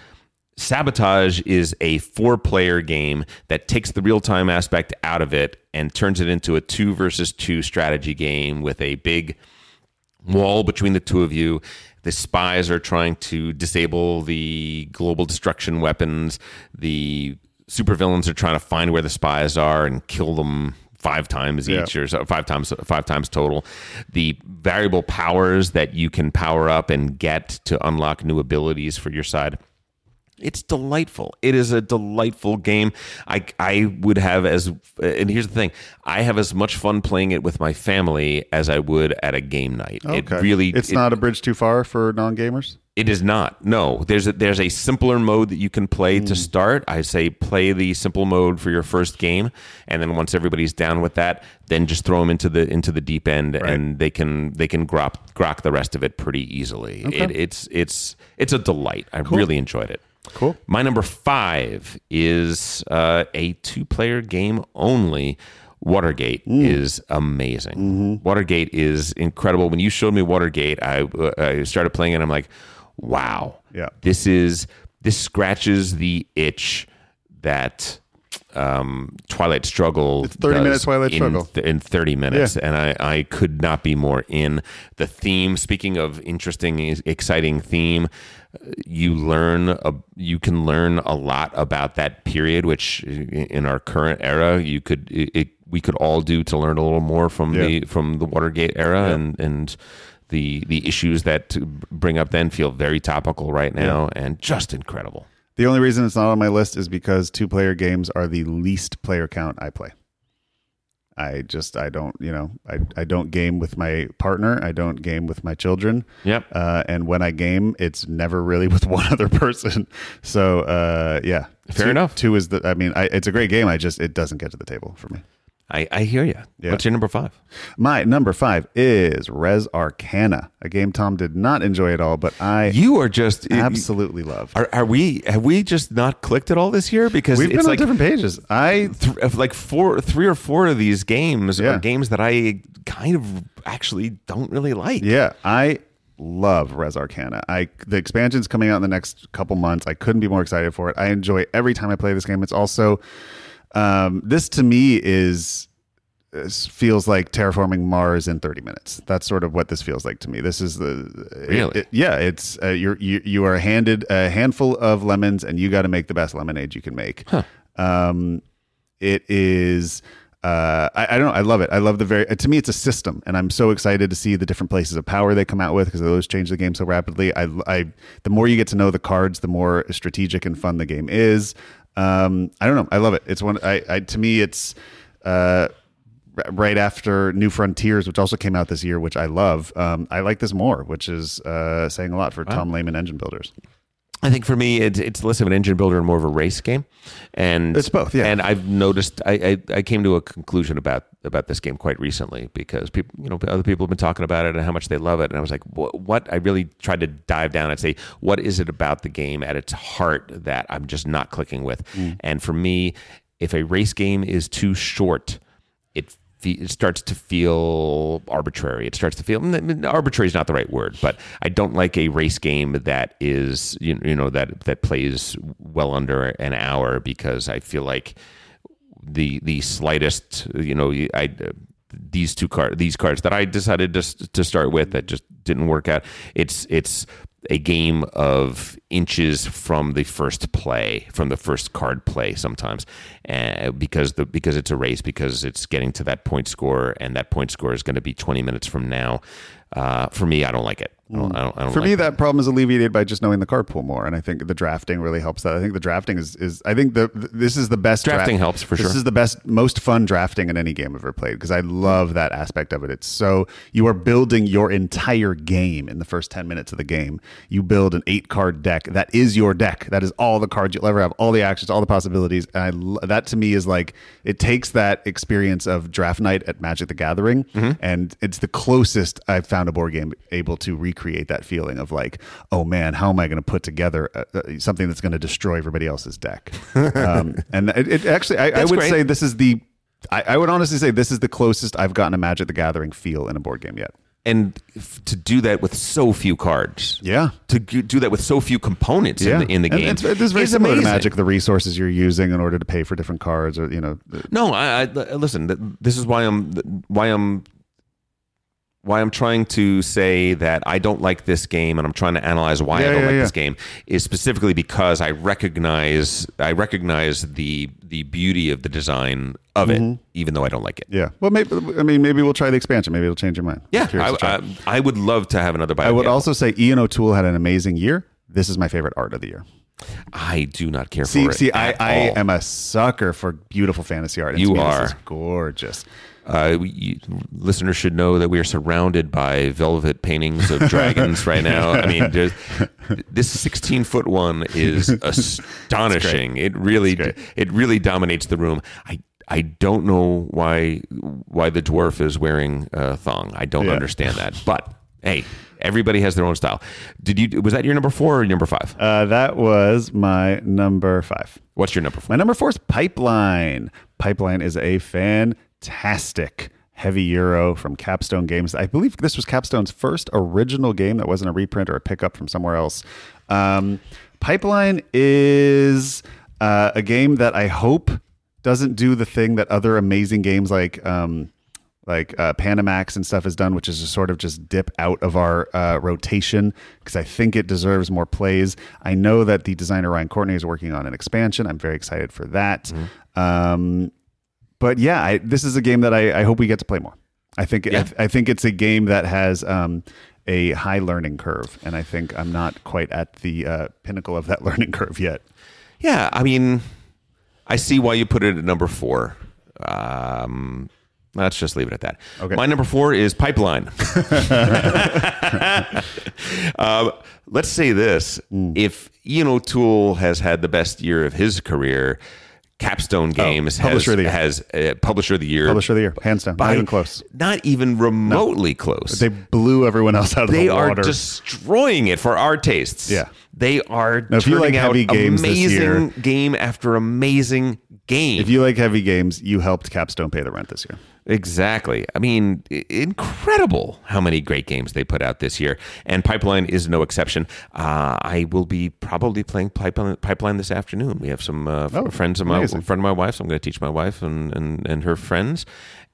Sabotage is a four player game that takes the real time aspect out of it and turns it into a two versus two strategy game with a big wall between the two of you. The spies are trying to disable the global destruction weapons. The supervillains are trying to find where the spies are and kill them five times Yeah. each or so, five times five times total. The variable powers that you can power up and get to unlock new abilities for your side. It's delightful. It is a delightful game. I I would have as and here's the thing. I have as much fun playing it with my family as I would at a game night. Okay. It really it's it- not a bridge too far for non gamers. it is not. No, there's a, there's a simpler mode that you can play Hmm. to start. I say play the simple mode for your first game, and then once everybody's down with that, then just throw them into the into the deep end, and they can they can grok grok the rest of it pretty easily. It, it's it's it's a delight. I really enjoyed it. Cool. My number five is uh, a two player game only. Watergate is amazing. Watergate is incredible. When you showed me Watergate, I, uh, I started playing it. and I'm like, wow, Yeah. this is this scratches the itch that um, Twilight Struggle. It's 30 minute does Twilight in Struggle. th- in 30 minutes, Yeah. and I, I could not be more in the theme. Speaking of interesting, exciting theme, you learn a, you can learn a lot about that period, which in our current era, you could it, it, we could all do to learn a little more from Yeah. the from the Watergate era and and. The, the issues that bring up then feel very topical right now and just incredible. The only reason it's not on my list is because two player games are the least player count I play. I just I don't you know I I don't game with my partner. I don't game with my children. Yep. Uh, and when I game, it's never really with one other person. So uh, yeah, Fair Two- enough. Two is the. I mean, I, it's a great game. I just it doesn't get to the table for me. I, I hear you. Yeah. What's your number five? My number five is Res Arcana, a game Tom did not enjoy at all, but I You are just absolutely love. Are, are we? Have we just not clicked at all this year? Because We've been on like different pages. I th- like four, three or four of these games Yeah. are games that I kind of actually don't really like. Yeah, I love Res Arcana. I the expansion's coming out in the next couple months. I couldn't be more excited for it. I enjoy every time I play this game. It's also um, this to me is feels like terraforming Mars in 30 minutes. That's sort of what this feels like to me. This is the Really? it- yeah. It's uh, you're you, you are handed a handful of lemons and you got to make the best lemonade you can make. Um, it is. Uh, I, I don't know. I love it. I love the very. To me, it's a system, and I'm so excited to see the different places of power they come out with because those change the game so rapidly. I, I, the more you get to know the cards, the more strategic and fun the game is. Um, I don't know. I love it. It's one. I, I to me, it's uh, right after New Frontiers, which also came out this year, which I love. Um, I like this more, which is uh, saying a lot for Tom Lehmann engine builders. I think for me, it's, it's less of an engine builder and more of a race game. And It's both, yeah. And I've noticed, I, I, I came to a conclusion about about this game quite recently because people, you know, other people have been talking about it and how much they love it. And I was like, what? what? I really tried to dive down and say, what is it about the game at its heart that I'm just not clicking with? Mm. And for me, if a race game is too short, it fe- it starts to feel arbitrary. It starts to feel mm, arbitrary is not the right word, but I don't like a race game that is you you know that that plays well under an hour because I feel like the the slightest you know I these two cards these cards that I decided to to start with that just didn't work out. It's it's a game of inches from the first play, from the first card play sometimes, uh, because the because it's a race, because it's getting to that point score, and that point score is going to be twenty minutes from now. Uh, for me, I don't like it. I don't, I don't, I don't For like me, it. that problem is alleviated by just knowing the card pool more, and I think the drafting really helps that. I think the drafting is is I think the this is the best Drafting draft- helps, for This sure. This is the best, most fun drafting in any game I've ever played because I love that aspect of it. It's so you are building your entire game in the first ten minutes of the game. You build an eight card deck that is your deck. That is all the cards you'll ever have, all the actions, all the possibilities. And I that to me is like it takes that experience of draft night at Magic the Gathering, Mm-hmm. and it's the closest I've found a board game able to recreate that feeling of like, oh man, how am I going to put together uh, uh, something that's going to destroy everybody else's deck? um, and it, it actually, I, I would great. say this is the. I, I would honestly say this is the closest I've gotten a Magic the Gathering feel in a board game yet. And f- to do that with so few cards, Yeah. to g- do that with so few components in the, in the And game, it's, it's very similar amazing. to Magic. The resources you're using in order to pay for different cards, or you know, No, I, I listen. This is why I'm why I'm why I'm trying to say that I don't like this game, and I'm trying to analyze why Yeah, I don't yeah, like yeah. this game is specifically because I recognize I recognize the the beauty of the design of Mm-hmm. it, even though I don't like it. yeah. Well, maybe I mean maybe we'll try the expansion. Maybe it'll change your mind. Yeah, curious to try. I, I, I would love to have another. Bike. I would also say Ian O'Toole had an amazing year. This is my favorite art of the year. I do not care See, for it. see, I, I all. am a sucker for beautiful fantasy art. and You to me, this are. is gorgeous. Uh, we- you, listeners should know that we are surrounded by velvet paintings of dragons right now. I mean, this 16 foot one is astonishing. It really, it really dominates the room. I, I don't know why, why the dwarf is wearing a thong. I don't Yeah. understand that. But hey, everybody has their own style. Did you? Was that your number four or number five? Uh, that was my number five. What's your number four? My number four is Pipeline. Pipeline is a fantastic heavy euro from Capstone Games. I believe this was Capstone's first original game that wasn't a reprint or a pickup from somewhere else. Um, Pipeline is uh, a game that I hope doesn't do the thing that other amazing games like. Um, like uh, Panamax and stuff has done, which is to sort of just dip out of our uh, rotation because I think it deserves more plays. I know that the designer Ryan Courtney is working on an expansion. I'm very excited for that. Um, but yeah, I, this is a game that I, I hope we get to play more. I think Yeah. I, I think it's a game that has um, a high learning curve, and I think I'm not quite at the uh, pinnacle of that learning curve yet. Yeah, I mean, I see why you put it at number four. Um, Let's just leave it at that. Okay. My number four is Pipeline. um, let's say this: Mm. if Ian O'Toole has had the best year of his career, Capstone Games Oh, Publisher has, of has uh, Publisher of the Year. Publisher of the year, hands down. Not even close. Not even remotely close. They blew everyone else out of they the water. They are destroying it for our tastes. Yeah. They are Now, if you like out heavy games amazing year- game after amazing game. if you like heavy games, you helped Capstone pay the rent this year. Exactly. I mean, incredible how many great games they put out this year, and Pipeline is no exception. Uh, I will be probably playing Pipeline, Pipeline this afternoon. We have some uh, Oh, friends of my amazing. friend of my wife's. I'm going to teach my wife and and, and her friends.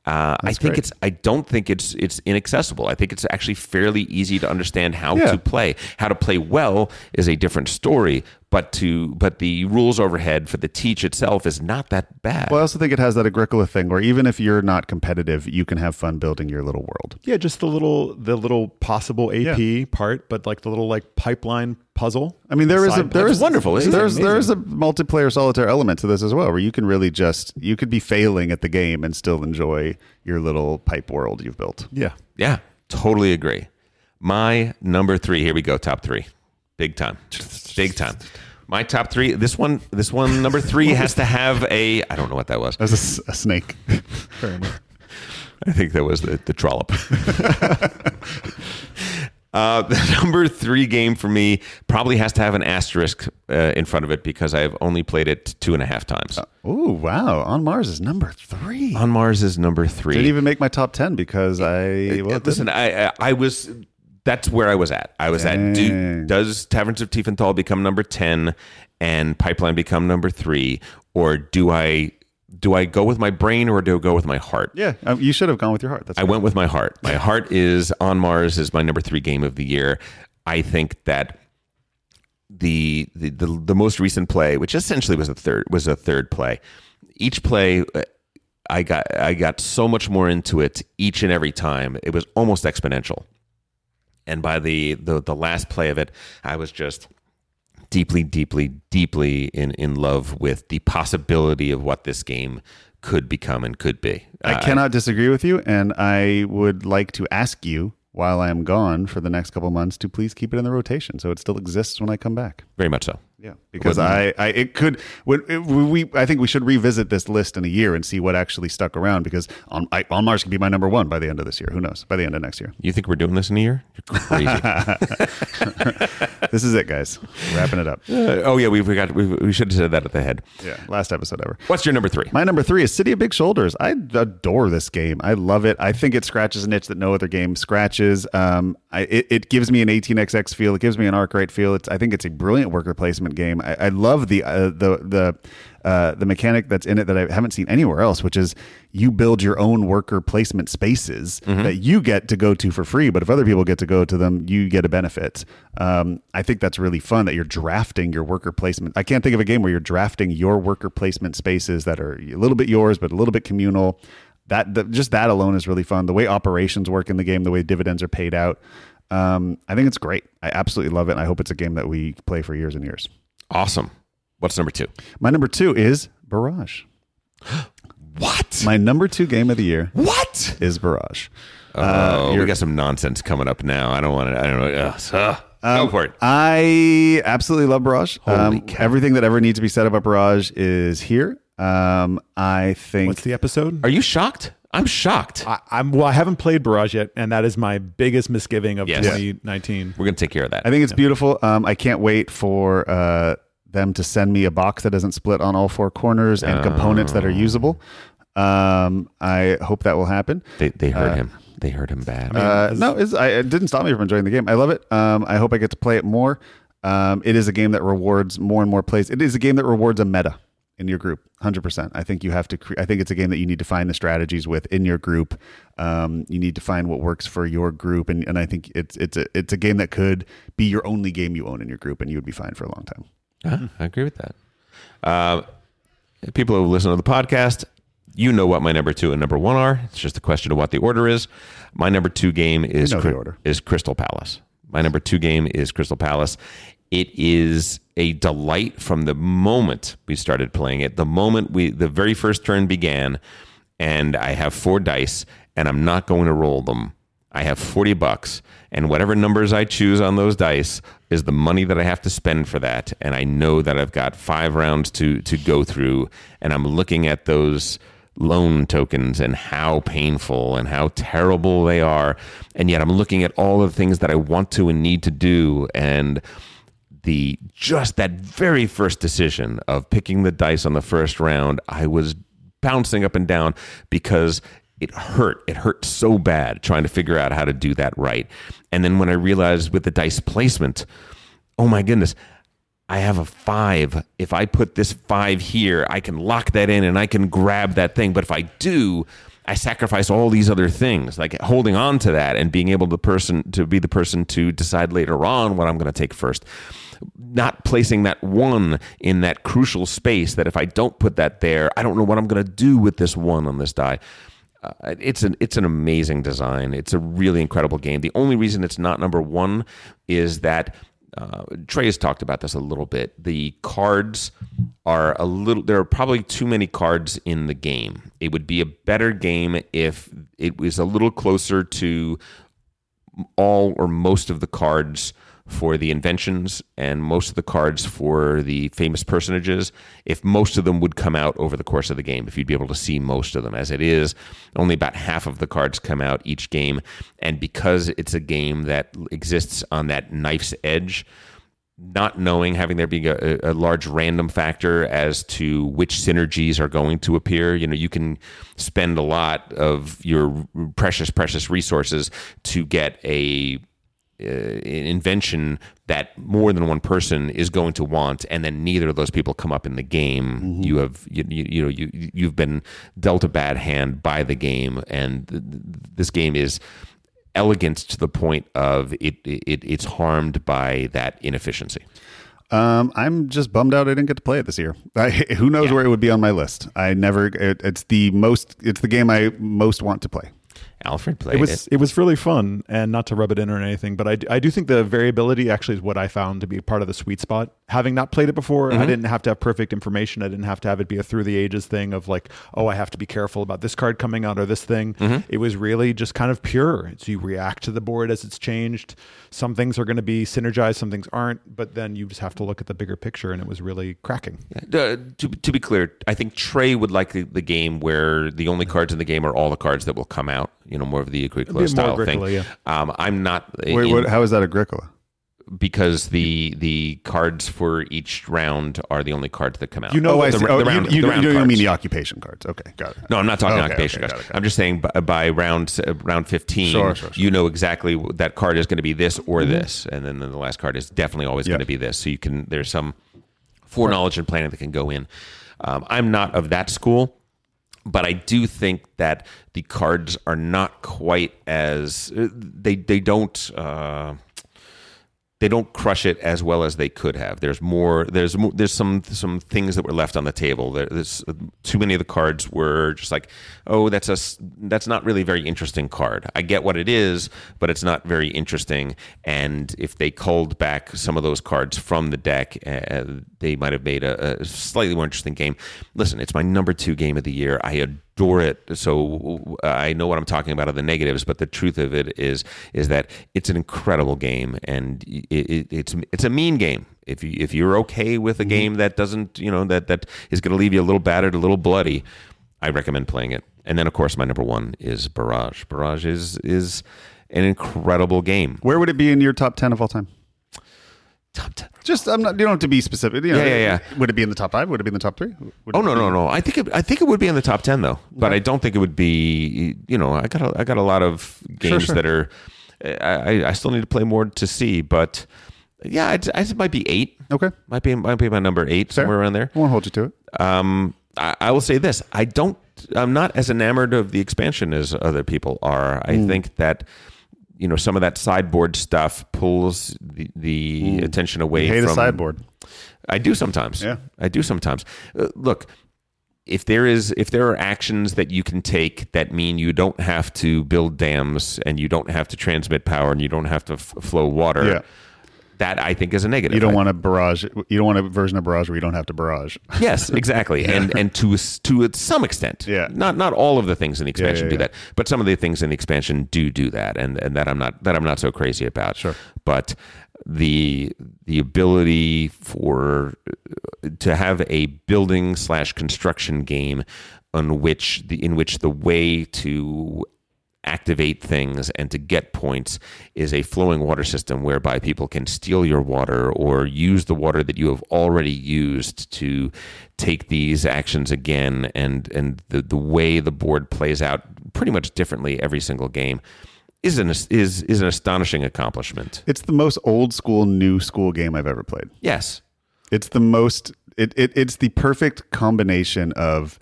Uh, I think great. it's. I don't think it's it's inaccessible. I think it's actually fairly easy to understand how Yeah. to play. How to play well is a different story, but to but the rules overhead for the teach itself is not that bad. Well, I also think it has that Agricola thing where even if you're not competitive, you can have fun building your little world. Yeah, just the little the little possible AP part, but like the little like pipeline puzzle. I mean, there is a Side there puzzle. is wonderful, isn't? There's there is a multiplayer solitaire element to this as well, where you can really just you could be failing at the game and still enjoy your little pipe world you've built. Yeah. Yeah, totally agree. My number three. Here we go. Top three. Big time. Big time. My top three. This one. This one. Number three has to have a. I don't know what that was. As a snake. I think that was the the trollop. Uh, the number three game for me probably has to have an asterisk uh, in front of it because I've only played it two and a half times. Oh wow! On Mars is number three. On Mars is number three. Didn't even make my top ten because I well, Listen, I I was that's where I was at. I was at do, does Taverns of Tiefenthal become number ten and Pipeline become number three, or do I do I go with my brain or do I go with my heart? yeah, um, you should have gone with your heart. That's I went with my heart. My heart is on Mars is my number three game of the year. I think that the the the, the most recent play, which essentially was a third was a third play. Each play, uh, I got I got so much more into it each and every time. It was almost exponential. And by the the, the last play of it, I was just deeply, deeply, deeply in, in love with the possibility of what this game could become and could be. I Uh, cannot disagree with you, and I would like to ask you while I am gone for the next couple months to please keep it in the rotation so it still exists when I come back. very much so. Yeah, because I, I, it could. When it, we, I think we should revisit this list in a year and see what actually stuck around. Because on, I, on Mars could be my number one by the end of this year. Who knows? By the end of next year. You think we're doing this in a year? You're crazy. This is it, guys. Wrapping it up. Uh, oh yeah, we forgot. We, we should have said that at the head. Yeah, last episode ever. What's your number three? My number three is City of Big Shoulders. I adore this game. I love it. I think it scratches an itch that no other game scratches. Um, I, it, it gives me an 18XX feel. It gives me an Arkwright feel. It's, I think it's a brilliant worker placement game. I, I love the uh, the the uh, the mechanic that's in it that I haven't seen anywhere else, which is you build your own worker placement spaces that you get to go to for free. But if other people get to go to them, you get a benefit. Um, I think that's really fun that you're drafting your worker placement. I can't think of a game where you're drafting your worker placement spaces that are a little bit yours, but a little bit communal. That the, just that alone is really fun. The way operations work in the game, the way dividends are paid out. Um, I think it's great. I absolutely love it. And I hope it's a game that we play for years and years. Awesome. What's number two? My number two is Barrage. What? My number two game of the year what? is Barrage. Oh, we you're- got some nonsense coming up now. I don't want to. I don't know. Ugh, ugh. go for it. I absolutely love Barrage. Holy Um, cow. everything that ever needs to be said about Barrage is here. Um, I think What's the episode? Are you shocked? I'm shocked. I, I'm well. I haven't played Barrage yet, and that is my biggest misgiving of Yes. 2019. We're gonna take care of that. I think it's beautiful. Um, I can't wait for uh, them to send me a box that doesn't split on all four corners and components that are usable. Um, I hope that will happen. they they hurt him. They hurt him bad. Uh, no, it's, I, it didn't stop me from enjoying the game. I love it. Um, I hope I get to play it more. Um, it is a game that rewards more and more plays. It is a game that rewards a meta in your group, hundred percent. I think you have to. Cre- I think it's a game that you need to find the strategies with in your group. Um, you need to find what works for your group, and, and I think it's it's a it's a game that could be your only game you own in your group, and you would be fine for a long time. Uh, I agree with that. Uh, people who listen to the podcast, you know what my number two and number one are. It's just a question of what the order is. My number two game is know the Cry- order. is Crystal Palace. My number two game is Crystal Palace. It is a delight from the moment we started playing it. The moment we, the very first turn began, and I have four dice, and I'm not going to roll them. I have 40 bucks, and whatever numbers I choose on those dice is the money that I have to spend for that. And I know that I've got five rounds to, to go through, and I'm looking at those loan tokens and how painful and how terrible they are. And yet I'm looking at all the things that I want to and need to do. And the just that very first decision of picking the dice on the first round, I was bouncing up and down because it hurt. It hurt so bad trying to figure out how to do that right. And then when I realized with the dice placement, oh my goodness, I have a five. If I put this five here, I can lock that in and I can grab that thing. But if I do, I sacrifice all these other things, like holding on to that and being able to person to be the person to decide later on what I'm going to take first. Not placing that one in that crucial space that if I don't put that there, I don't know what I'm going to do with this one on this die. Uh, it's an it's an amazing design. It's a really incredible game. The only reason it's not number one is that uh, Trey has talked about this a little bit. The cards are a little. There are probably too many cards in the game. It would be a better game if it was a little closer to all or most of the cards for the inventions and most of the cards for the famous personages if most of them would come out over the course of the game if you'd be able to see most of them. As it is only about half of the cards come out each game. And because it's a game that exists on that knife's edge not knowing having there being a, a large random factor as to which synergies are going to appear you know you can spend a lot of your precious precious resources to get a uh, invention that more than one person is going to want, and then neither of those people come up in the game. You have you, you, you know you you've been dealt a bad hand by the game, and th- th- this game is elegant to the point of it, it it's harmed by that inefficiency. Um, I'm just bummed out I didn't get to play it this year. I, who knows where it would be on my list? I never. It, it's the most. It's the game I most want to play. Alfred played it it. was it was really fun and not to rub it in or anything but I do think the variability actually is what i found to be part of the sweet spot having not played it before i didn't have to have perfect information i didn't have to have it be a through the ages thing of like oh i have to be careful about this card coming out or this thing it was really just kind of pure so you react to the board as it's changed some things are going to be synergized some things aren't but then you just have to look at the bigger picture and it was really cracking Uh, to, to be clear, I think Trey would like the, the game where the only cards in the game are all the cards that will come out. You know, more of the Agricola more style thing. Yeah. Um, I'm not Wait, in- what, how is that Agricola? Because the the cards for each round are the only cards that come out. You know Oh, I the, see. the Oh, round, you, you, the round you don't mean the occupation cards. Okay, got it. No, I'm not talking Okay, occupation okay, cards. got it, got I'm just saying by, by round uh, round 15, Sure, sure, sure. you know exactly w- that card is going to be this or this, and then the last card is definitely always Yeah. going to be this. So you can there's some foreknowledge and planning that can go in. Um, I'm not of that school, but I do think that the cards are not quite as uh, they they don't. Uh, they don't crush it as well as they could have. There's more. There's mo- there's some some things that were left on the table. There, there's too many of the cards were just like, oh, that's a that's not really a very interesting card. I get what it is, but it's not very interesting. And if they culled back some of those cards from the deck, uh, they might have made a, a slightly more interesting game. Listen, it's my number two game of the year. I adore it. So I know what I'm talking about of the negatives, but the truth of it is is that it's an incredible game, and it, it, it's it's a mean game. If you if you're okay with a mm-hmm. game that doesn't you know that that is going to leave you a little battered, a little bloody, I recommend playing it. And then of course my number one is Barrage. Barrage is is an incredible game. Where would it be in your top ten of all time? Top ten. Just I'm not. You don't have to be specific. You know, Yeah, yeah, yeah. Would it be in the top five? Would it be in the top three? Would Oh no no no! I think it, I think it would be in the top ten though, but I don't think it would be. You know, I got a, I got a lot of games sure. that are. I, I still need to play more to see, but yeah, I'd, it might be eight. Okay, Might be might be my number eight Fair. somewhere around there. I won't hold you to it. Um, I, I will say this: I don't. I'm not as enamored of the expansion as other people are. I think that you know some of that sideboard stuff pulls the, the attention away Hate from a sideboard. I do sometimes. Yeah. I do sometimes. Uh, look, if there is if there are actions that you can take that mean you don't have to build dams and you don't have to transmit power and you don't have to f- flow water, Yeah. That I think is a negative. You don't I- want a barrage. You don't want a version of barrage where you don't have to barrage. Yes, exactly, and and to to some extent, Yeah. Not not all of the things in the expansion yeah, do yeah. that, but some of the things in the expansion do do that, and and that I'm not that I'm not so crazy about. Sure. but the the ability for to have a building slash construction game on which the in which the way to activate things and to get points is a flowing water system whereby people can steal your water or use the water that you have already used to take these actions again and and the, the way the board plays out pretty much differently every single game is an is is an astonishing accomplishment. It's the most old school, new school game I've ever played. Yes. It's the most. It, it it's the perfect combination of.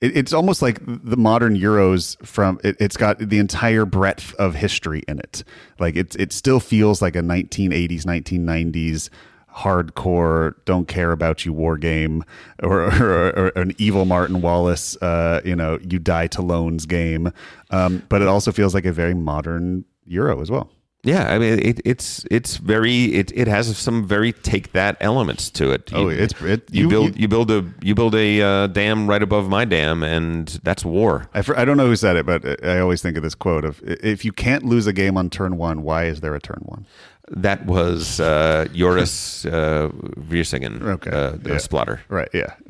It, it's almost like the modern Euros from. It, it's got the entire breadth of history in it. Like it it still feels like a 1980s, 1990s hardcore don't care about you war game or, or, or an evil martin wallace uh, you know you die to loans game um, but it also feels like a very modern euro as well Yeah, I mean it, it's it's very it, it has some very take that elements to it. Oh, it's- it- you, you- build you- you, build a you build a uh, dam right above my dam, and that's war. I, I don't know who said it, but I always think of this quote of if you can't lose a game on turn one, why is there a turn one? That was uh, Joris uh, Wiersinga, Okay. uh, the Yeah. Splotter. Right. Yeah.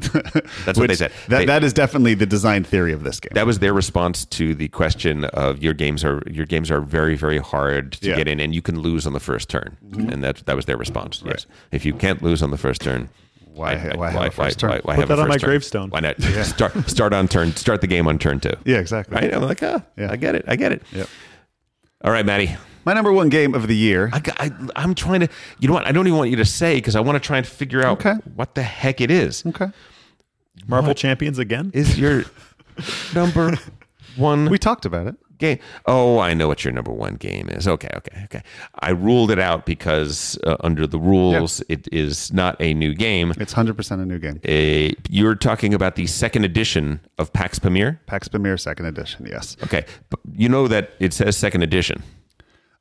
That's what they said. That, They- that is definitely the design theory of this game. That was their response to the question of your games are your games are very very hard to Yeah. Mm-hmm. get in, and you can lose on the first turn, and that that was their response. Yes, if you can't lose on the first turn. Why- why have a first turn? Why, why Put have a that on my turn? gravestone. Why not start start on turn start the game on turn two? yeah, exactly. Right? I'm like, ah, Yeah. I get it. I get it. Yep. All right, Maddie. My number one game of the year. I, I, I'm trying to, you know what? I don't even want you to say because I want to try and figure out Okay. what the heck it is. Okay. Marvel Champions again? Is your number one We talked about it. game? Oh, I know what your number one game is. Okay, okay, okay. I ruled it out because uh, under the rules, it is not a new game. It's 100% a new game. A, you're talking about the second edition of PAX Pamir. PAX Pamir second edition. Yes. Okay, but you know that it says second edition.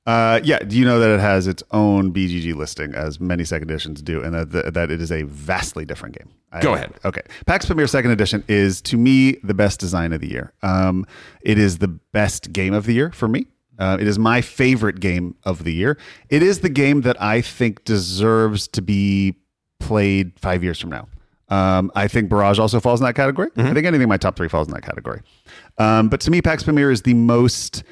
Uh, yeah. Do you know that it has its own BGG listing, as many second editions do, and that, that, that it is a vastly different game? I- Go ahead. Okay. PAX Pamir Second Edition is, to me, the best design of the year. Um, it is the best game of the year for me. Uh, it is my favorite game of the year. It is the game that I think deserves to be played five years from now. Um, I think Barrage also falls in that category. I think anything in my top three falls in that category. Um, but to me, PAX Pamir is the most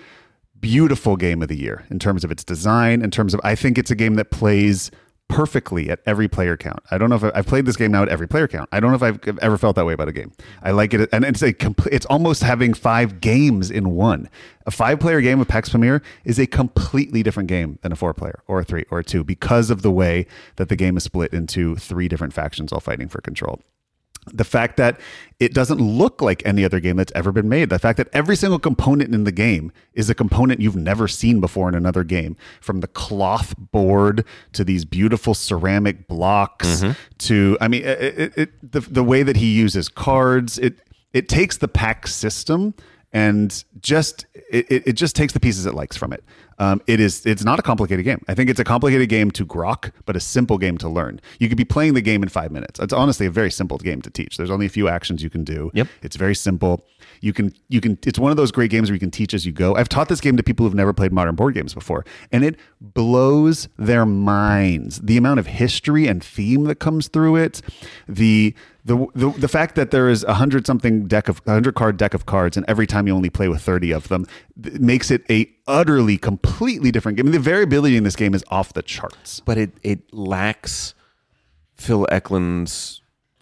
beautiful game of the year in terms of its design, in terms of I think it's a game that plays perfectly at every player count. I don't know if I've played this game now at every player count. I don't know if I've ever felt that way about a game. I like it, and it's a compl- it's almost having five games in one. A five player game of PAX Pamir is a completely different game than a four player or a three or a two because of the way that the game is split into three different factions all fighting for control the fact that it doesn't look like any other game that's ever been made. The fact that every single component in the game is a component you've never seen before in another game. From the cloth board to these beautiful ceramic blocks mm-hmm. to i mean it, it, it, the, the way that he uses cards it it takes the pack system and just it it just takes the pieces it likes from it. Um, it is it's not a complicated game. I think it's a complicated game to grok, but a simple game to learn. You could be playing the game in five minutes. It's honestly a very simple game to teach. There's only a few actions you can do. Yep. It's very simple. You can you can it's one of those great games where you can teach as you go. I've taught this game to people who've never played modern board games before, and it blows their minds. The amount of history and theme that comes through it, the the the, the fact that there is a hundred something deck of a hundred card deck of cards, and every time you only play with thirty of them, th- makes it a utterly completely different game. I mean, the variability in this game is off the charts. but it it lacks Phil Eklund's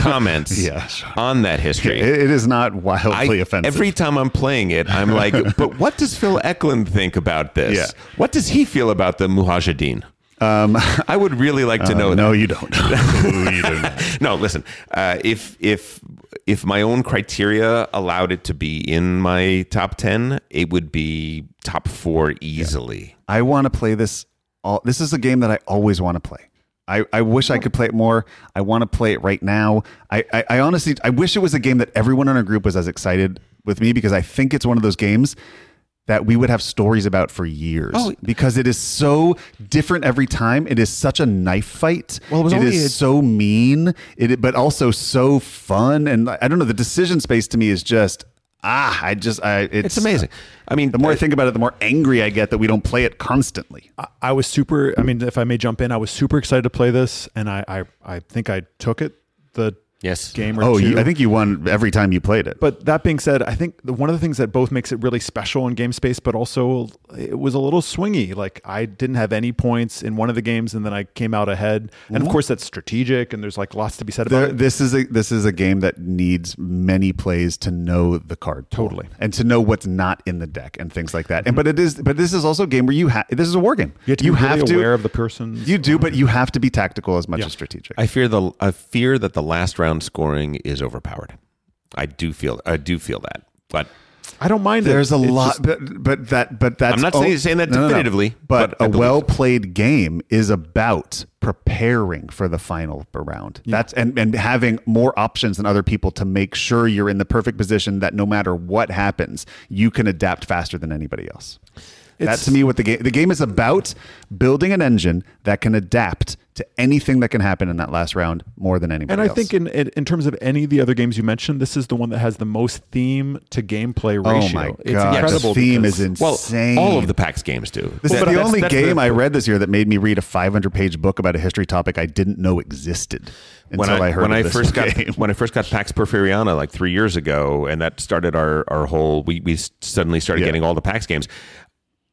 comments Yeah, sure. on that history. It, it is not I, wildly offensive. every time I'm playing it, I'm like, but what does Phil Eklund think about this? Yeah. What does he feel about the Mujahideen? Um, I would really like to know. no, that. you don't. No, you do not. no, listen. Uh, if if if my own criteria allowed it to be in my top ten, it would be top four easily. I want to play this. All this is a game that I always want to play. I, I wish I could play it more. I want to play it right now. I, I, I honestly, I wish it was a game that everyone in our group was as excited with me because I think it's one of those games that we would have stories about for years Oh. because it is so different every time. It is such a knife fight. Well, it was It only is a- so mean, it but also so fun. And I don't know, the decision space to me is just ah, I just I it's, It's amazing. I mean, The more I think about it, the more angry I get that we don't play it constantly. I, I was super. I mean, if I may jump in, I was super excited to play this, and I I, I think I took it the Yes. game or Oh, two. you, I think you won every time you played it. But that being said, I think the, one of the things that both makes it really special in game space, but also it was a little swingy. Like I didn't have any points in one of the games, and then I came out ahead. And of course, that's strategic, and there's like lots to be said about There, it. this is a this is a game that needs many plays to know the card pool Totally. and to know what's not in the deck and things like that. And but it is but this is also a game where you have this is a war game. You have to be really aware of the person. you do, but you have to be tactical as much Yeah. as strategic. I fear the I fear that the last round scoring is overpowered. I do feel I do feel that, but I don't mind. it. There's a It's lot, just- but, but that, but that's. I'm not saying- saying that definitively, but, but I a believe well so. played game is about preparing for the final round. That's and and having more options than other people to make sure you're in the perfect position that no matter what happens, you can adapt faster than anybody else. that to me, what the game the game is about building an engine that can adapt to anything that can happen in that last round more than anybody and I else. think in, in in terms of any of the other games you mentioned, this is the one that has the most theme to gameplay ratio. oh ratio. my it's god, incredible. the theme because- is well, insane. all of the PAX games do. This Well, is the that's- only that's game the- I read this year that made me read a 500 page book about a history topic I didn't know existed when until I, I, heard when of I this first got game. when I first got Pax Porfiriana like three years ago, and that started our our whole. We we suddenly started Yeah. getting all the PAX games.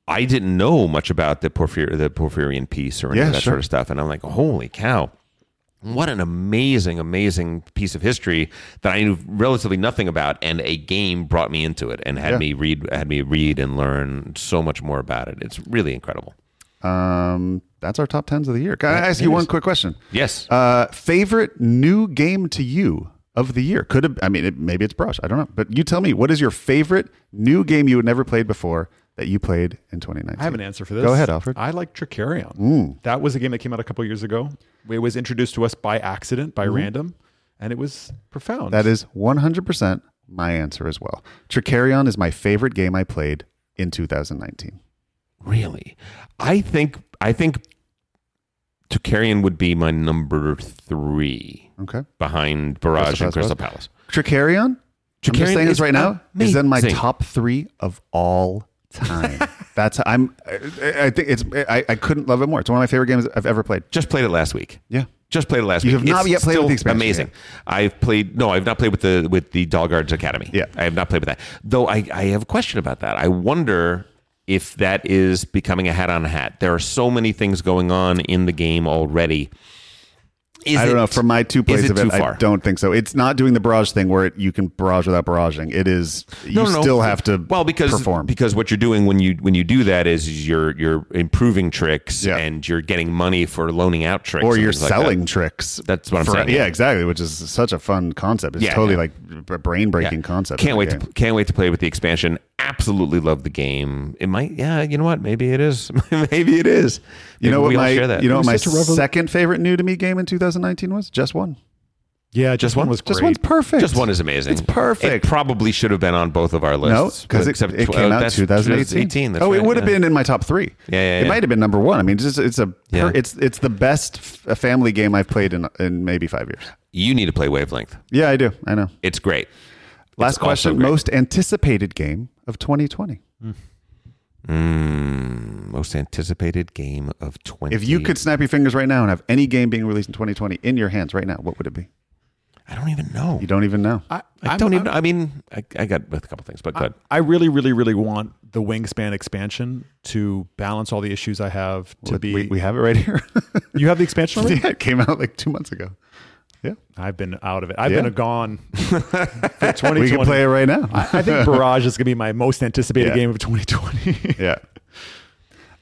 I didn't know much about the Porphyr the Porfirian peace or any Yeah, of that sure. sort of stuff, and I'm like, holy cow. What an amazing, amazing piece of history that I knew relatively nothing about, and a game brought me into it and had Yeah. me read, had me read and learn so much more about it. It's really incredible. um, that's our top tens of the year. Can I ask you one quick question? Yes, Uh, favorite new game to you of the year? Could have. I mean, it, maybe it's Brush. I don't know. But you tell me. What is your favorite new game you had never played before that you played in 2019? I have an answer for this. Go ahead, Alfred. I like Trickerion. That was a game that came out a couple years ago. It was introduced to us by accident, by mm-hmm. random, and it was profound. That is 100% my answer as well. Trickerion is my favorite game I played in 2019. Really, I think I think Trickerion would be my number three Okay. behind Barrage Crystal and Crystal Palace. Palace. Trickerion, I'm just saying is this right now, is in my top three of all time. That's I'm. I, I think it's. I, I couldn't love it more. It's one of my favorite games I've ever played. Just played it last week. Yeah. Just played it last You week. have not It's yet played with still the expansion Amazing. I've played. No, I've not played with the with the Dahlgaard's Academy. Yeah. I have not played with that. Though I I have a question about that. I wonder if that is becoming a hat on a hat. There are so many things going on in the game already. Is I don't it- know. From my two plays of it, too I don't think so. It's not doing the barrage thing where it, you can barrage without barraging. It is. You No, no, no. still have to. well because perform. because what you're doing when you when you do that is you're you're improving tricks Yeah. and you're getting money for loaning out tricks or you're things like that. selling tricks. That's what I'm for- saying, Yeah, yeah. exactly. Which is such a fun concept. It's Yeah, totally like a brain breaking Yeah. concept. Can't wait to can't wait to play with the expansion. Absolutely love the game. It might, yeah. You know what? Maybe it is. Maybe it is. You know what we all my share that. you know what my Such revol- second favorite new to me game in 2019 was? Just one. yeah, just one was Just one's perfect. Just one is amazing. It's perfect. It probably should have been on both of our No, lists. because it, except it tw- came uh, out that's 2018. 2018, that's oh, it would have yeah. been in my top three. Yeah, yeah, It might have been number one. I mean, it's it's a Yeah. it's it's the best f- a family game I've played in in maybe five years. You need to play Wavelength. Yeah, I do. I know. It's great. Last question. Most anticipated game of 2020. Mm, most anticipated game of 20. If you could snap your fingers right now and have any game being released in 2020 in your hands right now, what would it be? I don't even know. You don't even know. I, I I'm- don't even. I'm- I mean, I, I got a couple things, but good. I really, really, really want the Wingspan expansion to balance all the issues I have to be. we, we have it right here. you have the expansion already? yeah, it came out like two months ago. Yeah, I've been out of it. I've Yeah. been a gone. for 2020. we can play it right now. I, I think Barrage is going to be my most anticipated Yeah. game of 2020. yeah.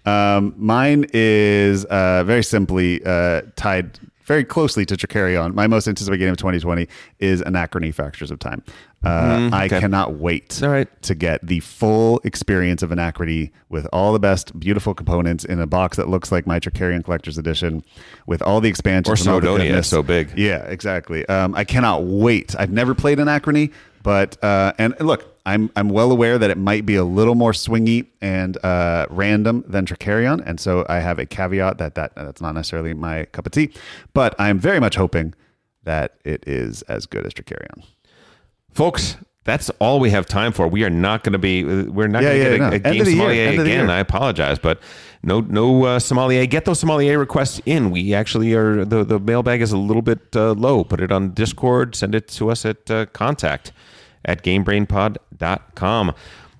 Um, mine is uh, very simply uh, tied very closely to Trickerion. My most anticipated game of 2020 is Anachrony Fractures of Time. Uh, I Mm, okay. cannot wait right. to get the full experience of Anachrony with all the best, beautiful components in a box that looks like my Trickerion Collector's Edition, with all the expansions. Or and all the Snowdonia, goodness. so big. Yeah, exactly. Um, I cannot wait. I've never played Anachrony, but uh, and look, I'm I'm well aware that it might be a little more swingy and uh, random than Trickerion, and so I have a caveat that that that's not necessarily my cup of tea. But I'm very much hoping that it is as good as Trickerion. Folks, that's all we have time for. We are not going to be. We're not Yeah, going to yeah, get a, no. a game sommelier end of the again. I apologize, but no, no uh, sommelier. Get those sommelier requests in. We actually are. The the mailbag is a little bit uh, low. Put it on Discord. Send it to us at uh, contact at gamebrainpod.com.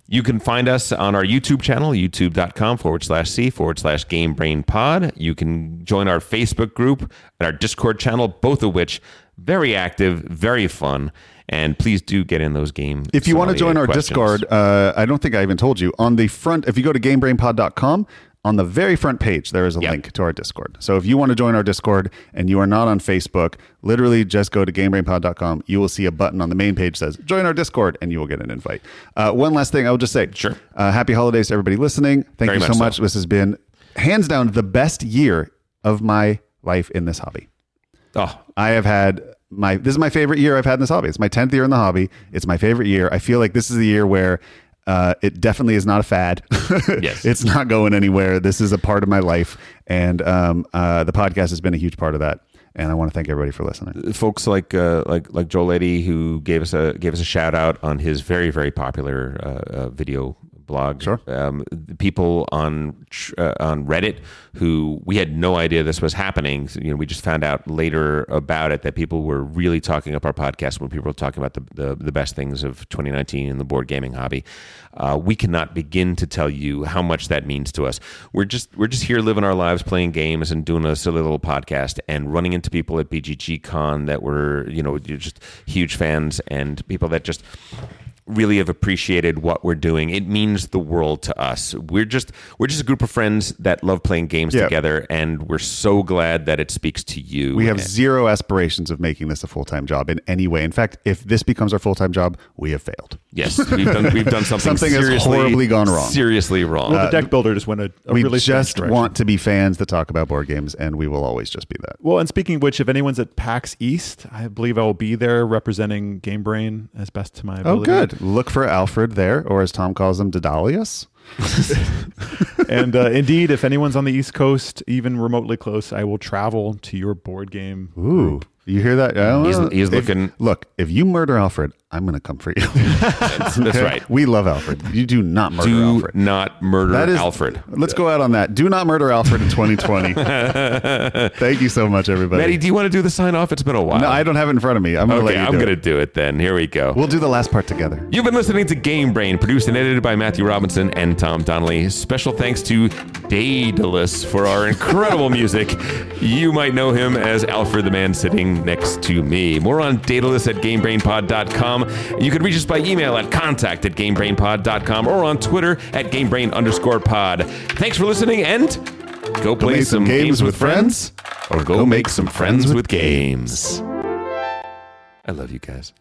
You can find us on our YouTube channel, youtube.com forward slash C forward slash Game Brain Pod. You can join our Facebook group and our Discord channel, both of which very active, very fun. And please do get in those games. If you want to join our questions. Discord, uh, I don't think I even told you. On the front, if you go to gamebrainpod.com, on the very front page, there is a Yep. link to our Discord. So if you want to join our Discord and you are not on Facebook, literally just go to gamebrainpod.com. You will see a button on the main page that says join our Discord and you will get an invite. Uh, one last thing I will just say. Sure. Uh, happy holidays to everybody listening. Thank Very you so much so. much. This has been hands down the best year of my life in this hobby. Oh, I have had my this is my favorite year I've had in this hobby. It's my tenth year in the hobby. It's my favorite year. I feel like this is the year where uh, it definitely is not a fad. Yes. it's not going anywhere. This is a part of my life, and um, uh, the podcast has been a huge part of that. And I want to thank everybody for listening. folks like uh, like like Joel Eddy who gave us a gave us a shout out on his very very popular uh, uh, video blog. Sure. Um, the people on uh, on Reddit who we had no idea this was happening. So, you know, we just found out later about it that people were really talking up our podcast when people were talking about the the, the best things of 2019 in the board gaming hobby. Uh, we cannot begin to tell you how much that means to us. We're just we're just here living our lives, playing games, and doing a silly little podcast, and running into people at BGG Con that were you know just huge fans and people that just really have appreciated what we're doing. It means the world to us. We're just we're just a group of friends that love playing games Yeah. together, and we're so glad that it speaks to you. We have And- zero aspirations of making this a full time job in any way. In fact, if this becomes our full time job, we have failed. yes, we've done we've done something Something has seriously horribly gone wrong. Seriously wrong. Well, the uh, deck builder just went a, a we really strange just want to be fans that talk about board games, and we will always just be that. Well, and speaking of which, if anyone's at PAX East, I believe I will be there representing Game Brain as best to my Oh, ability. good. Look for Alfred there, or as Tom calls him, Daedalus. and uh, indeed, if anyone's on the East Coast, even remotely close, I will travel to your board game. Ooh, you hear that? I He's- know. he's If- looking- Look, if you murder Alfred, I'm going to come for you. That's, that's right. We love Alfred. You do not murder Do Alfred. not murder That is Alfred. Let's go out on that. Do not murder Alfred in 2020. Thank you so much, everybody. Maddie, do you want to do the sign off? It's been a while. no, I don't have it in front of me. I'm going to okay, let you I'm do going to do it then. Here we go. We'll do the last part together. You've been listening to Game Brain, produced and edited by Matthew Robinson and Tom Donnelly. Special thanks to Daedalus for our incredible music. You might know him as Alfred the man sitting next to me. More on Daedalus at GameBrainPod.com. You can reach us by email at contact at GameBrainPod.com or on Twitter at GameBrain underscore pod. Thanks for listening and go play make some some games with friends or go make some friends with games. I love you guys.